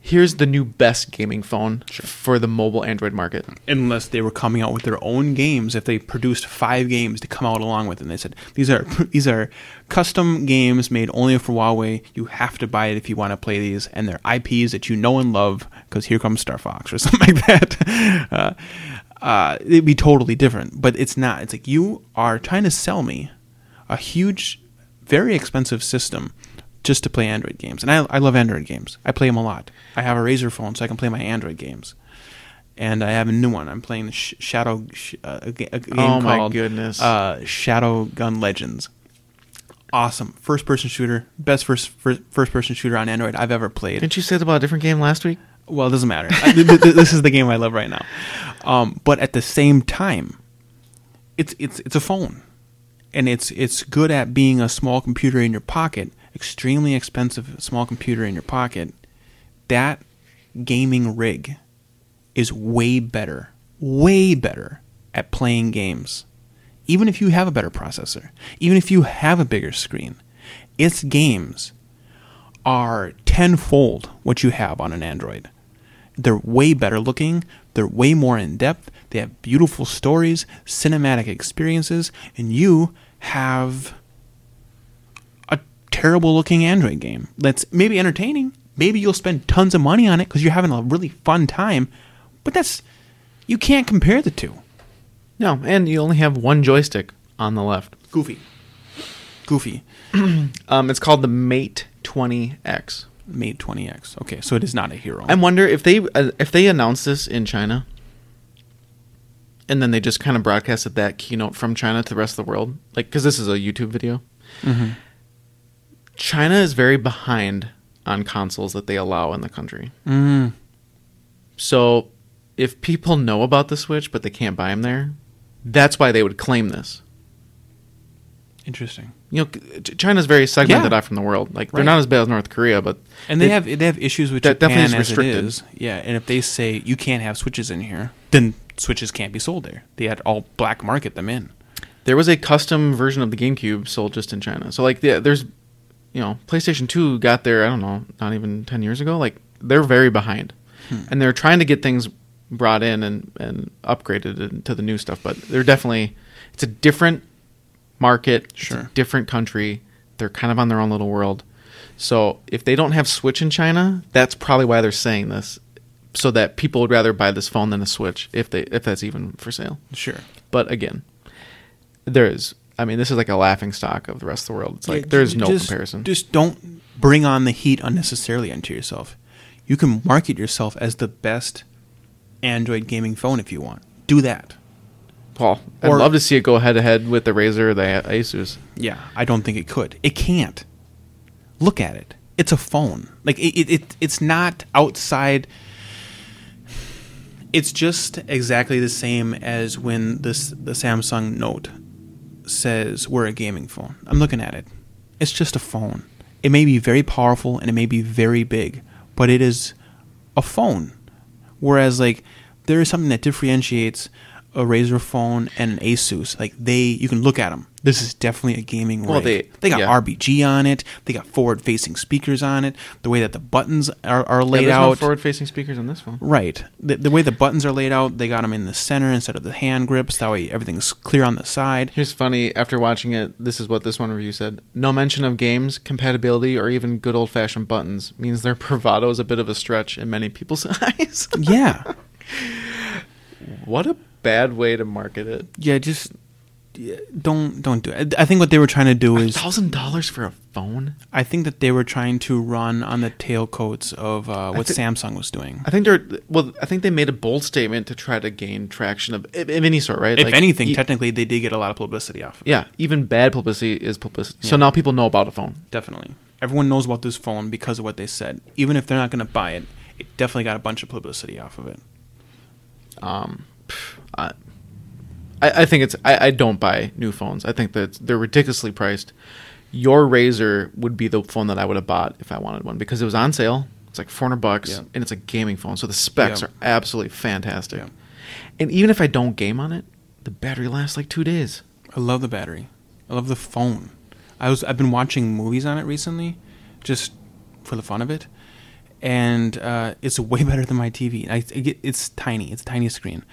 "Here's the new best gaming phone for the mobile Android market." unless they were coming out with their own games if they produced five games to come out along with it and they said these are these are custom games made only for Huawei. You have to buy it if you want to play these and they're IPs that you know and love because here comes Star Fox or something like that. Uh, uh, it'd be totally different but it's not. It's like you are trying to sell me a huge very expensive system just to play Android games and I, I love Android games I play them a lot I have a Razer phone so I can play my Android games and I have a new one. I'm playing Sh- Shadow sh- uh, a, ga- a game Oh my called goodness. uh, Shadowgun Legends. Awesome first person shooter, best first first, person shooter on Android I've ever played. Didn't you say that about a different game last week? Well, it doesn't matter. I- th- th- this is the game I love right now. Um, but at the same time, it's it's it's a phone, and it's it's good at being a small computer in your pocket, extremely expensive small computer in your pocket. That gaming rig is way better, way better at playing games. Even if you have a better processor, even if you have a bigger screen, its games are tenfold what you have on an Android. They're way better looking, they're way more in depth, they have beautiful stories, cinematic experiences, and you have terrible looking Android game that's maybe entertaining. Maybe you'll spend tons of money on it because you're having a really fun time, but that's you can't compare the two. No, and you only have one joystick on the left. Goofy. Goofy. Um, it's called the Mate 20X. Mate 20X. Okay, so it is not a hero. I wonder if they uh, if they announce this in China, and then they just kind of broadcasted that keynote from China to the rest of the world, like because this is a YouTube video. Mhm. China is very behind on consoles that they allow in the country. Mm. So if people know about the Switch but they can't buy them there, that's why they would claim this. Interesting. You know, Ch- China's very segmented Yeah. out from the world. Like they're not as bad as North Korea, but And they, have they have issues with that Japan definitely is restricted. is. Yeah, and if they say you can't have switches in here, then switches can't be sold there. They had all black market them in. there was a custom version of the GameCube sold just in China. So like, yeah, there's, you know, PlayStation Two got there. I don't know, not even ten years ago. Like they're very behind, hmm. and they're trying to get things brought in and and upgraded into the new stuff. But they're definitely, it's a different market, Sure. different country. They're kind of on their own little world. So if they don't have Switch in China, that's probably why they're saying this, so that people would rather buy this phone than a Switch if they if that's even for sale. Sure. But again, there is. I mean, this is like a laughing stock of the rest of the world. It's like Yeah, there's no just- comparison. Just don't bring on the heat unnecessarily onto yourself. You can market yourself as the best Android gaming phone if you want. Do that. Paul, I'd or- love to see it go head to head with the Razer or the Asus. Yeah, I don't think it could. It can't. Look at it. It's a phone. Like it, it, it it's not outside. It's just exactly the same as when this the Samsung Note says we're a gaming phone. I'm looking at it. It's just a phone. It may be very powerful and it may be very big, but it is a phone. Whereas like there is something that differentiates a Razer phone and an Asus. Like they, you can look at them. This is definitely a gaming Well, they- they got yeah. RBG on it. They got forward-facing speakers on it. The way that the buttons are, are Yeah, laid there's no out, forward-facing speakers on this phone. right? The, the way the buttons are laid out, they got them in the center instead of the hand grips. That way, everything's clear on the side. Here's funny. After watching it, this is what this one review said: No mention of games, compatibility, or even good old-fashioned buttons means their bravado is a bit of a stretch in many people's eyes. Yeah, what a bad way to market it. yeah. Just yeah, don't don't do it. I think what they were trying to do is thousand dollars for a phone. I think that they were trying to run on the tailcoats of uh, what thi- Samsung was doing. I think they're well. I think they made a bold statement to try to gain traction of, of any sort, right? If Like, anything, e- technically, they did get a lot of publicity off. of it. yeah, even bad publicity is publicity. So now people know about a phone. Definitely, everyone knows about this phone because of what they said. Even if they're not going to buy it, it definitely got a bunch of publicity off of it. Um, pff, I, I think it's. I, I don't buy new phones. I think that they're ridiculously priced. Your Razer would be the phone that I would have bought if I wanted one because it was on sale. It's like four hundred bucks, Yeah. and it's a gaming phone, so the specs Yeah. are absolutely fantastic. Yeah. And even if I don't game on it, the battery lasts like two days. I love the battery. I love the phone. I was I've been watching movies on it recently, just for the fun of it, and uh, it's way better than my TV. I, it it's tiny. It's a tiny screen,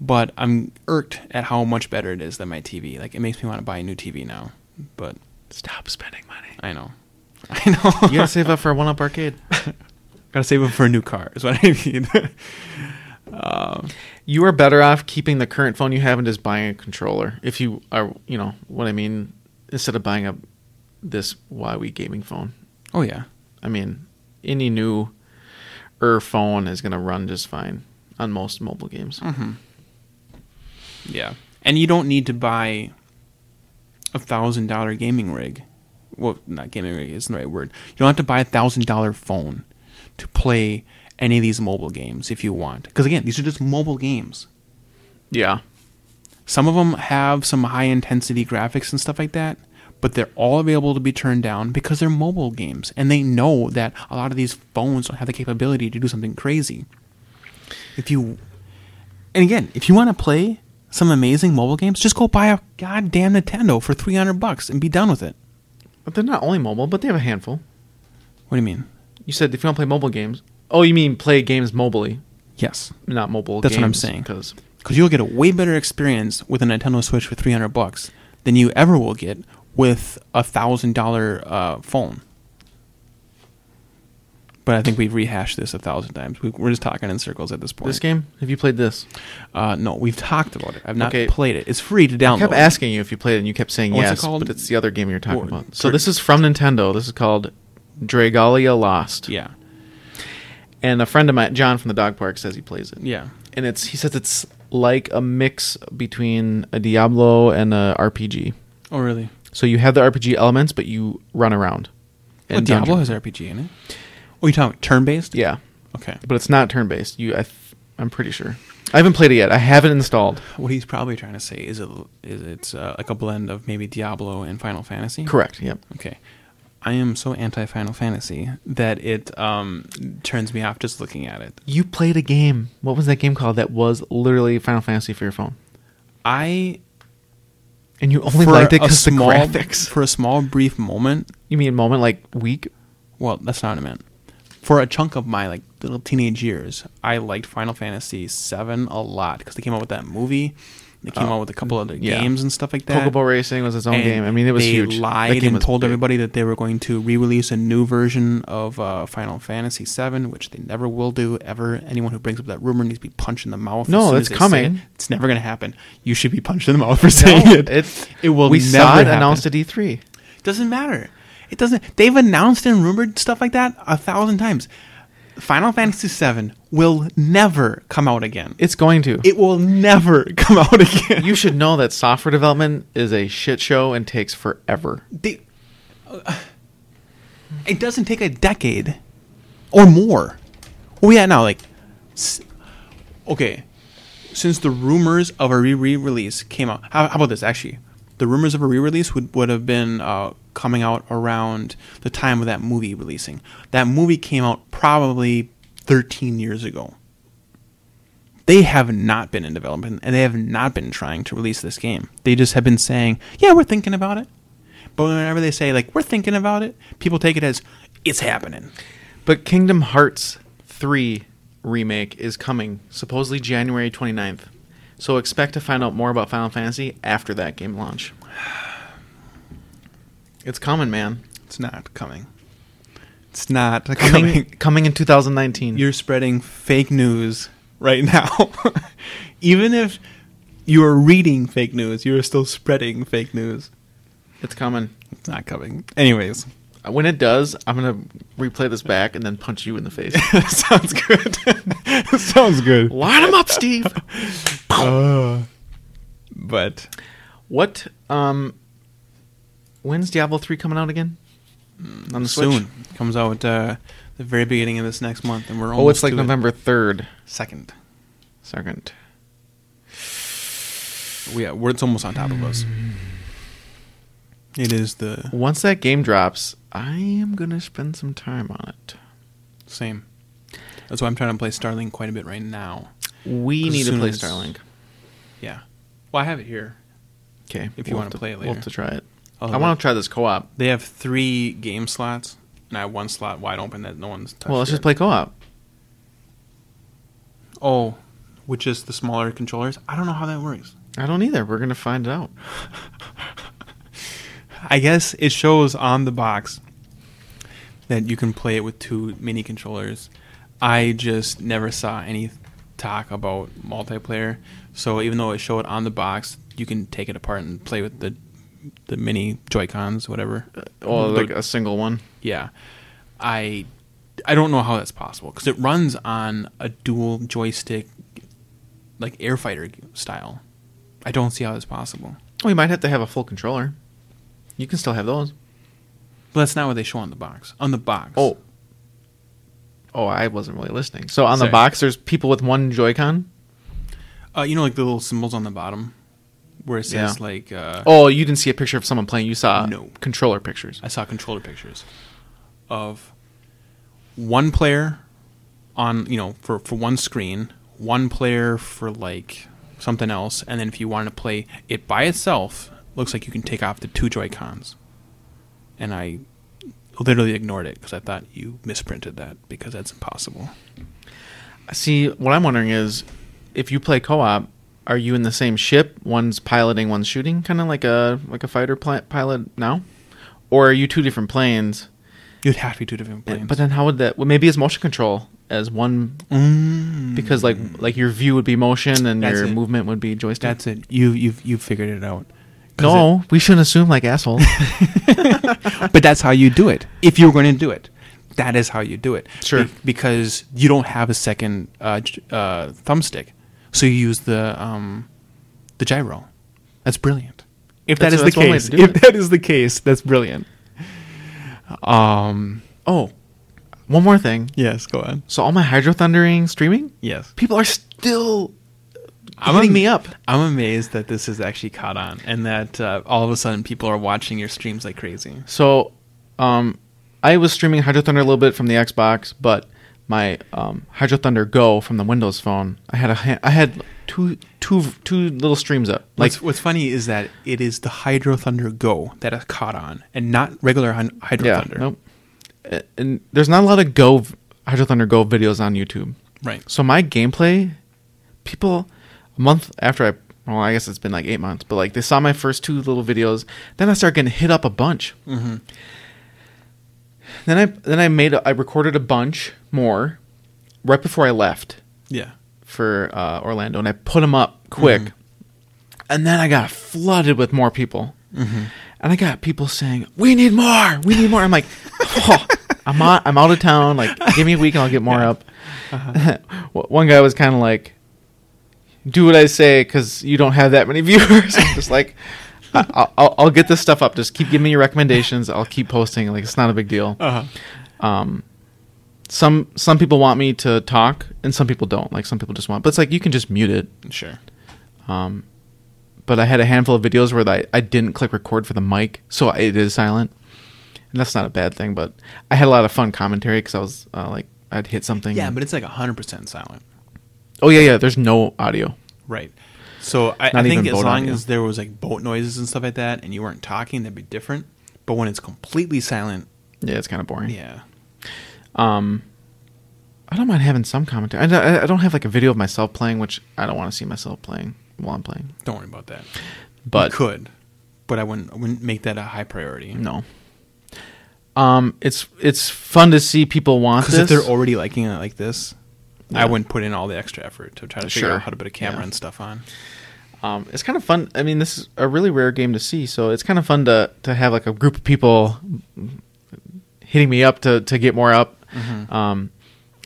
but I'm irked at how much better it is than my TV. Like it makes me want to buy a new TV now. But Stop spending money. I know, I know. You gotta save up for a one up arcade. Gotta save up for a new car. Is what I need. um, You are better off keeping the current phone you have and just buying a controller. If you are, you know what I mean, instead of buying a this Huawei gaming phone. oh yeah, I mean, any new er phone is gonna run just fine on most mobile games. Mm-hmm. Yeah, and you don't need to buy a thousand dollar gaming rig. Well, not gaming rig isn't the right word. You don't have to buy a thousand dollar phone to play any of these mobile games if you want. Because again, these are just mobile games. Yeah, Some of them have some high intensity graphics and stuff like that, but they're all available to be turned down because they're mobile games, and they know that a lot of these phones don't have the capability to do something crazy. If you, and again, if you want to play some amazing mobile games, just go buy a goddamn Nintendo for three hundred bucks and be done with it. but they're not only mobile, but they have a handful. What do you mean? You said if you want to play mobile games, oh, you mean play games mobily, Yes, not mobile. That's what I'm saying. Because because you'll get a way better experience with a Nintendo Switch for three hundred bucks than you ever will get with a thousand dollar uh, phone. But I think we've rehashed this a thousand times. We, we're just talking in circles at this point. this game, have you played this? Uh, no, we've talked about it. I've not Okay. played it. It's free to download. I kept asking you if you played it, and you kept saying What's it yes. called? But it's the other game you're talking about. So this is from Nintendo. This is called Dragalia Lost. Yeah, And a friend of mine, John from the dog park, says he plays it. yeah. And it's he says it's like a mix between a Diablo and a RPG. Oh, really? So you have the RPG elements, but you run around. Well, And Diablo dungeon- has RPG in it. Oh, you talking turn based? Yeah, Okay. but it's not turn based. You, I, th- I'm pretty sure. I haven't played it yet. I haven't installed. What he's probably trying to say is it is it's uh, like a blend of maybe Diablo and Final Fantasy. Correct. Yep. Okay. I am so anti Final Fantasy that it um, turns me off just looking at it. You played a game. What was that game called? That was literally Final Fantasy for your phone, I and you only liked it because the graphics. For a small brief moment, You mean moment like week? well, that's not what I meant. For a chunk of my like little teenage years, I liked Final Fantasy VII a lot because they came out with that movie. They came Oh, out with a couple other yeah. games and stuff like that. Chocobo Racing was its own And game. I mean, it was they huge. That lied and told big. everybody that they were going to re-release a new version of uh, Final Fantasy VII, which they never will do ever. Anyone who brings up that rumor needs to be punched in the mouth. No, as soon that's as they say coming. it. It's never going to happen. You should be punched in the mouth for saying No, it. it, It will We never saw it happen. announced at E3. Doesn't matter. It doesn't. They've announced and rumored stuff like that a thousand times. Final Fantasy VII will never come out again. It's going to. It will never come out again. you should know that software development is a shit show and takes forever. they, uh, it doesn't take a decade or more. Oh yeah, now like, okay, since the rumors of a re-release came out, how, how about this? Actually, the rumors of a re-release would would have been uh, coming out around the time of that movie releasing. That movie came out probably 13 years ago. They have not been in development and they have not been trying to release this game. They just have been saying, "Yeah, we're thinking about it." But whenever they say like we're thinking about it, people take it as it's happening. But Kingdom Hearts 3 remake is coming, supposedly January 29th. So expect to find out more about Final Fantasy after that game launch. It's coming, man. It's not coming. It's not Coming, coming. coming in 2019. You're spreading fake news right now. Even if you are reading fake news, you are still spreading fake news. it's coming. It's not coming. Anyways, When it does, I'm gonna replay this back and then punch you in the face. sounds good. sounds good. Line them up, Steve. Uh, but What? Um. When's Diablo 3 coming out again? On the Switch? soon comes out uh, the very beginning of this next month, and we're Oh, it's like to. November 3rd. second. Second. We we're, it's almost on top of us. It is the Once that game drops, I am gonna spend some time on it. same. That's why I'm trying to play Starlink quite a bit right now. We need to play as- Starlink. Yeah. Well, I have it here. Okay, If you wanna play it we'll have later. to try it. Oh, I want to try this co-op. They have three game slots, and I have one slot wide open that no one's touched. Well, let's yet. just play co-op. Oh, which is the smaller controllers. I don't know how that works. I don't either. We're gonna find it out. I guess it shows on the box that you can play it with two mini controllers. I just never saw any talk about multiplayer. So even though it showed on the box, you can take it apart and play with the the mini Joy Cons, whatever. Uh, oh, The- like a single one. yeah, I I don't know how that's possible because it runs on a dual joystick, like air fighter style. I don't see how that's possible. Well, you might have to have a full controller. You can still have those. But that's not what they show on the box. On the box. Oh. Oh, I wasn't really listening. So on Sorry. the box, there's people with one Joy-Con. Uh, you know, like the little symbols on the bottom, where it says Yeah. like. Uh, Oh, you didn't see a picture of someone playing. You saw No. controller pictures. I saw controller pictures of one player on you know for for one screen, one player for like something else, and then if you wanted to play it by itself, looks like you can take off the two Joy Cons. And I literally ignored it because I thought you misprinted that because that's impossible. See, what I'm wondering is, if you play co-op, are you in the same ship? One's piloting, one's shooting, kind of like a like a fighter pli- pilot now, or are you two different planes? You'd have to be two different planes. But then how would that? Well, maybe it's motion control as one Mm. because like like your view would be motion and That's your it. movement would be joystick. that's it. You you've you've figured it out. No, we shouldn't assume like assholes. but that's how you do it. If you're going to do it, that is how you do it. Sure. Be- because you don't have a second uh, uh, thumbstick, so you use the um, the gyro. That's brilliant. If That's- that is the case, if it. that is the case, that's brilliant. Um. oh, one more thing. Yes. Go on. So all my Hydro Thundering streaming, Yes. people are still I'm hitting am- me up. I'm amazed that this has actually caught on, and that uh, all of a sudden people are watching your streams like crazy. So, um, I was streaming Hydro Thunder a little bit from the Xbox, but my um, Hydro Thunder Go from the Windows phone, I had a ha- I had two two two little streams up. Like What's, what's funny is that it is the Hydro Thunder Go that has caught on, and not regular Hy- Hydro yeah, Thunder. nope. Uh, And there's not a lot of Go Hydro Thunder Go videos on YouTube. Right. So my gameplay, people, a month after I, well, I guess it's been like eight months, but like they saw my first two little videos, then I started getting hit up a bunch. Mm-hmm. Then I then I made a, I recorded a bunch more right before I left Yeah. for uh, Orlando, and I put them up quick. Mhm. And then I got flooded with more people, Mm-hmm. and I got people saying, "We need more, we need more." I'm like, oh, "I'm out, I'm out of town. Like, give me a week, and I'll get more Yeah. up." One guy was kind of like, "Do what I say, because you don't have that many viewers." I'm just like. I- I'll, I'll get this stuff up. Just keep giving me your recommendations. I'll keep posting. Like it's not a big deal. Uh-huh. Um, some some people want me to talk, and some people don't. Like some people just want, but it's like you can just mute it. Sure. Um, but I had a handful of videos where I, I didn't click record for the mic, so it is silent, and that's not a bad thing. But I had a lot of fun commentary because I was uh, like I'd hit something. Yeah, and- but it's like hundred percent silent. Oh yeah, yeah. There's no audio. Right. So I, I think as long audio. as there was like boat noises and stuff like that, and you weren't talking, that'd be different. But when it's completely silent, Yeah, it's kind of boring. yeah, Um, I don't mind having some commentary. I don't, I don't have like a video of myself playing, which I don't want to see myself playing while I'm playing. don't worry about that. But you could, but I wouldn't. I wouldn't make that a high priority. No. Um, it's it's fun to see people want Because if this. they're already liking it like this, Yeah. I wouldn't put in all the extra effort to try to figure Sure. out how to put a camera Yeah. and stuff on. um, it's kind of fun. I mean, this is a really rare game to see, so it's kind of fun to to have like a group of people hitting me up to to get more up. Mhm. Um,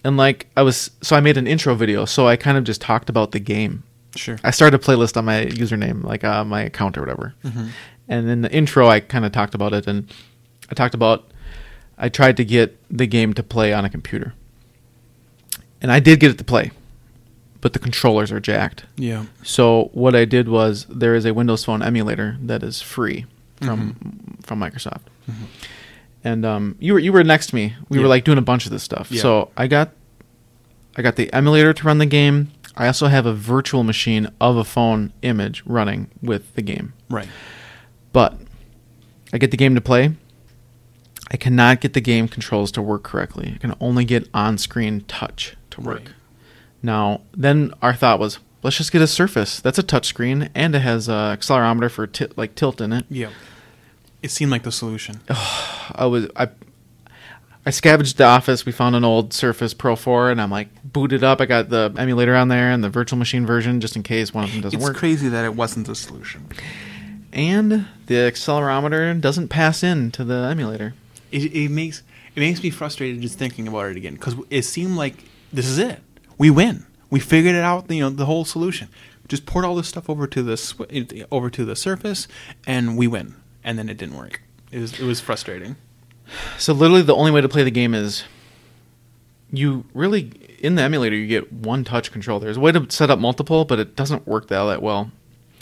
and like I was, so I made an intro video, so I kind of just talked about the game. Sure. I started a playlist on my username, like uh, my account or whatever. Mhm. And in the intro, I kind of talked about it, and I talked about I tried to get the game to play on a computer, and I did get it to play, but the controllers are jacked. Yeah. So what I did was there is a Windows Phone emulator that is free from from Microsoft, Mhm. and um, you were you were next to me. We Yeah. were like doing a bunch of this stuff. Yeah. So I got I got the emulator to run the game. I also have a virtual machine of a phone image running with the game. Right. But I get the game to play. I cannot get the game controls to work correctly. I can only get on screen touch to work. Right. Now, then our thought was, let's just get a Surface. That's a touchscreen and it has a accelerometer for ti- like tilt in it. Yeah. It seemed like the solution. I was I I scavenged the office. We found an old Surface Pro 4 and I'm like booted up. I got the emulator on there and the virtual machine version just in case one of them doesn't It's work. It's crazy that it wasn't the solution. and the accelerometer doesn't pass in to the emulator. It, it makes it makes me frustrated just thinking about it again because it seemed like this is it. We win. We figured it out. You know the whole solution. Just port all this stuff over to the over to the surface, and we win. And then it didn't work. It was it was frustrating. So literally the only way to play the game is you really in the emulator you get one touch control. There's a way to set up multiple, but it doesn't work that, that well.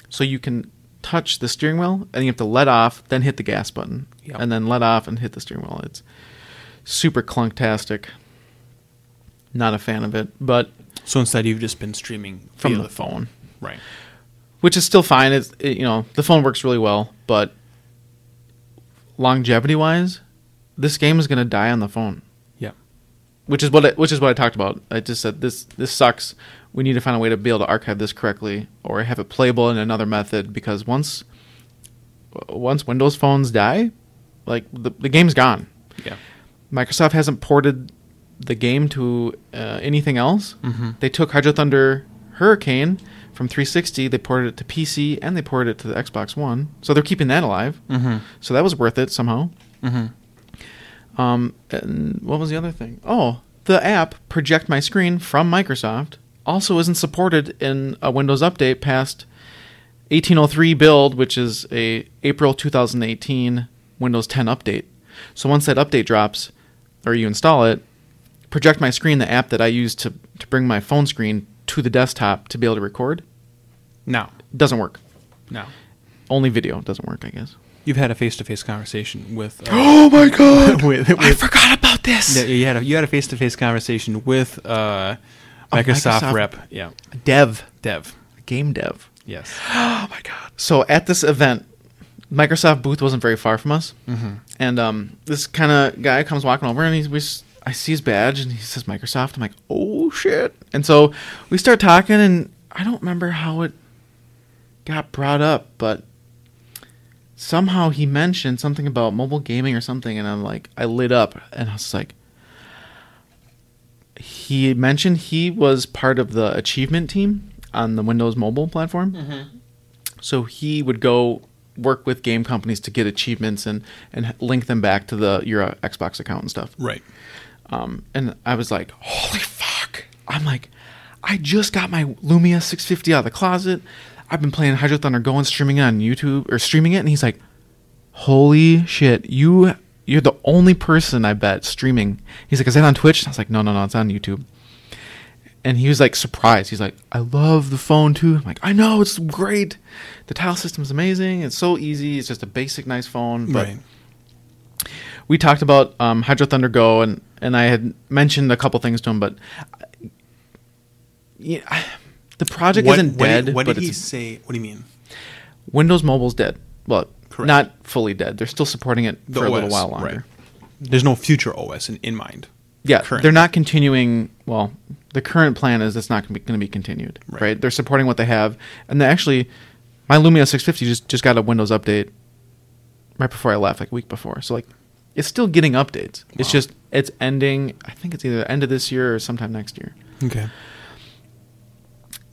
So you can touch the steering wheel and you have to let off, then hit the gas button. Yep. And then let off and hit the steering wheel. It's super clunktastic. Not a fan of it, but So instead, you've just been streaming from via the phone. right? which is still fine. It's it, you know the phone works really well, but longevity wise, this game is going to die on the phone. Yeah. Which is what I, which is what I talked about. I just said this this sucks. We need to find a way to be able to archive this correctly or have it playable in another method because once once Windows phones die, like the the game's gone. Yeah. Microsoft hasn't ported the game to uh, anything else. Mm-hmm. They took Hydro Thunder Hurricane from 360, they ported it to PC, and they ported it to the Xbox One. So they're keeping that alive. Mm-hmm. So that was worth it somehow. Mm-hmm. Um, and what was the other thing? Oh, the app Project My Screen from Microsoft also isn't supported in a Windows update past 1803 build, which is a April 2018 Windows 10 update. So once that update drops, or you install it, Project My Screen, the app that I use to to bring my phone screen to the desktop to be able to record, Now, doesn't work. No. Only video doesn't work, I guess. you've had a face-to-face conversation with. Uh, Oh my god! with, I forgot about this. Yeah, you had a you had a face to face conversation with uh, Microsoft, Microsoft- rep. Yeah, Dev, Dev. game dev. Yes. Oh my god! So at this event, Microsoft booth wasn't very far from us, Mm-hmm. and um, this kind of guy comes walking over, and he's we, I see his badge, and he says Microsoft. I'm like, oh shit! And so we start talking, and I don't remember how it got brought up, but somehow he mentioned something about mobile gaming or something, and I'm like, I lit up, and I was like. He mentioned he was part of the achievement team on the Windows mobile platform. So he would go work with game companies to get achievements and and link them back to the your uh, Xbox account and stuff. Right. Um, and I was like, holy fuck! I'm like, I just got my Lumia 650 out of the closet. I've been playing Hydro Thunder Go and streaming it on YouTube or streaming it, and he's like, holy shit, you you're the only person I bet streaming. He's like, is that on Twitch? And I was like, no, no, no, it's on YouTube. And he was like surprised. He's like, I love the phone too. I'm like, I know it's great. The tile system's amazing. It's so easy. It's just a basic, nice phone. But right. We talked about um, Hydro Thunder Go, and and I had mentioned a couple things to him, but yeah, the project isn't dead. Did, what did he say? What do you mean? Windows Mobile's dead. Well, Correct. not fully dead. They're still supporting it The for a little while longer. right. There's no future OS in, in mind. Yeah, Current. they're not continuing. Well, the current plan is it's not going to be continued. Right. Right. They're supporting what they have, and they actually, my Lumia 650 just just got a Windows update right before I left, like a week before. So like, it's still getting updates. It's just it's ending. I think it's either the end of this year or sometime next year. Okay.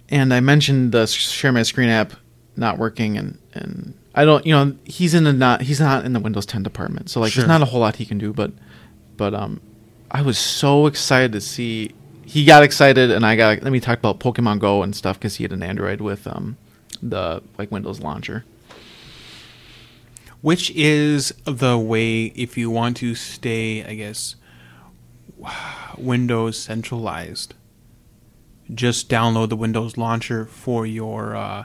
And I mentioned the share my screen app not working, and and I don't, you know, he's in the not he's not in the Windows 10 department, so like Sure. there's not a whole lot he can do. But but um, I was so excited to see. He got excited, and I got. Let me talk about Pokemon Go and stuff because he had an Android with um the like Windows launcher. Which is the way if you want to stay, I guess, Windows centralized. Just download the Windows launcher for your uh,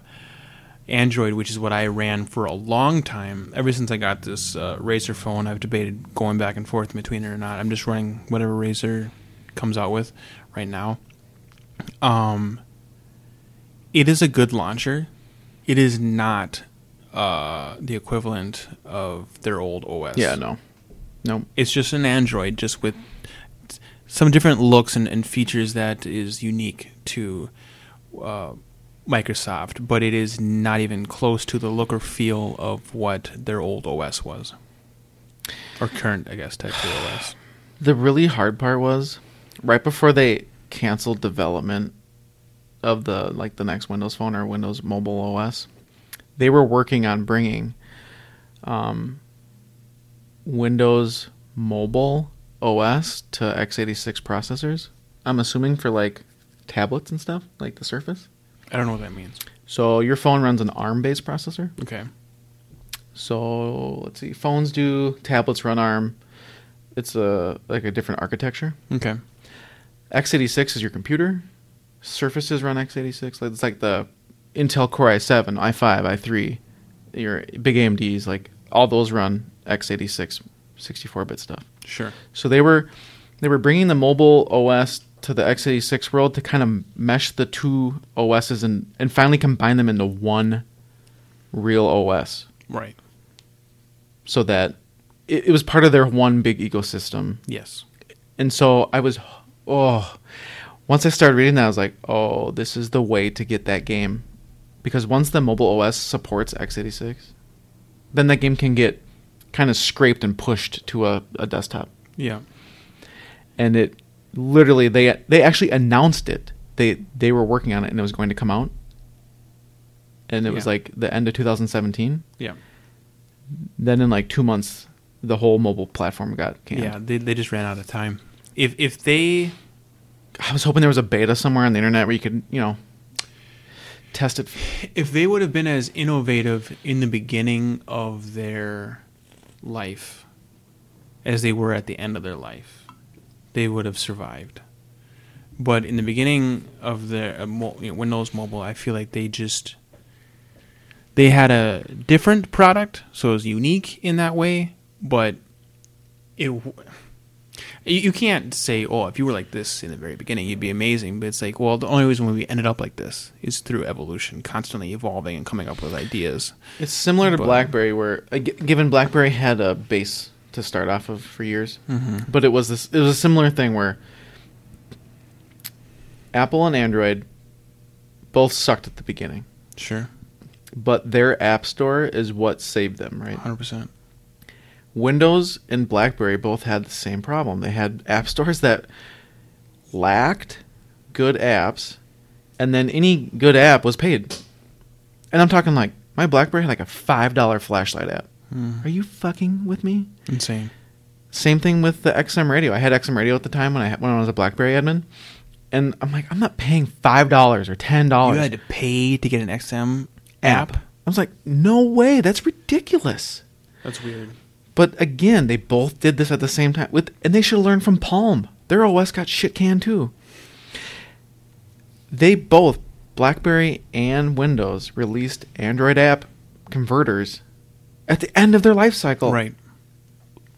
Android, which is what I ran for a long time. Ever since I got this uh, Razer phone, I've debated going back and forth between it or not. I'm just running whatever Razer comes out with right now. Um, it is a good launcher. It is not uh, the equivalent of their old OS. Yeah, no, no. It's just an Android, just with some different looks and, and features that is unique to uh, Microsoft, but it is not even close to the look or feel of what their old OS was, or current, I guess, Type 2 OS. The really hard part was right before they canceled development of the like the next Windows Phone or Windows Mobile OS. They were working on bringing um, Windows Mobile OS to x86 processors. I'm assuming for like tablets and stuff, like the Surface. I don't know what that means. So your phone runs an ARM-based processor. Okay. So let's see, phones do, tablets run ARM. It's a like a different architecture. Okay. x86 is your computer. Surfaces run x86. It's like the Intel Core i7, i5, i3. Your big AMDs, like all those run x86, 64-bit stuff. Sure. So they were they were bringing the mobile OS to the x86 world to kind of mesh the two OSs and and finally combine them into one real OS, Right. so that it, it was part of their one big ecosystem. Yes. And so I was, oh, once I started reading that, I was like, oh, this is the way to get that game. Because once the mobile OS supports x86, then that game can get kind of scraped and pushed to a, a desktop. Yeah. And it literally, they they actually announced it. They they were working on it and it was going to come out. And it was like the end of 2017. Yeah. Then in like two months, the whole mobile platform got canned. Yeah. They, they just ran out of time. If if they I was hoping there was a beta somewhere on the internet where you could, you know, test it. if they would have been as innovative in the beginning of their life as they were at the end of their life, they would have survived. But in the beginning of their uh, Windows Mobile, I feel like they just they had a different product, so it was unique in that way. But it you can't say, oh, if you were like this in the very beginning, you'd be amazing. But it's like, well, the only reason we ended up like this is through evolution, constantly evolving and coming up with ideas. It's similar to But- BlackBerry, where uh, given BlackBerry had a base to start off of for years, Mm-hmm. but it was this. It was a similar thing where Apple and Android both sucked at the beginning, Sure, but their app store is what saved them, right? hundred percent. Windows and BlackBerry both had the same problem. They had app stores that lacked good apps, and then any good app was paid. And I'm talking like my BlackBerry had like a five dollar flashlight app. Hmm. Are you fucking with me? Insane. Same thing with the XM radio. I had XM radio at the time when I when I was a BlackBerry admin, and I'm like, I'm not paying five dollars or ten dollars. You had to pay to get an XM app. app. I was like, no way, that's ridiculous. That's weird. But again, they both did this at the same time. With and they should have learned from Palm. Their OS got shit canned too. They both, BlackBerry and Windows, released Android app converters at the end of their life cycle. Right.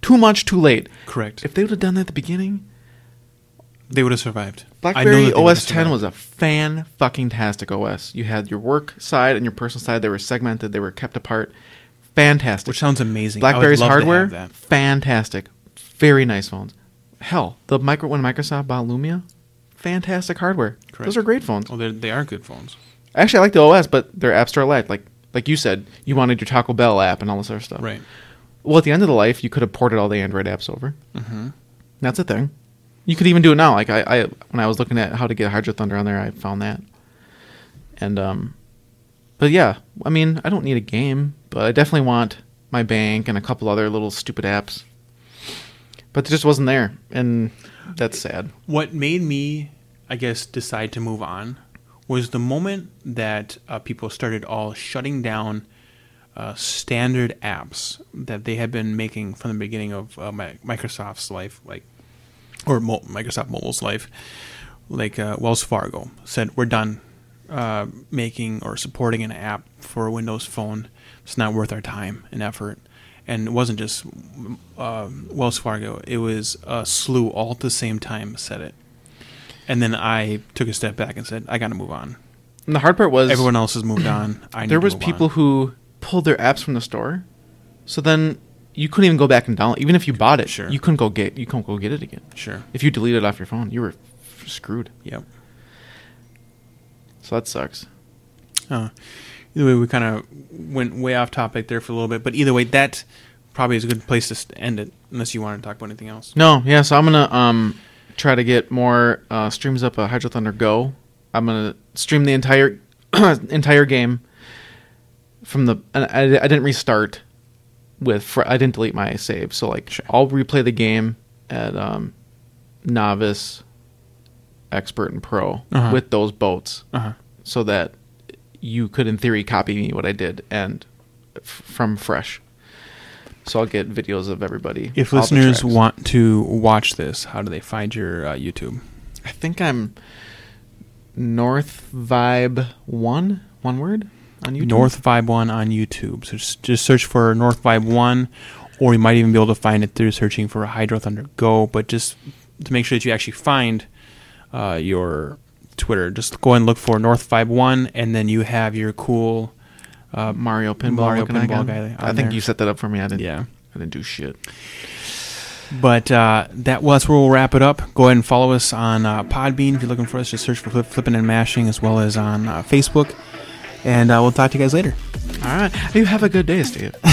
Too much, too late. Correct. If they would have done that at the beginning, they would have survived. BlackBerry that they would OS 10 was a fan fucking tastic OS. You had your work side and your personal side. They were segmented. They were kept apart. Fantastic. which sounds amazing. BlackBerry's love to have hardware, that. fantastic, very nice phones. Hell, the micro when Microsoft bought Lumia, fantastic hardware. Correct. Those are great phones. Oh, they're- good phones. Actually, I like the OS, but their App Store lacked. Like like you said, you wanted your Taco Bell app and all this other stuff. Right. Well, at the end of the life, you could have ported all the Android apps over. Mm-hmm. That's a thing. You could even do it now. Like I, I when I was looking at how to get Hydro Thunder on there, I found that. And um, but yeah, I mean, I don't need a game, but I definitely want my bank and a couple other little stupid apps. But it just wasn't there, and that's sad. What made me, I guess, decide to move on was the moment that uh, people started all shutting down uh, standard apps that they had been making from the beginning of uh, Mi- Microsoft's life, like or Mo- Microsoft Mobile's life. Like uh, Wells Fargo said, we're done uh, making or supporting an app for Windows phone. It's not worth our time and effort. And it wasn't just uh, Wells Fargo; it was a slew all at the same time said it. And then I took a step back and said, I got to move on. And the hard part was Everyone else has moved on. I need there was people on. who pulled their apps from the store, so then you couldn't even go back and download. Even if you bought it, Sure. you couldn't go get you couldn't go get it again. Sure. If you deleted it off your phone, you were f- screwed. Yep. So that sucks. Uh, either way, we kind of went way off topic there for a little bit, but either way, that probably is a good place to end it, unless you want to talk about anything else. No, yeah. So I'm gonna um try to get more uh, streams up. A Hydro Thunder Go. I'm gonna stream the entire entire game from the. And I, I didn't restart with. Fr- I didn't delete my save. So like Sure. I'll replay the game at um, novice, expert, and pro Uh-huh. with those boats, Uh-huh. so that you could in theory copy me what I did and f- from fresh. So I'll get videos of everybody. If listeners want to watch this, how do they find your uh, YouTube? I think I'm North Vibe One, one word on YouTube. North Vibe One on YouTube. So just, just search for North Vibe One, or you might even be able to find it through searching for Hydro Thunder Go. But just to make sure that you actually find uh, your Twitter, just go and look for North Vibe One, and then you have your cool. Uh, Mario Pinball. Mario Pinball guy I think there. you set that up for me. I didn't. yeah, I didn't do shit. but uh, that well, that's where we'll wrap it up. Go ahead and follow us on uh, Podbean if you're looking for us. Just search for Flip, Flipping and Mashing, as well as on uh, Facebook. And uh, we'll talk to you guys later. All right. You have a good day, Steve.